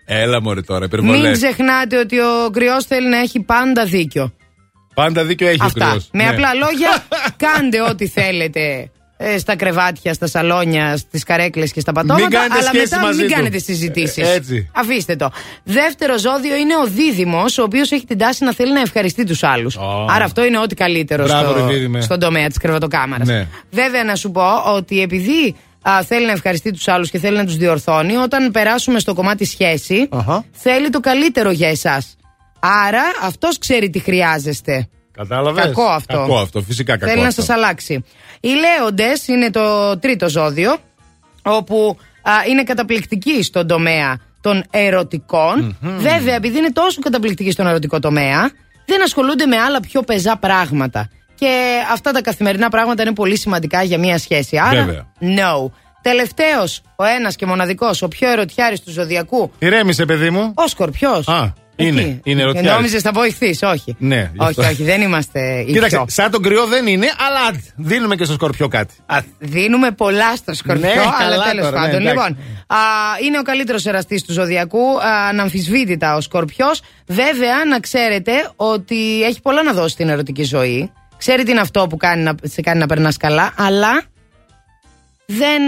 Έλα μωρέ τώρα, Μην υπερβολές. ξεχνάτε ότι ο κρυό θέλει να έχει πάντα δίκιο. Πάντα δίκιο έχει ο Αυτά. κρυός. Με Ναι. απλά λόγια, (laughs) κάντε ό,τι θέλετε. Ε, στα κρεβάτια, στα σαλόνια, στις καρέκλες και στα πατώματα. Μην κάνετε αλλά σχέση μετά μαζί μην του. κάνετε συζητήσεις. Ε, έτσι. Αφήστε το. Δεύτερο ζώδιο είναι ο δίδυμος, ο οποίος έχει την τάση να θέλει να ευχαριστεί τους άλλους. Άρα αυτό είναι ό,τι καλύτερο Μπράβο, στο, ρε δίδυμε. στον τομέα της κρεβατοκάμαρας. Ναι. Βέβαια, να σου πω ότι επειδή α, θέλει να ευχαριστεί τους άλλους και θέλει να τους διορθώνει, όταν περάσουμε στο κομμάτι σχέση, Αχα. θέλει το καλύτερο για εσάς. Άρα αυτός ξέρει τι χρειάζεστε. Κατάλαβες; Κακό αυτό. Κακό αυτό, φυσικά κακό. Θέλει να αυτό. σας αλλάξει. Οι λέοντες είναι το τρίτο ζώδιο, όπου α, είναι καταπληκτικοί στον τομέα των ερωτικων Βέβαια, επειδή είναι τόσο καταπληκτικοί στον ερωτικό τομέα, δεν ασχολούνται με άλλα πιο πεζά πράγματα. Και αυτά τα καθημερινά πράγματα είναι πολύ σημαντικά για μια σχέση. Άρα, Βέβαια. no. Τελευταίος, ο ένας και μοναδικός, ο πιο ερωτιάρης του ζωδιακού, Ηρέμησε, παιδί μου. ο Σκορπιός. Α, είναι. Είναι ερωτιάρης. Νόμιζες θα βοηθείς, όχι. Ναι, γι' όχι, αυτό. όχι, δεν είμαστε. οι Κοίταξε, πιο. σαν τον κρυό δεν είναι, αλλά δίνουμε και στο σκορπιό κάτι. Α, Δίνουμε πολλά στο σκορπιό, Ναι, αλλά καλά τέλος τώρα, ναι, πάντων. εντάξει. λοιπόν, α, είναι ο καλύτερος εραστής του ζωδιακού, α, αναμφισβήτητα ο σκορπιός. Βέβαια, να ξέρετε ότι έχει πολλά να δώσει στην ερωτική ζωή. Ξέρει τι είναι αυτό που κάνει να, σε κάνει να περνάς καλά, αλλά δεν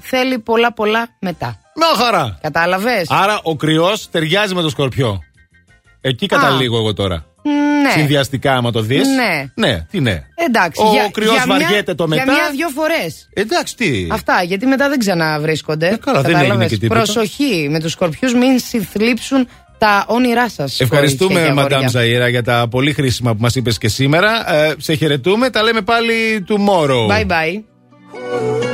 θέλει πολλά πολλά μετά. Μια χαρά. Κατάλαβες; Άρα ο κρυός ταιριάζει με το σκορπιό. Εκεί καταλήγω εγώ τώρα. Ναι. Συνδυαστικά, άμα το δεις. Ναι. Ναι, τι ναι. Εντάξει. Ο κρυός βαριέται το μετά. Για μια-δυο φορές. Εντάξει, τι. Αυτά, γιατί μετά δεν ξαναβρίσκονται. Ε, καλά, δεν Κατάλαβες; έγινε και τίποτα. Προσοχή με τους σκορπιούς, μην συνθλίψουν τα όνειρά σας. Ευχαριστούμε, Μαντάμ Ζαΐρα, για τα πολύ χρήσιμα που μας είπες και σήμερα. Ε, σε χαιρετούμε. Τα λέμε πάλι tomorrow. Bye bye.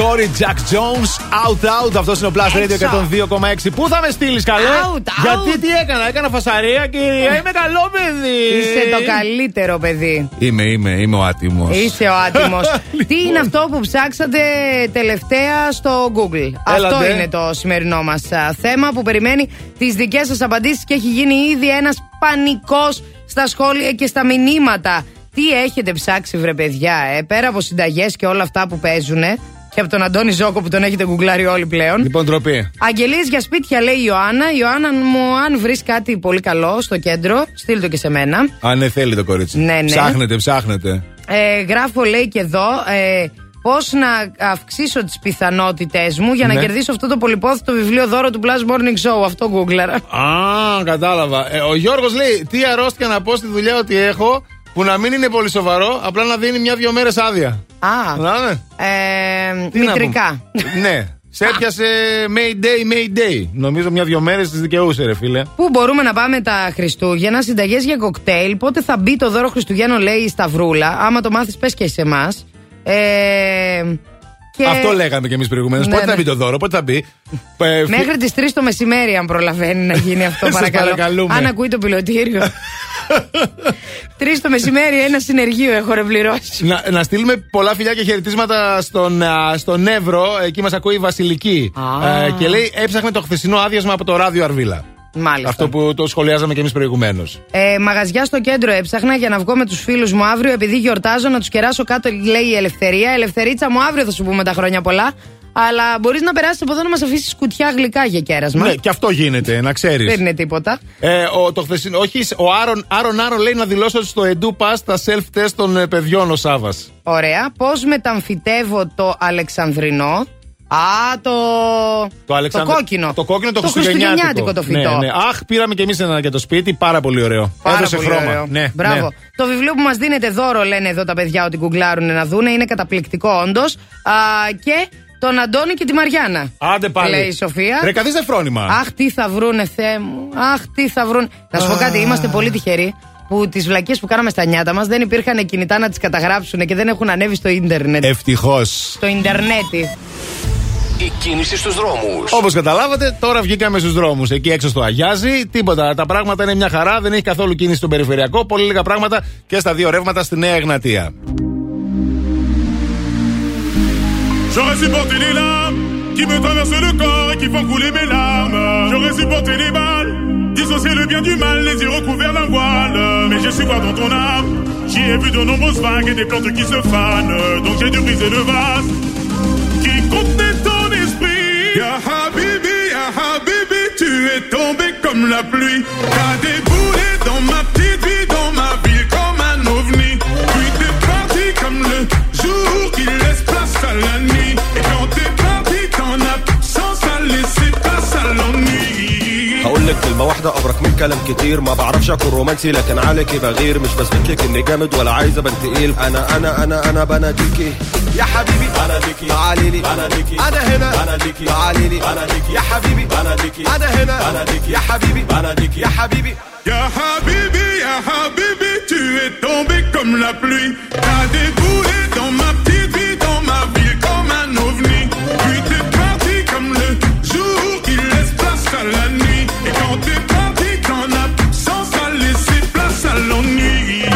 Joel Corey, Jack Jones, Out Out. Αυτός είναι ο Plus Radio Έξω. 102,6. Πού θα με στείλεις, καλέ; Out, out. Γιατί τι έκανα, έκανα φασαρία, κυρία. Είμαι καλό παιδί. Είσαι το καλύτερο παιδί. Είμαι, είμαι, είμαι ο άτιμος. Είσαι ο άτιμος. (laughs) Τι είναι αυτό που ψάξατε τελευταία στο Google; Αυτό Έλατε. είναι το σημερινό μας θέμα που περιμένει τις δικές σας απαντήσεις και έχει γίνει ήδη ένας πανικός στα σχόλια και στα μηνύματα. Τι έχετε ψάξει, βρε παιδιά, ε, πέρα από συνταγές και όλα αυτά που παίζουν. Και από τον Αντώνη Ζόκο που τον έχετε γκουγκλάρει όλοι πλέον. Λοιπόν, ντροπή. Αγγελίες για σπίτια λέει η Ιωάννα. Ιωάννα μου, αν βρεις κάτι πολύ καλό στο κέντρο, στείλ το και σε μένα. Αν ναι, θέλει το κορίτσι. Ναι, ναι. Ψάχνετε, ψάχνετε. Ε, γράφω λέει και εδώ ε, πώς να αυξήσω τις πιθανότητες μου για να Ναι. κερδίσω αυτό το πολυπόθητο βιβλίο δώρο του Plus Morning Show. Αυτό γκούγκλαρα. Α, κατάλαβα. Ε, ο Γιώργος λέει: Τι αρρώστια να πω στη δουλειά ότι έχω που να μην είναι πολύ σοβαρό, απλά να δίνει μια-δυο μέρες άδεια. Α, Να, ε, Τι να μητρικά. πω. ναι. Σε έπιασε Mayday, Mayday. Νομίζω μια-δυο μέρες τη δικαιούσε, ρε φίλε. Πού μπορούμε να πάμε τα Χριστούγεννα, συνταγές για κοκτέιλ. Πότε θα μπει το δώρο Χριστουγέννων, λέει η Σταυρούλα. Άμα το μάθεις, πες και σε εμάς. Ε, Και... Αυτό λέγαμε κι εμείς προηγουμένως. Ναι, πότε θα ναι. μπει το δώρο, πότε θα μπει; Ε, φι- Μέχρι τις 3 το μεσημέρι, αν προλαβαίνει να γίνει αυτό, (laughs) Σας παρακαλώ. παρακαλούμε. Αν ακούει το πιλωτήριο. (laughs) 3 το μεσημέρι, ένα συνεργείο έχω ρευληρώσει. Να, να στείλουμε πολλά φιλιά και χαιρετίσματα στον, α, στον Εύρο. Εκεί μας ακούει η Βασιλική. Α. Ε, και λέει έψαχνε το χθεσινό άδειασμα από το ράδιο Αρβίλα. Μάλιστα. Αυτό που το σχολιάζαμε κι εμείς προηγουμένως. Ε, μαγαζιά στο κέντρο έψαχνα για να βγω με τους φίλους μου αύριο, επειδή γιορτάζω να τους κεράσω κάτω, λέει η Ελευθερία. Ελευθερίτσα μου, αύριο θα σου πούμε τα χρόνια πολλά. Αλλά μπορείς να περάσεις από εδώ να μας αφήσεις κουτιά γλυκά για κέρασμα. Ναι, και αυτό γίνεται, να ξέρεις. Δεν είναι τίποτα. Ε, ο, το χθεσινό, όχι, ο Άρον, Άρον Άρον λέει να δηλώσω στο Edu Pass τα self-test των ε, παιδιών ο Σάβας. Ωραία. Πώς μεταμφιτεύω το Αλεξανδρινό; Α, το. Το, Αλεξανδ- το κόκκινο. Το κόκκινο το, το χριστουγεννιάτικο το φυτό. Ναι, ναι. Αχ, πήραμε κι εμείς ένα για το σπίτι, πάρα πολύ ωραίο. Πάρα Έδωσε πολύ χρώμα. ωραίο. Ναι, Μπράβο. ναι. Το βιβλίο που μας δίνετε δώρο, λένε εδώ τα παιδιά ότι γκουγκλάρουν να δούνε, είναι καταπληκτικό όντως. Και τον Αντώνη και τη Μαριάννα. Άντε πάλι. Λέει η Σοφία. Ρε, καθίστε φρόνημα. Αχ, τι θα βρούνε, Θεέ μου. Αχ, τι θα βρούνε. Να σου πω κάτι, είμαστε πολύ τυχεροί που τις βλακίες που κάναμε στα νιάτα μας δεν υπήρχαν κινητά να τις καταγράψουν και δεν έχουν ανέβει στο ίντερνετ. Ευτυχώς. Στο ίντερνετι. Η κίνηση στους δρόμους. Όπω καταλάβατε, τώρα βγήκαμε στου δρόμου. Εκεί έξω στο Αγιάζι, τίποτα. Τα πράγματα είναι μια χαρά, δεν έχει καθόλου κίνηση στον περιφερειακό. Πολύ λίγα πράγματα και στα δύο ρεύματα στη Νέα Εγνατία. J'aurais supporté les larmes qui me traversent le corps et qui font couler mes larmes. J'aurais supporté les balles, dissocier le bien du mal, les yeux recouverts d'un voile. Mais j'ai su voir dans ton âme, j'y ai vu de nombreuses vagues et des plantes qui se fanent. Donc j'ai dû briser le vase qui contenait ton esprit. Ya Habibi, Ya Habibi, tu es tombé comme la pluie. T'as déboulé dans ma petite لك كلمة واحدة أبرك من كلام كتير. ما بعرفش أكون رومانسي لكن عليكي بغير. مش بثبت لك إني جامد ولا عايز أبان تقيل. أنا أنا أنا أنا بناديكي يا حبيبي بناديكي تعالي لي. بناديكي أنا هنا. بناديكي تعالي لي. بناديكي يا حبيبي. بناديكي أنا هنا. بناديكي يا حبيبي. بناديكي يا حبيبي. Ya Habibi, Ya Habibi, tu es tombé comme la pluie. T'as déboulé dans ma petite vie, dans ma ville comme un ovni.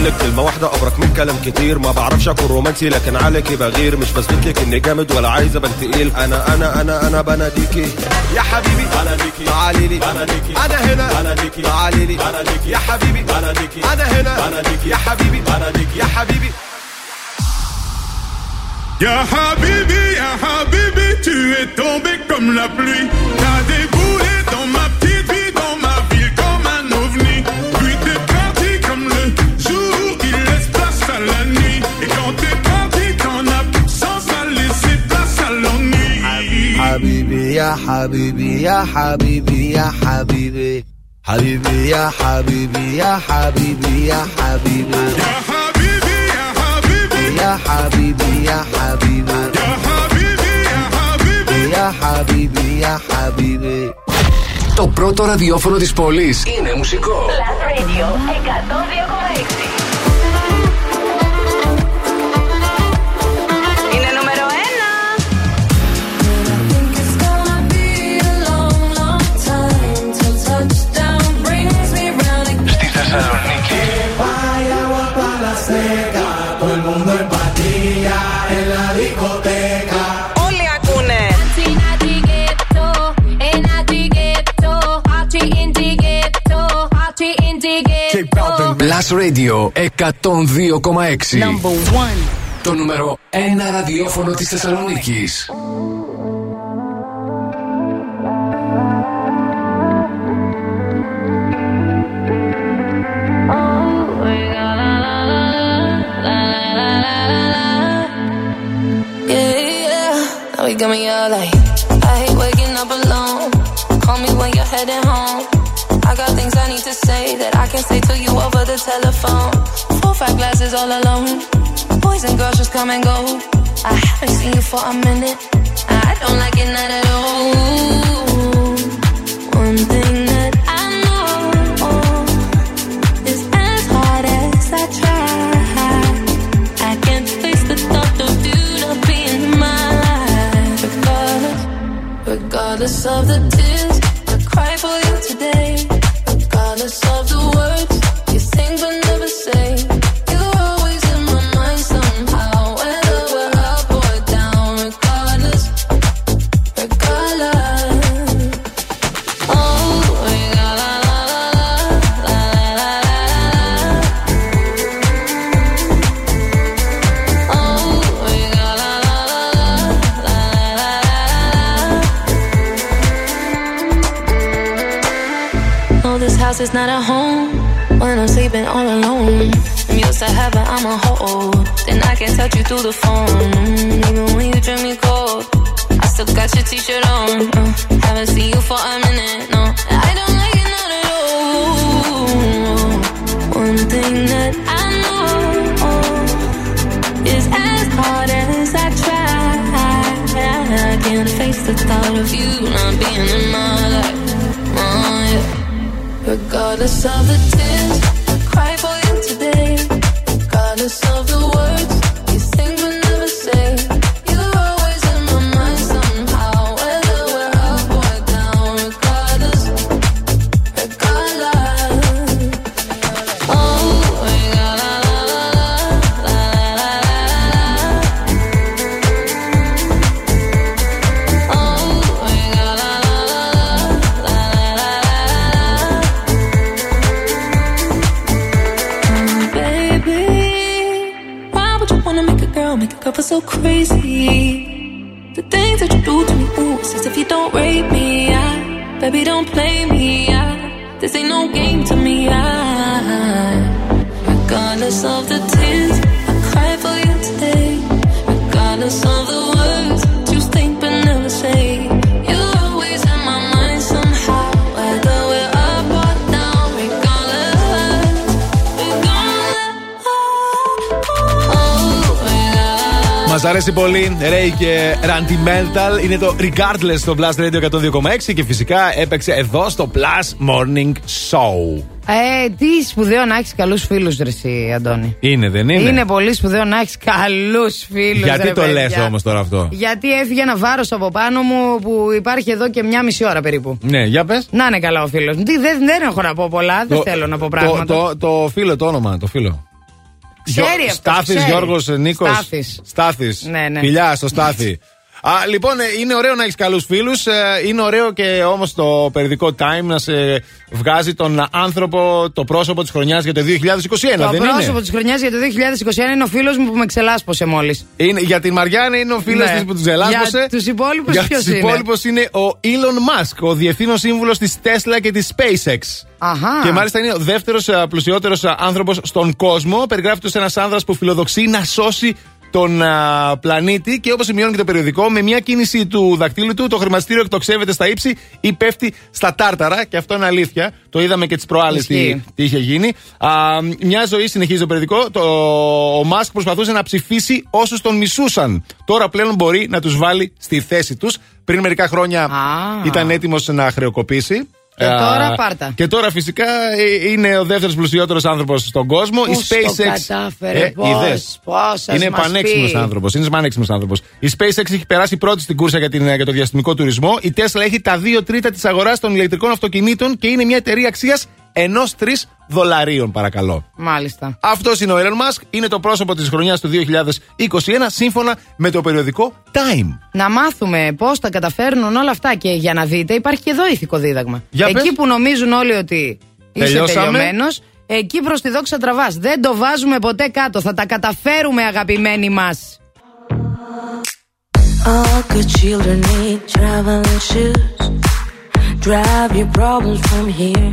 هقول لك كلمة واحدة أبرك من كلام كتير. ما بعرفش أكون رومانسي لكن عليكي بغير. مش بثبت لك إني جامد ولا عايز أبان تقيل أنا أنا أنا أنا بناديكي. يا حبيبي بناديكي. تعالي لي. بناديكي. أنا هنا. بناديكي. تعالي لي. بناديكي. يا حبيبي بناديكي. أنا هنا. بناديكي. يا حبيبي بناديكي. يا حبيبي. Ya Habibi, Ya Habibi, tu es tombé comme la pluie. T'as déboulé dans ma حبيبي يا حبيبي يا حبيبي يا حبيبي حبيبي يا حبيبي يا حبيبي يا حبيبي Ya Habibi, Ya Habibi, يا حبيبي يا حبيبي Ya Habibi, Ya Habibi. يا حبيبي يا حبيبي Το πρώτο ραδιόφωνο της πόλης είναι μουσικό. Last Radio 102,6. Plus Radio 102,6. Number one. Το νούμερο 1 ραδιόφωνο της Θεσσαλονίκης. Yeah, yeah. Now we got me all like, to say that I can say to you over the telephone. Four, five glasses all alone. Boys and girls just come and go. I haven't seen you for a minute. I don't like it not at all. One thing that I know is as hard as I try. I can't face the thought of you not being in my life. Regardless, regardless of the To heaven, I'm a hoe. Then I can touch you through the phone. Even when you drink me cold, I still got your t-shirt on. Uh, haven't seen you for a minute, no. I don't like it not at all. One thing that I know is as hard as I try. I can't face the thought of you not being in my life. Oh, yeah. Regardless of the tears αρέσει πολύ. Ray και Randy Mental. Είναι το Regardless στο Blast Radio 102,6 και φυσικά έπαιξε εδώ στο Plus Morning Show. Ε, τι σπουδαίο να έχεις καλούς φίλους, Ρε εσύ, Αντώνη. Είναι, δεν είναι; Είναι πολύ σπουδαίο να έχεις καλούς φίλους. Γιατί το λες όμως τώρα αυτό; Γιατί έφυγε ένα βάρος από πάνω μου που υπάρχει εδώ και μια μισή ώρα περίπου. Ναι, για πες. Να είναι καλά ο φίλος. Δεν, δεν έχω να πω πολλά, δεν θέλω να πω πράγματα. Το, το, το φίλο, το όνομα, το φίλο. Ξέρει αυτό, Στάθης, ξέρει. Γιώργος, Νίκος. Στάθης. Στάθης. Ναι, ναι. Φιλιά στο Στάθη. Α, λοιπόν, ε, είναι ωραίο να έχεις καλούς φίλους. Είναι ωραίο και όμως το περιοδικό Time να σε βγάζει τον άνθρωπο, το πρόσωπο της χρονιάς για το 2021, Το δεν πρόσωπο είναι; της χρονιάς για το 2021 είναι ο φίλος μου που με ξελάσπωσε μόλις. είναι. Για την Μαριάννα είναι ο φίλος Ναι. της που του ζελάσπωσε. Για τους υπόλοιπους Για ποιος τους είναι; υπόλοιπους είναι ο Elon Musk, ο διευθύνων σύμβουλος της Tesla και της SpaceX. Αχά. Και μάλιστα είναι ο δεύτερος πλουσιότερος άνθρωπος στον κόσμο. Περιγράφεται ω ένας άνδρας που φιλοδοξεί να σώσει τον α, πλανήτη και όπως σημειώνει και το περιοδικό, με μια κίνηση του δακτύλου του, το χρηματιστήριο εκτοξεύεται στα ύψη ή πέφτει στα τάρταρα. Και αυτό είναι αλήθεια. Το είδαμε και τις προάλλες τι, Ισχύει. τι είχε γίνει. Α, μια ζωή συνεχίζει το περιοδικό. Το, ο Μάσκ προσπαθούσε να ψηφίσει όσους τον μισούσαν. Τώρα πλέον μπορεί να τους βάλει στη θέση τους. Πριν μερικά χρόνια ήταν έτοιμος να χρεοκοπήσει. Και Α, τώρα πάρτα. Και τώρα φυσικά ε, είναι ο δεύτερος πλουσιότερος άνθρωπος στον κόσμο. Πώς η SpaceX. το κατάφερε, πώς, είδες. πώς, ας είναι μας πανέξιμο πει. άνθρωπος. Είναι πανέξιμο άνθρωπος. Η SpaceX έχει περάσει πρώτη στην κούρσα για, την, για το διαστημικό τουρισμό. Η Tesla έχει τα δύο τρίτα της αγοράς των ηλεκτρικών αυτοκινήτων και είναι μια εταιρεία αξίας ενός τρεις δολαρίων, παρακαλώ. Μάλιστα. Αυτός είναι ο Elon Musk. Είναι το πρόσωπο της χρονιάς του 2021 σύμφωνα με το περιοδικό Time. Να μάθουμε πώς τα καταφέρνουν όλα αυτά. Και για να δείτε, υπάρχει και εδώ ηθικό δίδαγμα. Για Εκεί πες. που νομίζουν όλοι ότι είσαι Τελειώσαμε. τελειωμένος, Εκεί προς τη δόξα τραβάς. Δεν το βάζουμε ποτέ κάτω. Θα τα καταφέρουμε, αγαπημένοι μας. All good children need traveling shoes. Drive your problems from here.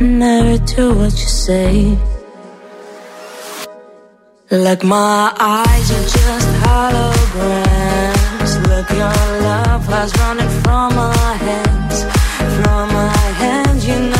never do what you say. Like my eyes are just holograms. Look, your love has running from my hands, from my hands. You know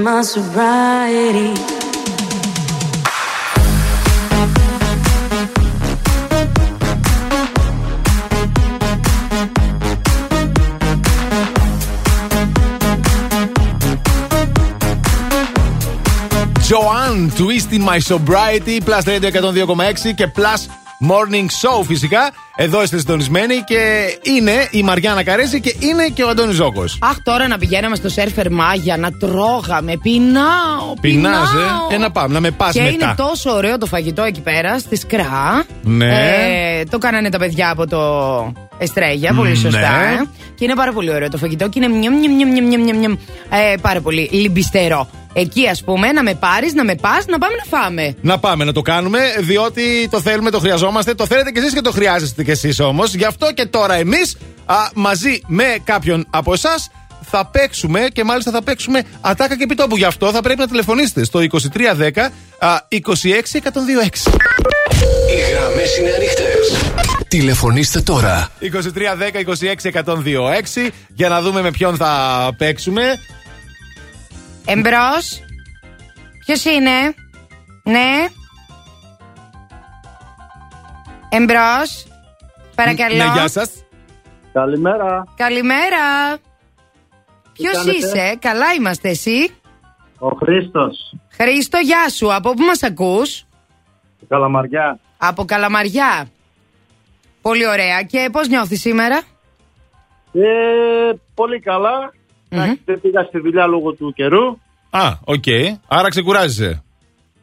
twisting my sobriety. Joanne, Twisting My Sobriety, Plus Radio 102,6 και Plus Morning Show φυσικά. Εδώ είστε συντονισμένοι και είναι η Μαριάννα Καρέζη και είναι και ο Αντώνης Ζώκος. Αχ, τώρα να πηγαίναμε στο σερφερ Μάγια να τρώγαμε. Πεινάω. Πεινάς, πεινάω. ε. Ε, να πάμε, να με πας Και μετά. είναι τόσο ωραίο το φαγητό εκεί πέρα, στη Σκρά. Ναι. Ε, το κάνανε τα παιδιά από το Εστρέγια, πολύ Ναι. σωστά. ε. Και είναι πάρα πολύ ωραίο το φαγητό και είναι μιαμ, μιαμ, μιαμ, μιαμ, μιαμ, μιαμ, μιαμ. Ε, πάρα πολύ λιμπιστερό. Εκεί, ας πούμε, να με πάρεις, να με πας, να πάμε να φάμε. Να πάμε να το κάνουμε, διότι το θέλουμε, το χρειαζόμαστε. Το θέλετε κι εσείς και το χρειάζεστε κι εσείς όμως. Γι' αυτό και τώρα εμείς, μαζί με κάποιον από εσάς, θα παίξουμε και μάλιστα θα παίξουμε ατάκα και επιτόπου. Γι' αυτό θα πρέπει να τηλεφωνήσετε στο 2310 α, 26126. Οι γραμμές είναι ανοιχτές. Τηλεφωνήστε τώρα. 2310 26126 για να δούμε με ποιον θα παίξουμε. Εμπρός. Ποιος είναι, Ναι. Εμπρός. Παρακαλώ. Ναι, γεια σας. Καλημέρα. Καλημέρα. Ποιος κάνετε; είσαι, καλά είμαστε εσύ; Ο Χρήστος. Χρήστο, γεια σου. Από πού μας ακούς, Καλαμαριά. Από Καλαμαριά. Πολύ ωραία. Και πώς νιώθεις σήμερα, Ε, πολύ καλά. Εντάξει, Δεν πήγα στη δουλειά λόγω του καιρού. Α, οκ. Άρα ξεκουράζεσαι.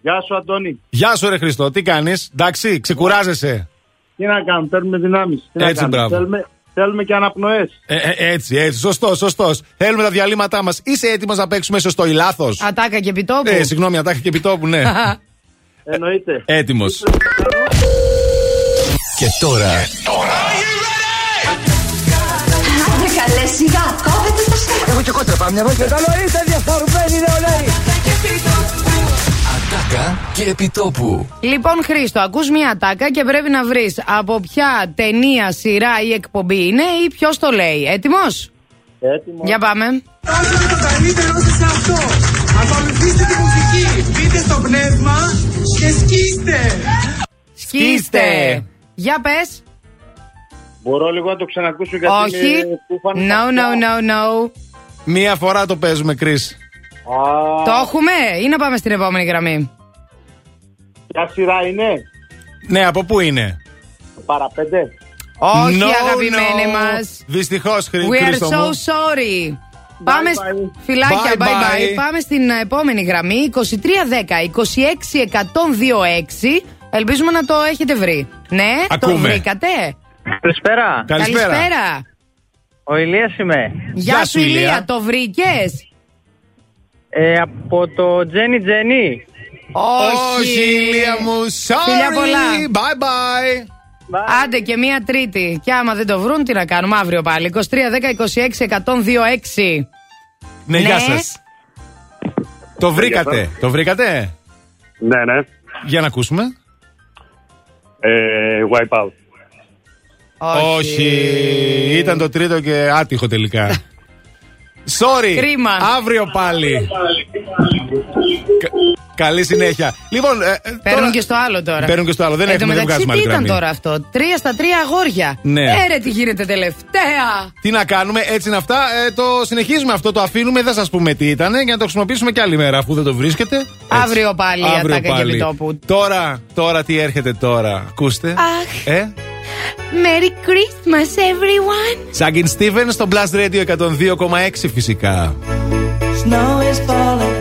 Γεια σου, Αντώνη. Γεια σου, ρε Χριστό. Τι κάνεις, εντάξει, ξεκουράζεσαι. Τι να κάνουμε, παίρνουμε δυνάμεις. Έτσι, μπράβο. Θέλουμε, θέλουμε και αναπνοές. Ε, ε, έτσι, έτσι. Σωστός, σωστός. Θέλουμε τα διαλύματά μας. Είσαι έτοιμος να παίξουμε σωστό ή λάθο. Ατάκα και επιτόπου. Ε, συγγνώμη, ατάκα και επιτόπου, ναι. (laughs) Εννοείται. Έτοιμος. Και τώρα Άντε καλέ σιγά, κόβεται το σέρφερ. Έχω και κότρα πάμε, έχω και καλό ήρθε διαφορμένοι νεολαίοι. Ατάκα και επιτόπου. Λοιπόν, Χρήστο, ακούς μία ατάκα και πρέπει να βρεις από ποια ταινία, σειρά ή εκπομπή είναι ή ποιος το λέει. Έτοιμος; Έτοιμος. Για πάμε. Έτοιμο. καλύτερο σε αυτό. Ακολουθήστε τη μουσική, μπείτε στο πνεύμα και σκίστε. Σκίστε. Για πες. Μπορώ λίγο να το ξανακούσω γιατί Όχι. είναι κούφανο. No, no, no, no. Μία φορά το παίζουμε, Κρι. Το έχουμε ή να πάμε στην επόμενη γραμμή; Ποια σειρά είναι, Ναι, από πού είναι; παραπέντε. Όχι, No, αγαπημένοι no. μας. Δυστυχώς, We are so sorry. Πάμε σ- Φιλάκια, Bye, bye, bye. bye. Πάμε στην ε, επόμενη γραμμή. 2310 26126. Ελπίζουμε να το έχετε βρει. Ναι, το Ακούμε. βρήκατε; Καλησπέρα. Καλησπέρα. Ο Ηλίας είμαι. Γεια σου, Ηλία, το βρήκες; Ε, από το Τζένι Τζένι. Όχι, Ηλία μου, sorry. Φιλιά πολλά. Bye bye. Άντε και μία τρίτη. Και άμα δεν το βρουν, τι να κάνουμε αύριο πάλι. 2310 26 126. Ναι, γεια σας. Το βρήκατε. Το βρήκατε; Ναι, ναι. Για να ακούσουμε. Ε, wipe out. Όχι. Ήταν το τρίτο και άτυχο τελικά. (laughs) Sorry. Κρίμα. Αύριο πάλι. Κα- Καλή συνέχεια. Λοιπόν, ε, ε, Παίρνουν τώρα- και στο άλλο τώρα. Παίρνουν και στο άλλο. Δεν Εν τω έχουμε δεν μεταξύ, βγάζουμε τι άλλη ήταν γραμμή. τώρα αυτό; Τρία στα τρία αγόρια. Ναι. Έρε, τι γίνεται τελευταία; Τι να κάνουμε, έτσι είναι αυτά. Ε, το συνεχίζουμε αυτό, το αφήνουμε, δεν σας πούμε τι ήταν, για να το χρησιμοποιήσουμε και άλλη μέρα αφού δεν το βρίσκετε. Έτσι. Αύριο πάλι η Αύριο ατάκα και πάλι. επιτόπου. Τώρα, τώρα τι έρχεται τώρα. Ακούστε. Αχ. Ε, Merry Christmas, everyone. Σάγκιν Στίβεν στο Blast Radio 102,6 φυσικά. Snow is falling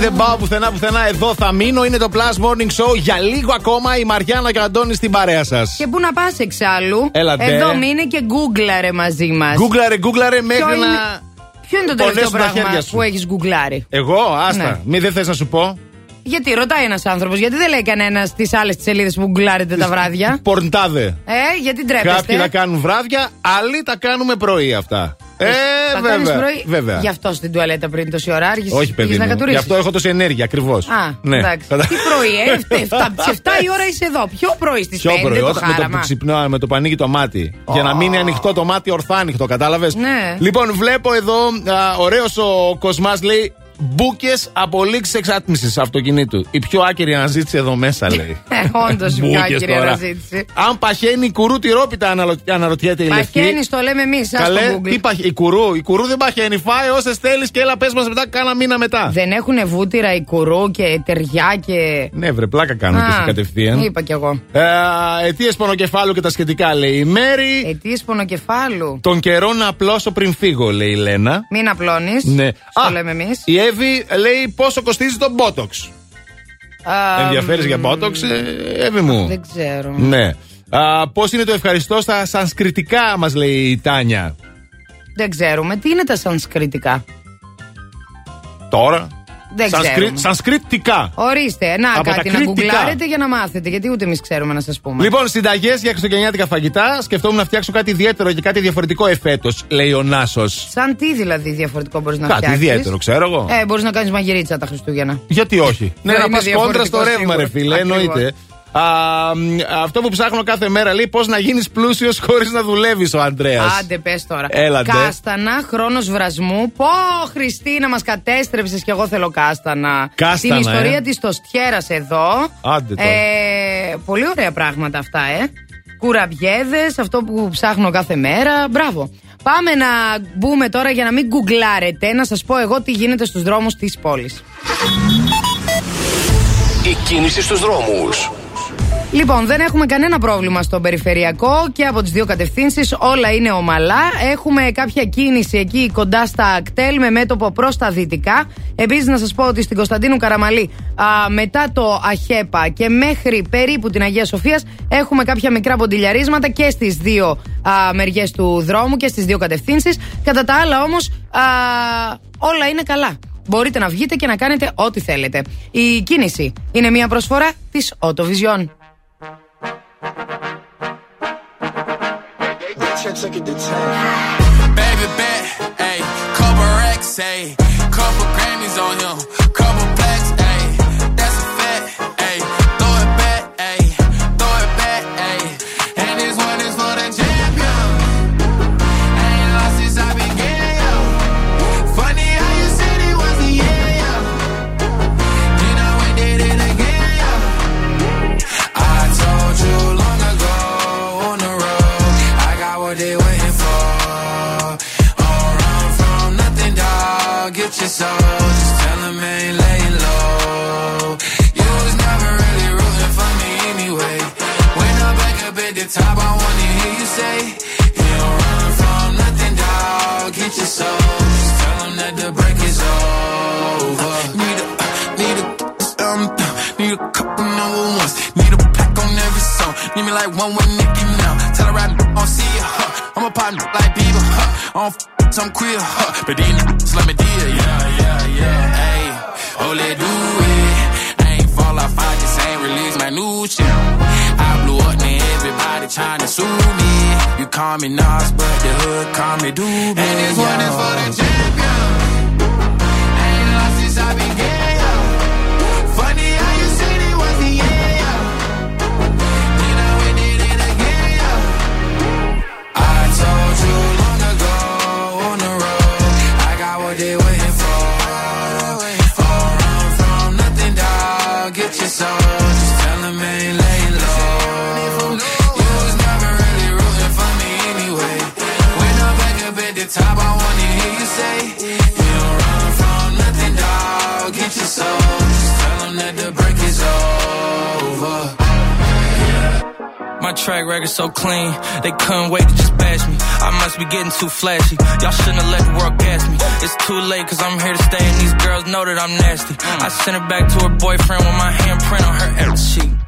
Δεν πάω πουθενά πουθενά. Εδώ θα μείνω. Είναι το Plus Morning Show. Για λίγο ακόμα η Μαριάννα και ο Αντώνης στην παρέα σας. Και πού να πας εξάλλου; Έλατε. Εδώ μείνε και γκούγκλαρε μαζί μας. Γκούγκλαρε, γκούγκλαρε μέχρι Ποιο να. είναι- Ποιο είναι το τελευταίο πονέσουν τα πράγμα χέρια σου. που έχεις γκουγκλάρει. Εγώ, άστα. Ναι. Μη δεν θες να σου πω; Γιατί ρωτάει ένας άνθρωπος, γιατί δεν λέει κανένας στι άλλες σελίδες που γκουγκλάρετε τα βράδια; Πορντάδε. Ε, γιατί ντρέπεστε; Κάποιοι τα κάνουν βράδια, άλλοι τα κάνουμε πρωί αυτά. Ε, Τα κάνεις βέβαια. πρωί. βέβαια. Γι' αυτό στην τουαλέτα πριν τόση ώρα άργησες. Όχι, παιδί να μου. Γι' κατουρίσεις. αυτό έχω τόση ενέργεια, ακριβώς. Α, εντάξει. Τι πρωί, ε, 7, (laughs) σε 7 η ώρα είσαι εδώ. Πιο πρωί στις 5 Πιο πρωί, το όταν με το που χάραμα; ξυπνάω, με το που ανοίγει το μάτι. Για να μείνει ανοιχτό το μάτι, ορθά ανοιχτό, κατάλαβες; Ναι. Λοιπόν, βλέπω εδώ, ωραίος ο Κοσμάς λέει. Μπούκες από λήξη εξάτμισης αυτοκινήτου. Η πιο άκυρη αναζήτηση εδώ μέσα, λέει. (laughs) Ε, Όντως, η πιο Μπούκες άκυρη τώρα. αναζήτηση. Αν παχαίνει η κουρού τυρόπιτα, αναλο- αναρωτιέται η λευκή. Παχαίνεις, το λέμε εμείς. Καλέ, τι παχ... η κουρού, η κουρού δεν παχαίνει. Φάει όσε θέλεις και έλα πες μας μετά, κάνα μήνα μετά. Δεν έχουν βούτυρα η κουρού και ταιριά και. Ναι, βρε, πλάκα κάνω και Α, σε κατευθείαν. Είπα κι εγώ. Ε, Αιτίες πονοκεφάλου και τα σχετικά, λέει η Μέρη. Αιτίες πονοκεφάλου. Τον καιρό να απλώσω πριν φύγω, λέει η Λένα. Μην απλώνεις. Ναι. Το Α, λέμε εμείς. Η Εύη λέει πόσο κοστίζει το Botox. Ενδιαφέρεις για Botox, ε, Εύη μου; Δεν ξέρω. Ναι. Πώς είναι το ευχαριστώ στα σανσκριτικά, μας λέει η Τάνια; Δεν ξέρουμε. Τι είναι τα σανσκριτικά; Τώρα. Δεν Σανσκρι- ξέρουμε. Σανσκριτικά. Ορίστε, να Από τα κάτι να κριτικά. γκουγκλάρετε για να μάθετε. Γιατί ούτε εμείς ξέρουμε να σας πούμε. Λοιπόν, συνταγές για χριστουγεννιάτικα φαγητά. Σκεφτόμουν να φτιάξω κάτι ιδιαίτερο και κάτι διαφορετικό εφέτος, λέει ο Νάσος. Σαν τι δηλαδή διαφορετικό μπορείς να Κάτι φτιάξεις; ιδιαίτερο, ξέρω εγώ. Ε, μπορείς να κάνεις μαγειρίτσα τα Χριστούγεννα. Γιατί όχι; ναι, Δεν να είναι πας κόντρα στο διαφορετικό ρεύμα, ρε σίγουρα. φίλε, Ακριβώς. εννοείται. Α, μ, αυτό που ψάχνω κάθε μέρα λέει πώς να γίνεις πλούσιος χωρίς να δουλεύεις ο Αντρέα. Άντε, πες τώρα. Έλατε. Κάστανα, χρόνος βρασμού. Πω, Χριστίνα, μας κατέστρεψες και εγώ θέλω κάστανα. Κάστανα, Την ιστορία ε. της το στιέρα εδώ. Άντε τώρα. Ε, πολύ ωραία πράγματα αυτά, ε. Κουραμπιέδες, αυτό που ψάχνω κάθε μέρα. Μπράβο. Πάμε να μπούμε τώρα για να μην γκουγκλάρετε, να σας πω εγώ τι γίνεται στους δρόμους της πόλης. Η κίνηση στους δρόμους. Λοιπόν, δεν έχουμε κανένα πρόβλημα στο περιφερειακό και από τις δύο κατευθύνσεις. Όλα είναι ομαλά. Έχουμε κάποια κίνηση εκεί κοντά στα ακτέλ με μέτωπο προς τα δυτικά. Επίσης, να σας πω ότι στην Κωνσταντίνου Καραμαλή, α, μετά το Αχέπα και μέχρι περίπου την Αγία Σοφίας, έχουμε κάποια μικρά ποντιλιαρίσματα και στις δύο μεριές του δρόμου και στις δύο κατευθύνσεις. Κατά τα άλλα, όμως, όλα είναι καλά. Μπορείτε να βγείτε και να κάνετε ό,τι θέλετε. Η κίνηση είναι μια προσφορά της Baby bet, ayy, couple racks, ayy, couple Grammys on him, couple Need me like one with Nicki now. Tell her I don't see ya, huh. I'm a partner like Bieber, huh. I don't f- some queer, huh. But these niggas let me deal, yeah, yeah, yeah. Hey, oh, let do it. I ain't fall off, I just ain't release my new shit. I blew up, now everybody trying to sue me. You call me Nas, but the hood call me Doobie. And this one is for the champion. Say, You don't run from nothing, dog. Get your soul. Just tell them that the break is over. My track record so clean, they couldn't wait to just bash me. I must be getting too flashy. Y'all shouldn't have let the world gas me. It's too late, cause I'm here to stay, and these girls know that I'm nasty. I sent her back to her boyfriend with my handprint on her ex sheet.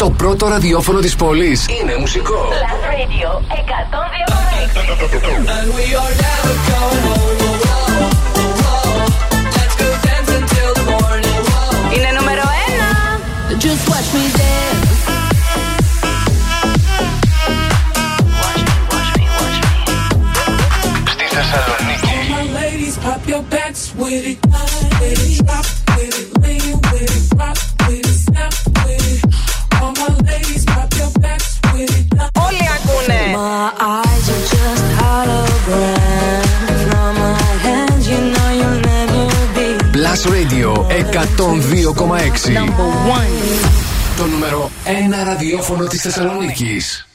Το πρώτο ραδιόφωνο της πόλης είναι μουσικό. Last Radio 102,6. And we are never going home. Let's go dance until the morning. Είναι νούμερο 1. Just watch me dance. Στη Θεσσαλονίκη. All my ladies, pop your backs with it. With it, drop with it, 102,6. Το νούμερο 1 ραδιόφωνο της Θεσσαλονίκης.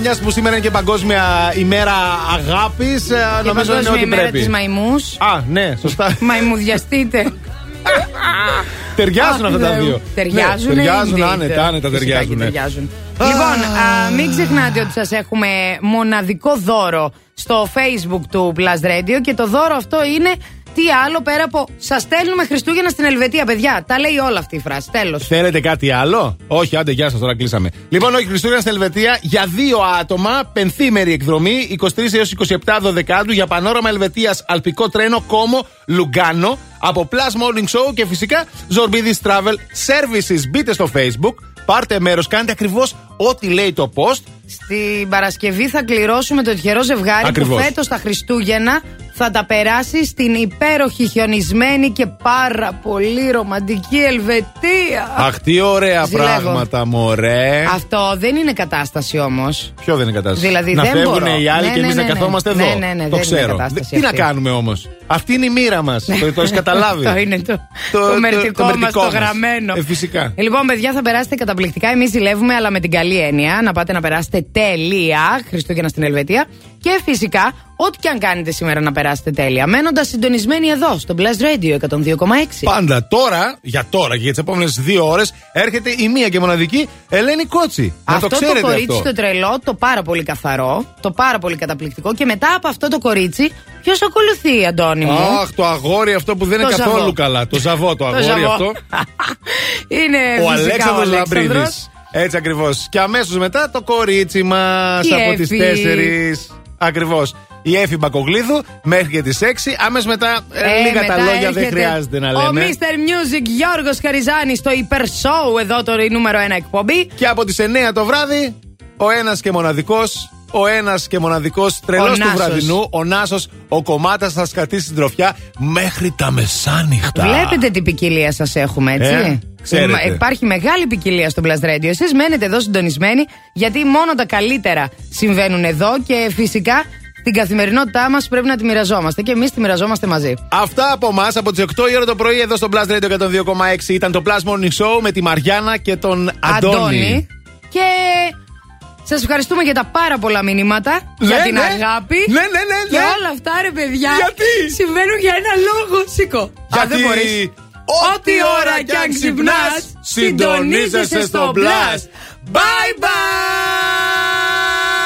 Μιας που σήμερα είναι και Παγκόσμια ημέρα αγάπης. Και Νομίζω είναι παγκόσμια ότι ημέρα πρέπει. της μαϊμούς. Α, ναι, σωστά. (laughs) Μαϊμουδιαστείτε. Ταιριάζουν Αχ, αυτά τα Θεέ μου. δύο. Ταιριάζουν. Ναι, ταιριάζουν indeed. άνετα, άνετα Φυσικά και ταιριάζουν. ταιριάζουν. Λοιπόν, α, μην ξεχνάτε ότι σας έχουμε μοναδικό δώρο στο facebook του Plus Radio και το δώρο αυτό είναι τι άλλο πέρα από Σας στέλνουμε Χριστούγεννα στην Ελβετία, παιδιά. Τα λέει όλα αυτή η φράση. Τέλος. Θέλετε κάτι άλλο; Όχι, άντε, γεια σας, τώρα κλείσαμε. Λοιπόν, όχι, Χριστούγεννα στην Ελβετία για δύο άτομα, πενθήμερη εκδρομή, 23 έως 27 Δεκάτου για πανόραμα Ελβετίας, αλπικό τρένο, κόμο, Λουγκάνο, από Plus Morning Show και φυσικά Zorbidis Travel Services. Μπείτε στο Facebook, πάρτε μέρος, κάντε ακριβώς ό,τι λέει το post. Στην Παρασκευή θα κληρώσουμε το τυχερό ζευγάρι Ακριβώς. που φέτος τα Χριστούγεννα θα τα περάσει στην υπέροχη χιονισμένη και πάρα πολύ ρομαντική Ελβετία. Αχ, τι ωραία Ζηλεύω. πράγματα, μωρέ. Αυτό δεν είναι κατάσταση όμως. Ποιο δεν είναι κατάσταση; Δηλαδή, να δεν φεύγουν μπορώ. οι άλλοι Ναι, και εμείς ναι, να ναι, ναι. καθόμαστε Ναι, εδώ. ναι, ναι, το δεν είναι ξέρω. κατάσταση Τι να αυτή. κάνουμε όμως; Αυτή είναι η μοίρα μας. (laughs) το, το έχεις καταλάβει. Αυτό είναι το, το, το μερτικό μας, μερτικό το μας. γραμμένο. Ε, φυσικά. Ε, Λοιπόν, παιδιά, θα περάσετε καταπληκτικά. Εμείς ζηλεύουμε, αλλά με την καλή έννοια. Να πάτε να περάσετε τέλεια Χριστούγεννα στην Ελβετία. Και φυσικά, ό,τι και αν κάνετε σήμερα να περάσετε τέλεια. Μένοντας συντονισμένοι εδώ, στο Blast Radio 102,6. Πάντα τώρα, για τώρα και για τις επόμενες δύο ώρες, έρχεται η μία και μοναδική Ελένη Κότσι. Να Αυτό το το, ξέρετε κορίτσι αυτό. το τρελό, το πάρα πολύ καθαρό, το πάρα πολύ καταπληκτικό. Και μετά από αυτό το κορίτσι, ποιος ακολουθεί, Αντώνη μου; Αχ, το αγόρι αυτό που δεν είναι Το καθόλου ζαβό. καλά. Το ζαβό το αγόρι ζαβό. αυτό. (laughs) Είναι ο φυσικά Αλέξανδρος ο Λαμπρίδης. Αλέξανδρος. Έτσι ακριβώς. Και αμέσως μετά το κορίτσι μας Η από τις Εφη. 4. Ακριβώς. Η Εφη Μπακογλίδου μέχρι και τις 6. Άμεσω μετά ε, Ε, λίγα τα μετά λόγια δεν έρχεται χρειάζεται να Ο λέμε. Mr. Music Γιώργος Χαριζάνης στο Hyper Show, εδώ το νούμερο 1 εκπομπή. Και από τις 9 το βράδυ, ο ένας και μοναδικός ο ένας και μοναδικός τρελός Ο του Νάσος. βραδινού, ο Νάσος, ο κομμάτας θα σκατήσει την τροφιά μέχρι τα μεσάνυχτα. Βλέπετε τι ποικιλία σας έχουμε, έτσι. Ε, ξέρετε. Μα- Υπάρχει μεγάλη ποικιλία στο Blast Radio. Εσείς μένετε εδώ συντονισμένοι, γιατί μόνο τα καλύτερα συμβαίνουν εδώ και φυσικά την καθημερινότητά μας πρέπει να τη μοιραζόμαστε και εμείς τη μοιραζόμαστε μαζί. Αυτά από εμά από τις 8 η ώρα το πρωί εδώ στο Blast Radio 102,6 ήταν το Plus Morning Show με τη Μαριάννα και τον Αντώνη. Και σας ευχαριστούμε για τα πάρα πολλά μηνύματα. Για ναι, την ναι. αγάπη. Ναι, και όλα αυτά, ρε παιδιά. Γιατί; Συμβαίνουν για ένα λόγο. Σήκω. Γιατί... Α, δεν μπορείς! Ό,τι ώρα κι αν ξυπνάς, συντονίζεσαι στο μπλα. Bye bye!